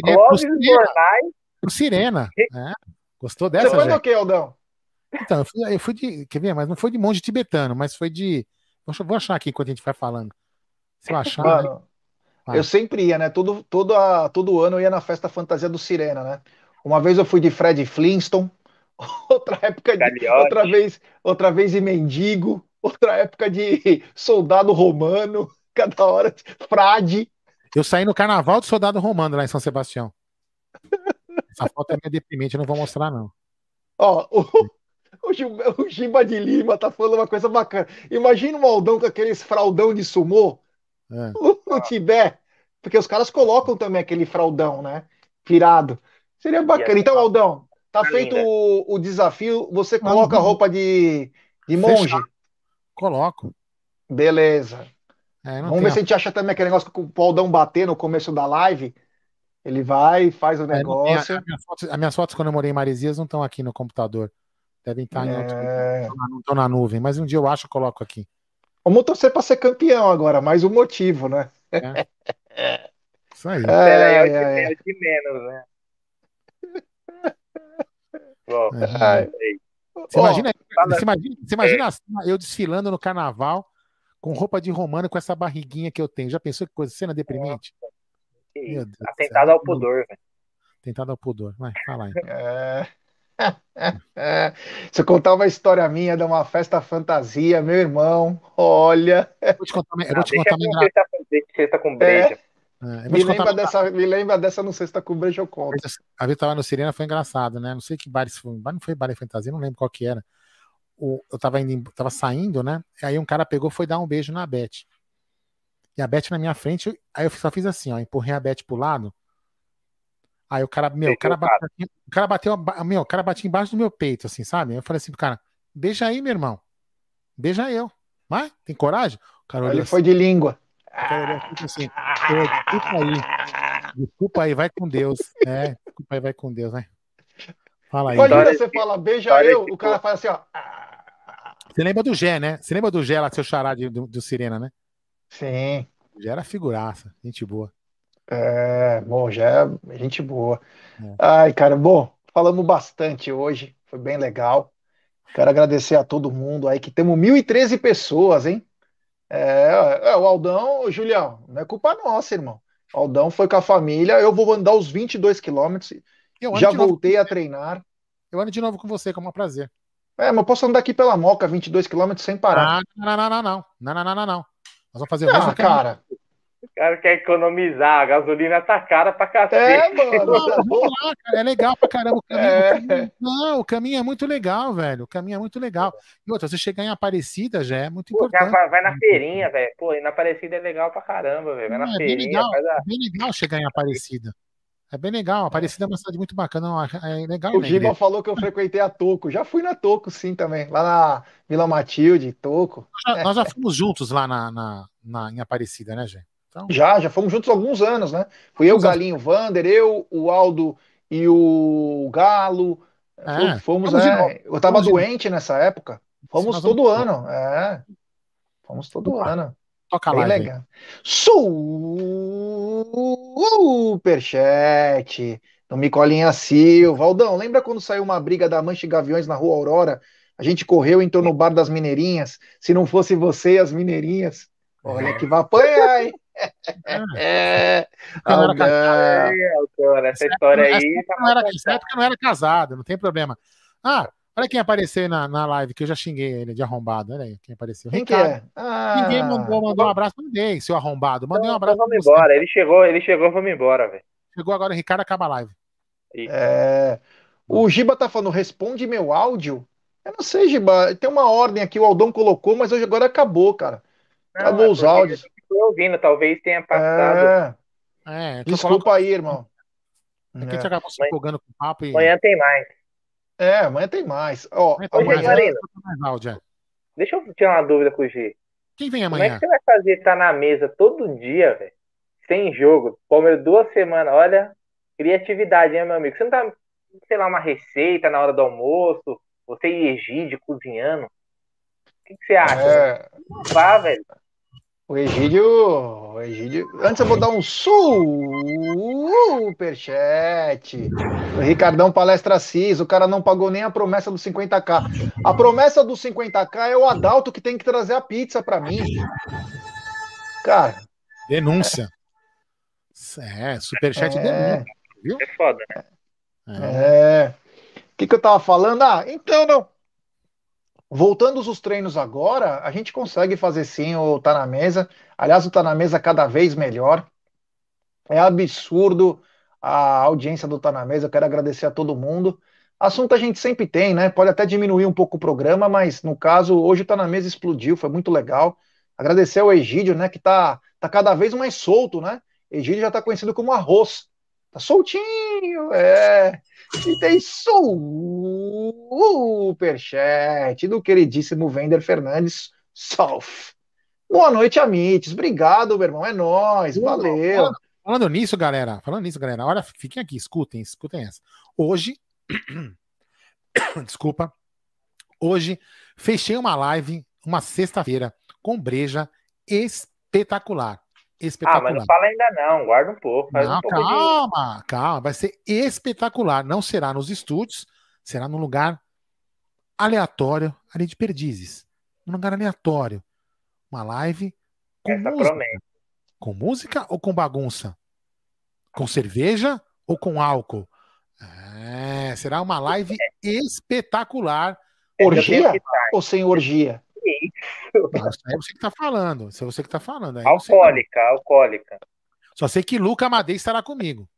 Clóvis pro Bornai. O Sirena. né? Gostou Você dessa, foi gente? do que, Aldão? Então, eu fui, eu fui de. Quer ver? Mas não foi de monge tibetano, mas foi de. Vou vou achar aqui enquanto a gente vai falando. Se eu achar. Mano, Vai. eu sempre ia, né? Todo, todo, a- todo ano eu ia na festa fantasia do Sirena, né? Uma vez eu fui de Fred Flintstone, *laughs* outra época de, outra vez, outra vez de mendigo, outra época de *laughs* soldado romano, *laughs* cada hora frade. Eu saí no carnaval do soldado romano lá em São Sebastião. Essa foto é meio deprimente, eu não vou mostrar, não. Ó, o, o, Gil- o Giba de Lima tá falando uma coisa bacana. Imagina um Aldão com aqueles fraldão de sumô É. no Tibete, porque os caras colocam também aquele fraldão, né? Virado. Seria bacana. Então, Aldão, tá feito linda. o, o desafio. Você Não, coloca a roupa de, de monge. Fechado. Coloco. Beleza. É, não Vamos ver a- se a gente acha também aquele negócio que o Aldão bater no começo da live. Ele vai, faz o É, a- negócio. as, minhas fotos, as minhas fotos quando eu morei em Maresias não estão aqui no computador. Devem estar em outro. É. Não estão na nuvem, mas um dia eu acho e coloco aqui. Vamos torcer para ser campeão agora, mais um motivo, né? *laughs* Isso aí. É ai, é o de menos, né? Bom, ai. Você imagina, fala- você imagina, você imagina assim, eu desfilando no carnaval com roupa de romano com essa barriguinha que eu tenho. Já pensou que coisa, cena deprimente? Atentado ao pudor, velho. Tentado ao pudor. Vai, fala aí. É. Se eu contar uma história minha de uma festa fantasia, meu irmão, olha. Eu vou te contar, uma- eu vou Ah, te deixa contar com breja. É, Me lembra, uma- dessa, me lembra dessa no Sexta com Breja eu conto. A vez que tava no Sirena foi engraçado, né? Não sei que bar isso foi. Não foi bar de fantasia, não lembro qual que era. O, eu tava indo, tava saindo, né? Aí um cara pegou e foi dar um beijo na Beth. E a Beth na minha frente, aí eu só fiz assim, ó, empurrei a Beth pro lado. Aí o cara, meu, o cara bateu, o cara bateu, meu, o cara bateu embaixo do meu peito, assim, sabe? Eu falei assim pro cara, beija aí, meu irmão. Beija eu. Vai? Tem coragem? O cara olhou Ele assim, foi de língua. o cara olhou assim, assim, "Ô, desculpa aí. Desculpa aí, vai com Deus. É, desculpa aí, vai com Deus, vai. Fala aí. Imagina você fala, beija eu, o cara faz assim, ó. Você lembra do Gé, né? Você lembra do Gé lá, seu xará de- do, do Sirena, né? Sim. O Gé era figuraça, gente boa. É, bom, já é gente boa. É. Ai, cara, bom, falamos bastante hoje, foi bem legal. Quero agradecer a todo mundo aí, que temos 1.013 pessoas, hein? É, é, o Aldão, Julião, não é culpa nossa, irmão. O Aldão foi com a família, eu vou andar os 22 quilômetros, já voltei a treinar. Eu ando de novo com você, com o maior prazer. É, mas eu posso andar aqui pela Moca, 22 quilômetros sem parar. Ah, não, não, não, não. Não, não, não, não, não. Nós vamos fazer o Ah, mesmo caminho. Cara. O cara quer economizar, a gasolina tá cara pra cacete. É, *laughs* mano. Vamos lá, cara. É legal pra caramba. O caminho, É. o caminho- não, o caminho é muito legal, velho. O caminho é muito legal. E outra, você chegar em Aparecida já é muito Pô, importante. vai, vai na feirinha, velho. Pô, e na Aparecida é legal pra caramba, velho. Vai na é bem feirinha, legal, faz a... é bem legal chegar em Aparecida. É bem legal. Aparecida é uma cidade muito bacana. não, É legal, O né, Giba falou que eu frequentei a Toco. Já fui na Toco, sim, também. Lá na Vila Matilde, Toco. Nós já, nós já fomos juntos lá na, na, na- em Aparecida, né, gente? Então, Já, já fomos juntos alguns anos, né? Fui eu, o Galinho Vander, eu, o Aldo e o Galo. É, fomos, vamos é. Eu tava Vamos de doente nessa época. Fomos vamos todo novo. ano, é. Fomos todo ano. toca Bem live legal. Superchat do Micolinha Silva. Aldão, lembra quando saiu uma briga da Mancha e Gaviões na Rua Aurora? A gente correu, entrou no bar das Mineirinhas. Se não fosse você e as Mineirinhas. Olha que vai apanhar, hein? É, Eu não era casado. Aldão. É, essa história Essa aí tá não era, essa época eu não era casado, não tem problema. Ah, olha quem apareceu na, na live, que eu já xinguei ele de arrombado. Olha aí quem apareceu. Quem que Ricardo. é? Ah, Ninguém mandou, mandou um abraço. Mandei, seu arrombado. Mandei um abraço Então pra vamos embora. Ele chegou, ele chegou, vamos embora, velho. Chegou agora o Ricardo, acaba a live. É, o Giba tá falando, responde meu áudio. Eu não sei, Giba. Tem uma ordem aqui, o Aldão colocou, mas hoje agora acabou, cara. Acabou é os áudios. Eu tô ouvindo, talvez tenha passado. É, É, desculpa coloco- aí, irmão. É que a gente acabou se empolgando com o papo e. Amanhã tem mais. É, amanhã tem mais. Ó, Amanhã tem mais, amanhã. amanhã mais áudio, é. Deixa eu tirar uma dúvida com o G. Quem vem Como é amanhã? que você vai fazer estar na mesa todo dia, velho? Sem jogo. Palmeiras duas semanas. Olha, criatividade, hein, meu amigo? Você não tá, sei lá, uma receita na hora do almoço? Você e Egide cozinhando? O que, que você acha? É. Não vá, velho. O Egídio, o Egídio. Antes eu vou dar um superchat. O Ricardão Palestra Cis, o cara não pagou nem a promessa dos 50k. A promessa dos 50k é o Adalto que tem que trazer a pizza pra mim. Cara, Denúncia. É, superchat É. denúncia. Viu? É foda, né? É. O que, que eu tava falando? Ah, então não. Voltando os treinos agora, a gente consegue fazer sim o Tá na Mesa. Aliás, o Tá na Mesa cada vez melhor. É absurdo a audiência do Tá na Mesa. Eu quero agradecer a todo mundo. Assunto a gente sempre tem, né? Pode até diminuir um pouco o programa, mas no caso, hoje tá na mesa explodiu, foi muito legal. Agradecer ao Egídio, né, que tá, tá cada vez mais solto, né? Egídio já tá conhecido como arroz. Tá soltinho, é. E tem superchat do queridíssimo Vender Fernandes South. Boa noite, Amites. Obrigado, meu irmão. É nóis. Valeu. Falando, falando nisso, galera. Falando nisso, galera. Olha, fiquem aqui, escutem, escutem essa. Hoje. *coughs* Desculpa. Hoje fechei uma live, uma sexta-feira, com breja espetacular. Espetacular. Ah, mas não fala ainda não, guarda um pouco. Faz Não, um pouco calma, calma. Vai ser espetacular. Não será nos estúdios, será num lugar aleatório, ali de Perdizes. Num lugar aleatório. Uma live com Essa música. promete. Com música ou com bagunça? Com cerveja ou com álcool? É, será uma live espetacular. Orgia ou sem orgia? Não, isso aí é você que tá falando. Isso é você que tá falando. aí. Alcoólica, alcoólica. Só sei que Luca Amadei estará comigo.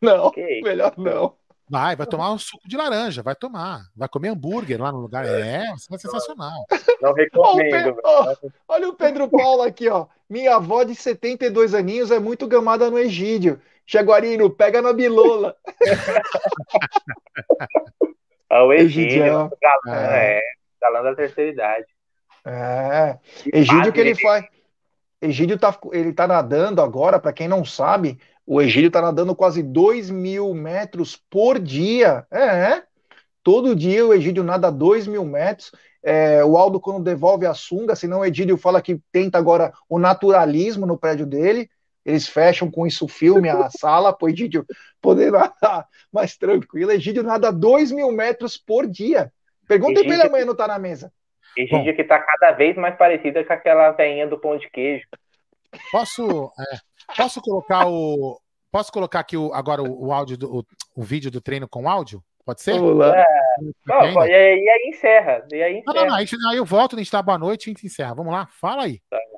Não, Que melhor não. Vai, vai tomar um suco de laranja, vai tomar. Vai comer hambúrguer lá no lugar. É, vai ser sensacional. Não Ó, o recomendo. Pe- ó, olha o Pedro Paulo aqui, ó. Minha avó de 72 aninhos é muito gamada no Egídio. Jaguarino, pega na bilola. *laughs* Ah, o Egídio, nosso galã, é. galã da terceira idade. É. Egídio que ele faz. Egídio tá, ele tá nadando agora, para quem não sabe, o Egídio tá nadando quase 2 mil metros por dia. É. Todo dia o Egídio nada 2 mil metros. É, o Aldo, quando devolve a sunga, senão o Egídio fala que tenta agora o naturalismo no prédio dele. Eles fecham com isso o filme, a *laughs* sala, para o Egídio poder nadar mais tranquilo. Egídio nada 2 mil metros por dia. Perguntem pra ele amanhã não tá na mesa. Egídio que tá cada vez mais parecida com aquela veinha do pão de queijo. Posso, é, posso colocar o. Posso colocar aqui o, agora o, o áudio do, o, o vídeo do treino com áudio? Pode ser? Vamos lá. É, Ainda? não, e, aí, e aí encerra. E aí Não, encerra. não, não. Aí, aí eu volto, a gente dá boa noite e a gente encerra. Vamos lá? Fala aí. É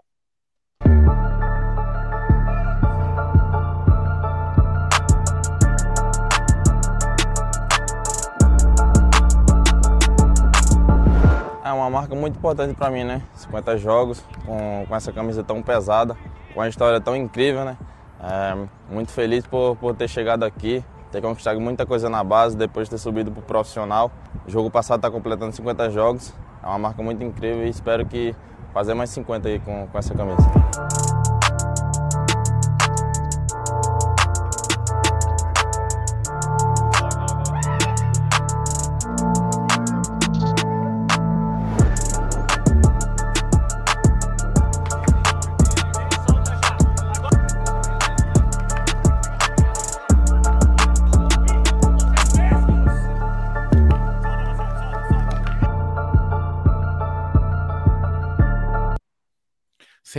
uma marca muito importante para mim, né? 50 jogos com, com essa camisa tão pesada, com uma história tão incrível, né? É, muito feliz por, por ter chegado aqui, ter conquistado muita coisa na base, depois de ter subido para o profissional. O jogo passado está completando 50 jogos, é uma marca muito incrível e espero que fazer mais 50 aí com, com essa camisa.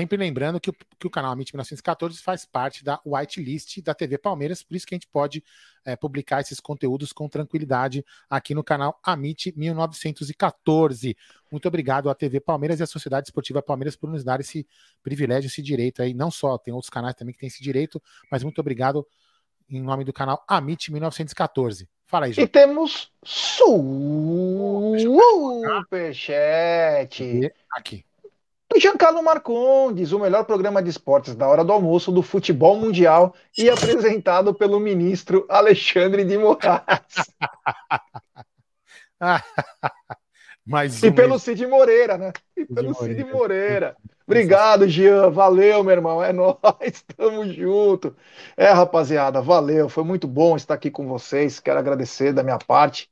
Sempre lembrando que o, que o canal Amit 1914 faz parte da whitelist da TV Palmeiras, por isso que a gente pode é, publicar esses conteúdos com tranquilidade aqui no canal Amit 1914. Muito obrigado à TV Palmeiras e à Sociedade Esportiva Palmeiras por nos dar esse privilégio, esse direito aí. Não só, tem outros canais também que têm esse direito, mas muito obrigado em nome do canal Amit 1914. Fala aí, E gente. temos superchat. Aqui. Giancarlo Marcondes, o melhor programa de esportes da hora do almoço do futebol mundial e apresentado pelo ministro Alexandre de Moraes. *laughs* Mais E um pelo. Cid Moreira, né? E pelo Moreira. Cid Moreira. Obrigado, Jean. Valeu, meu irmão. É nóis. *laughs* Tamo junto. É, rapaziada, valeu. Foi muito bom estar aqui com vocês. Quero agradecer da minha parte.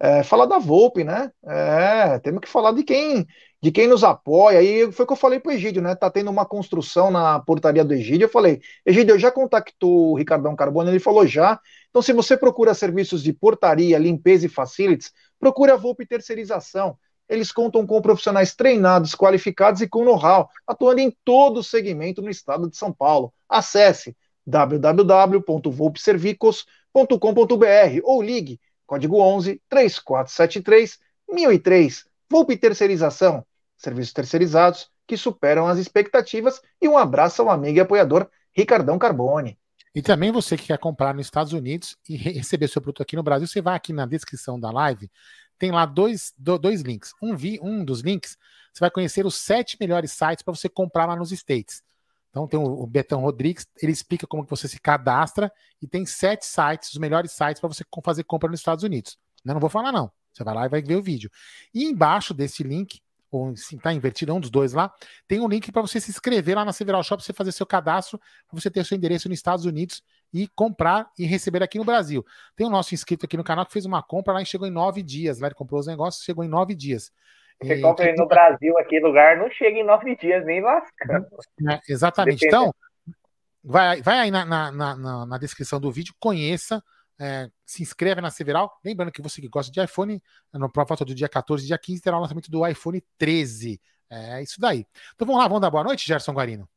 É, falar da Volpe, né? É, temos que falar de quem de quem nos apoia. Aí foi o que eu falei pro Egídio, né? Tá tendo uma construção na portaria do Egídio. Eu falei, Egídio, já contactou o Ricardão Carbone? Ele falou já. Então, se você procura serviços de portaria, limpeza e facilities, procure a Volpe Terceirização. Eles contam com profissionais treinados, qualificados e com know-how, atuando em todo o segmento no estado de São Paulo. Acesse www.volpservicos.com.br ou ligue código 11 3473 1003. Volpe Terceirização, serviços terceirizados que superam as expectativas. E um abraço ao amigo e apoiador Ricardão Carbone. E também você que quer comprar nos Estados Unidos e re- receber seu produto aqui no Brasil, você vai aqui na descrição da live, tem lá dois, do- dois links. Um, vi, um dos links, você vai conhecer os sete melhores sites para você comprar lá nos States. Então tem o, Betão Rodrigues, ele explica como que você se cadastra e tem sete sites, os melhores sites para você fazer compra nos Estados Unidos. Eu não vou falar não. Você vai lá e vai ver o vídeo. E embaixo desse link, ou se tá invertido, é um dos dois lá, tem um link para você se inscrever lá na Several Shop, você fazer seu cadastro, para você ter seu endereço nos Estados Unidos e comprar e receber aqui no Brasil. Tem o nosso inscrito aqui no canal que fez uma compra lá e chegou em nove dias. Lá ele comprou os negócios, chegou em nove dias. Você E- compra aí no Brasil, aqui lugar, não chega em nove dias, nem lascando. É, exatamente. Depende- Então, vai, vai aí na, na, na- na- descrição do vídeo, conheça, é, se inscreve na Several. Lembrando que você que gosta de iPhone, no volta do dia 14 dia 15, terá o lançamento do iPhone 13. É isso daí. Então vamos lá, vamos dar boa noite, Gerson Guarino.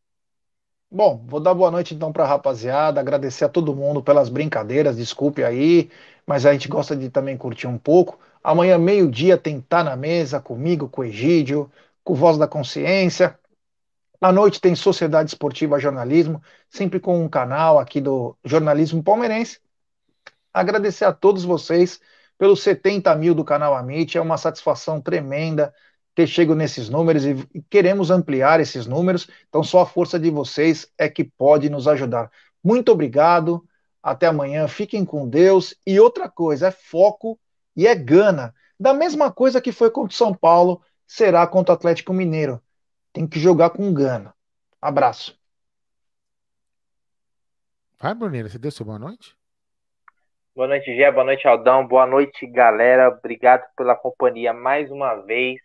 Bom, vou dar boa noite então para a rapaziada, agradecer a todo mundo pelas brincadeiras, desculpe aí, mas a gente gosta de também curtir um pouco. Amanhã, meio-dia, tem Tá na Mesa comigo, com o Egídio, com Voz da Consciência. À noite tem Sociedade Esportiva Jornalismo, sempre com um canal aqui do Jornalismo Palmeirense. Agradecer a todos vocês pelos 70 mil do canal Amit, é uma satisfação tremenda ter chego nesses números e queremos ampliar esses números, então só a força de vocês é que pode nos ajudar. Muito obrigado, até amanhã, fiquem com Deus. E outra coisa, é foco e é gana. Da mesma coisa que foi contra o São Paulo, será contra o Atlético Mineiro. Tem que jogar com gana. Abraço. Vai, Bruneira, você deu seu boa noite? Boa noite, Gé. Boa noite, Aldão. Boa noite, galera. Obrigado pela companhia mais uma vez.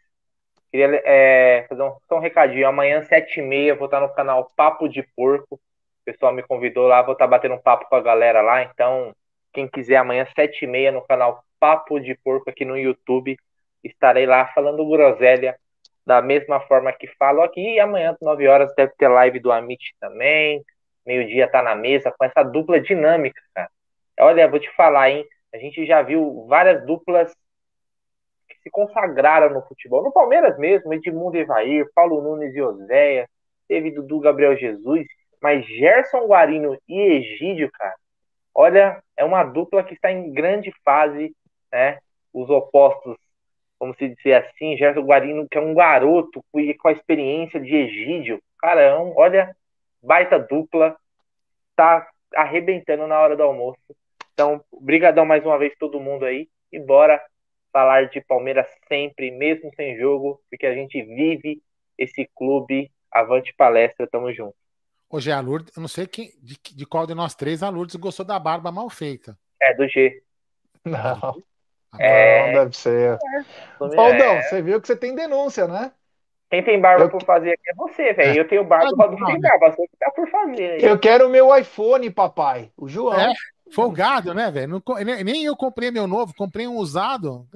Queria é, fazer um, só um recadinho. Amanhã, sete e meia, vou estar no canal Papo de Porco. O pessoal me convidou lá, vou estar batendo um papo com a galera lá. Então, quem quiser, amanhã, sete e meia, no canal Papo de Porco aqui no YouTube. Estarei lá falando groselha da mesma forma que falo aqui. E amanhã, 9 horas, deve ter live do Amit também. Meio-dia tá na mesa com essa dupla dinâmica, cara. Olha, vou te falar, hein? A gente já viu várias duplas que se consagraram no futebol. No Palmeiras mesmo, Edmundo Evair, Paulo Nunes e Oséia, teve Dudu Gabriel Jesus, mas Gerson Guarino e Egídio, cara, olha, é uma dupla que está em grande fase, né? Os opostos, vamos se dizer assim, Gerson Guarino, que é um garoto com a experiência de Egídio, cara, é olha, baita dupla, tá arrebentando na hora do almoço. Então, brigadão mais uma vez todo mundo aí e bora falar de Palmeiras sempre, mesmo sem jogo, porque a gente vive esse clube avante palestra, tamo junto. Hoje é a Lourdes, eu não sei quem, de, de qual de nós três a Lourdes gostou da barba mal feita. É, do G. Não. É. Não, deve ser. É. Aldão, você viu que você tem denúncia, né? Quem tem barba por fazer aqui é você, velho. Eu tenho barba, o Rodolfo tem barba, você que tá por fazer. aí. Eu quero o meu iPhone, papai. O João. É, folgado, né, velho? Nem eu comprei meu novo, comprei um usado.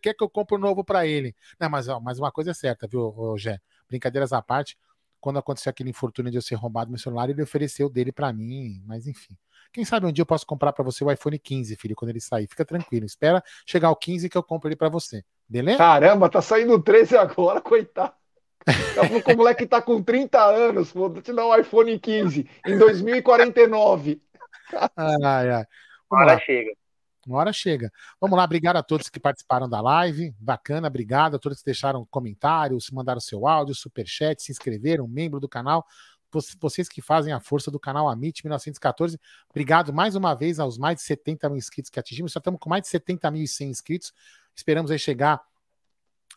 Quer que eu compre um novo pra ele? Não, mas, ó, mas uma coisa é certa, viu, Gé? Brincadeiras à parte, quando aconteceu aquele infortúnio de eu ser roubado meu celular, ele ofereceu dele pra mim, mas enfim. Quem sabe um dia eu posso comprar pra você o iPhone 15, filho, quando ele sair. Fica tranquilo, espera chegar o 15 que eu compro ele pra você. Beleza? Caramba, tá saindo o 13 agora, *laughs* coitado. Pouco O moleque tá com 30 anos, vou te dar um iPhone 15 em 2049. Ai, ai. Lá. chega. Uma hora chega. Vamos lá, obrigado a todos que participaram da live. Bacana, obrigado a todos que deixaram comentários, mandaram seu áudio, superchat, se inscreveram, membro do canal. Voc- Vocês que fazem a força do canal Amit 1914. Obrigado mais uma vez aos mais de 70 mil inscritos que atingimos. Já estamos com mais de 70.100 inscritos. Esperamos aí chegar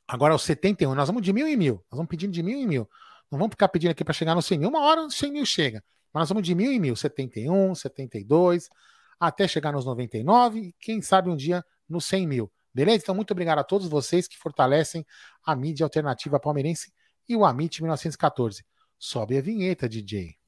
agora aos 71. Nós vamos de mil em mil. Nós vamos pedindo de mil em mil. Não vamos ficar pedindo aqui para chegar no 100 mil. Uma hora os 100 mil chega. Mas nós vamos de mil em mil. 71, 72, até chegar nos 99 e quem sabe um dia nos 100 mil. Beleza? Então, muito obrigado a todos vocês que fortalecem a mídia alternativa palmeirense e o Amit 1914. Sobe a vinheta, DJ.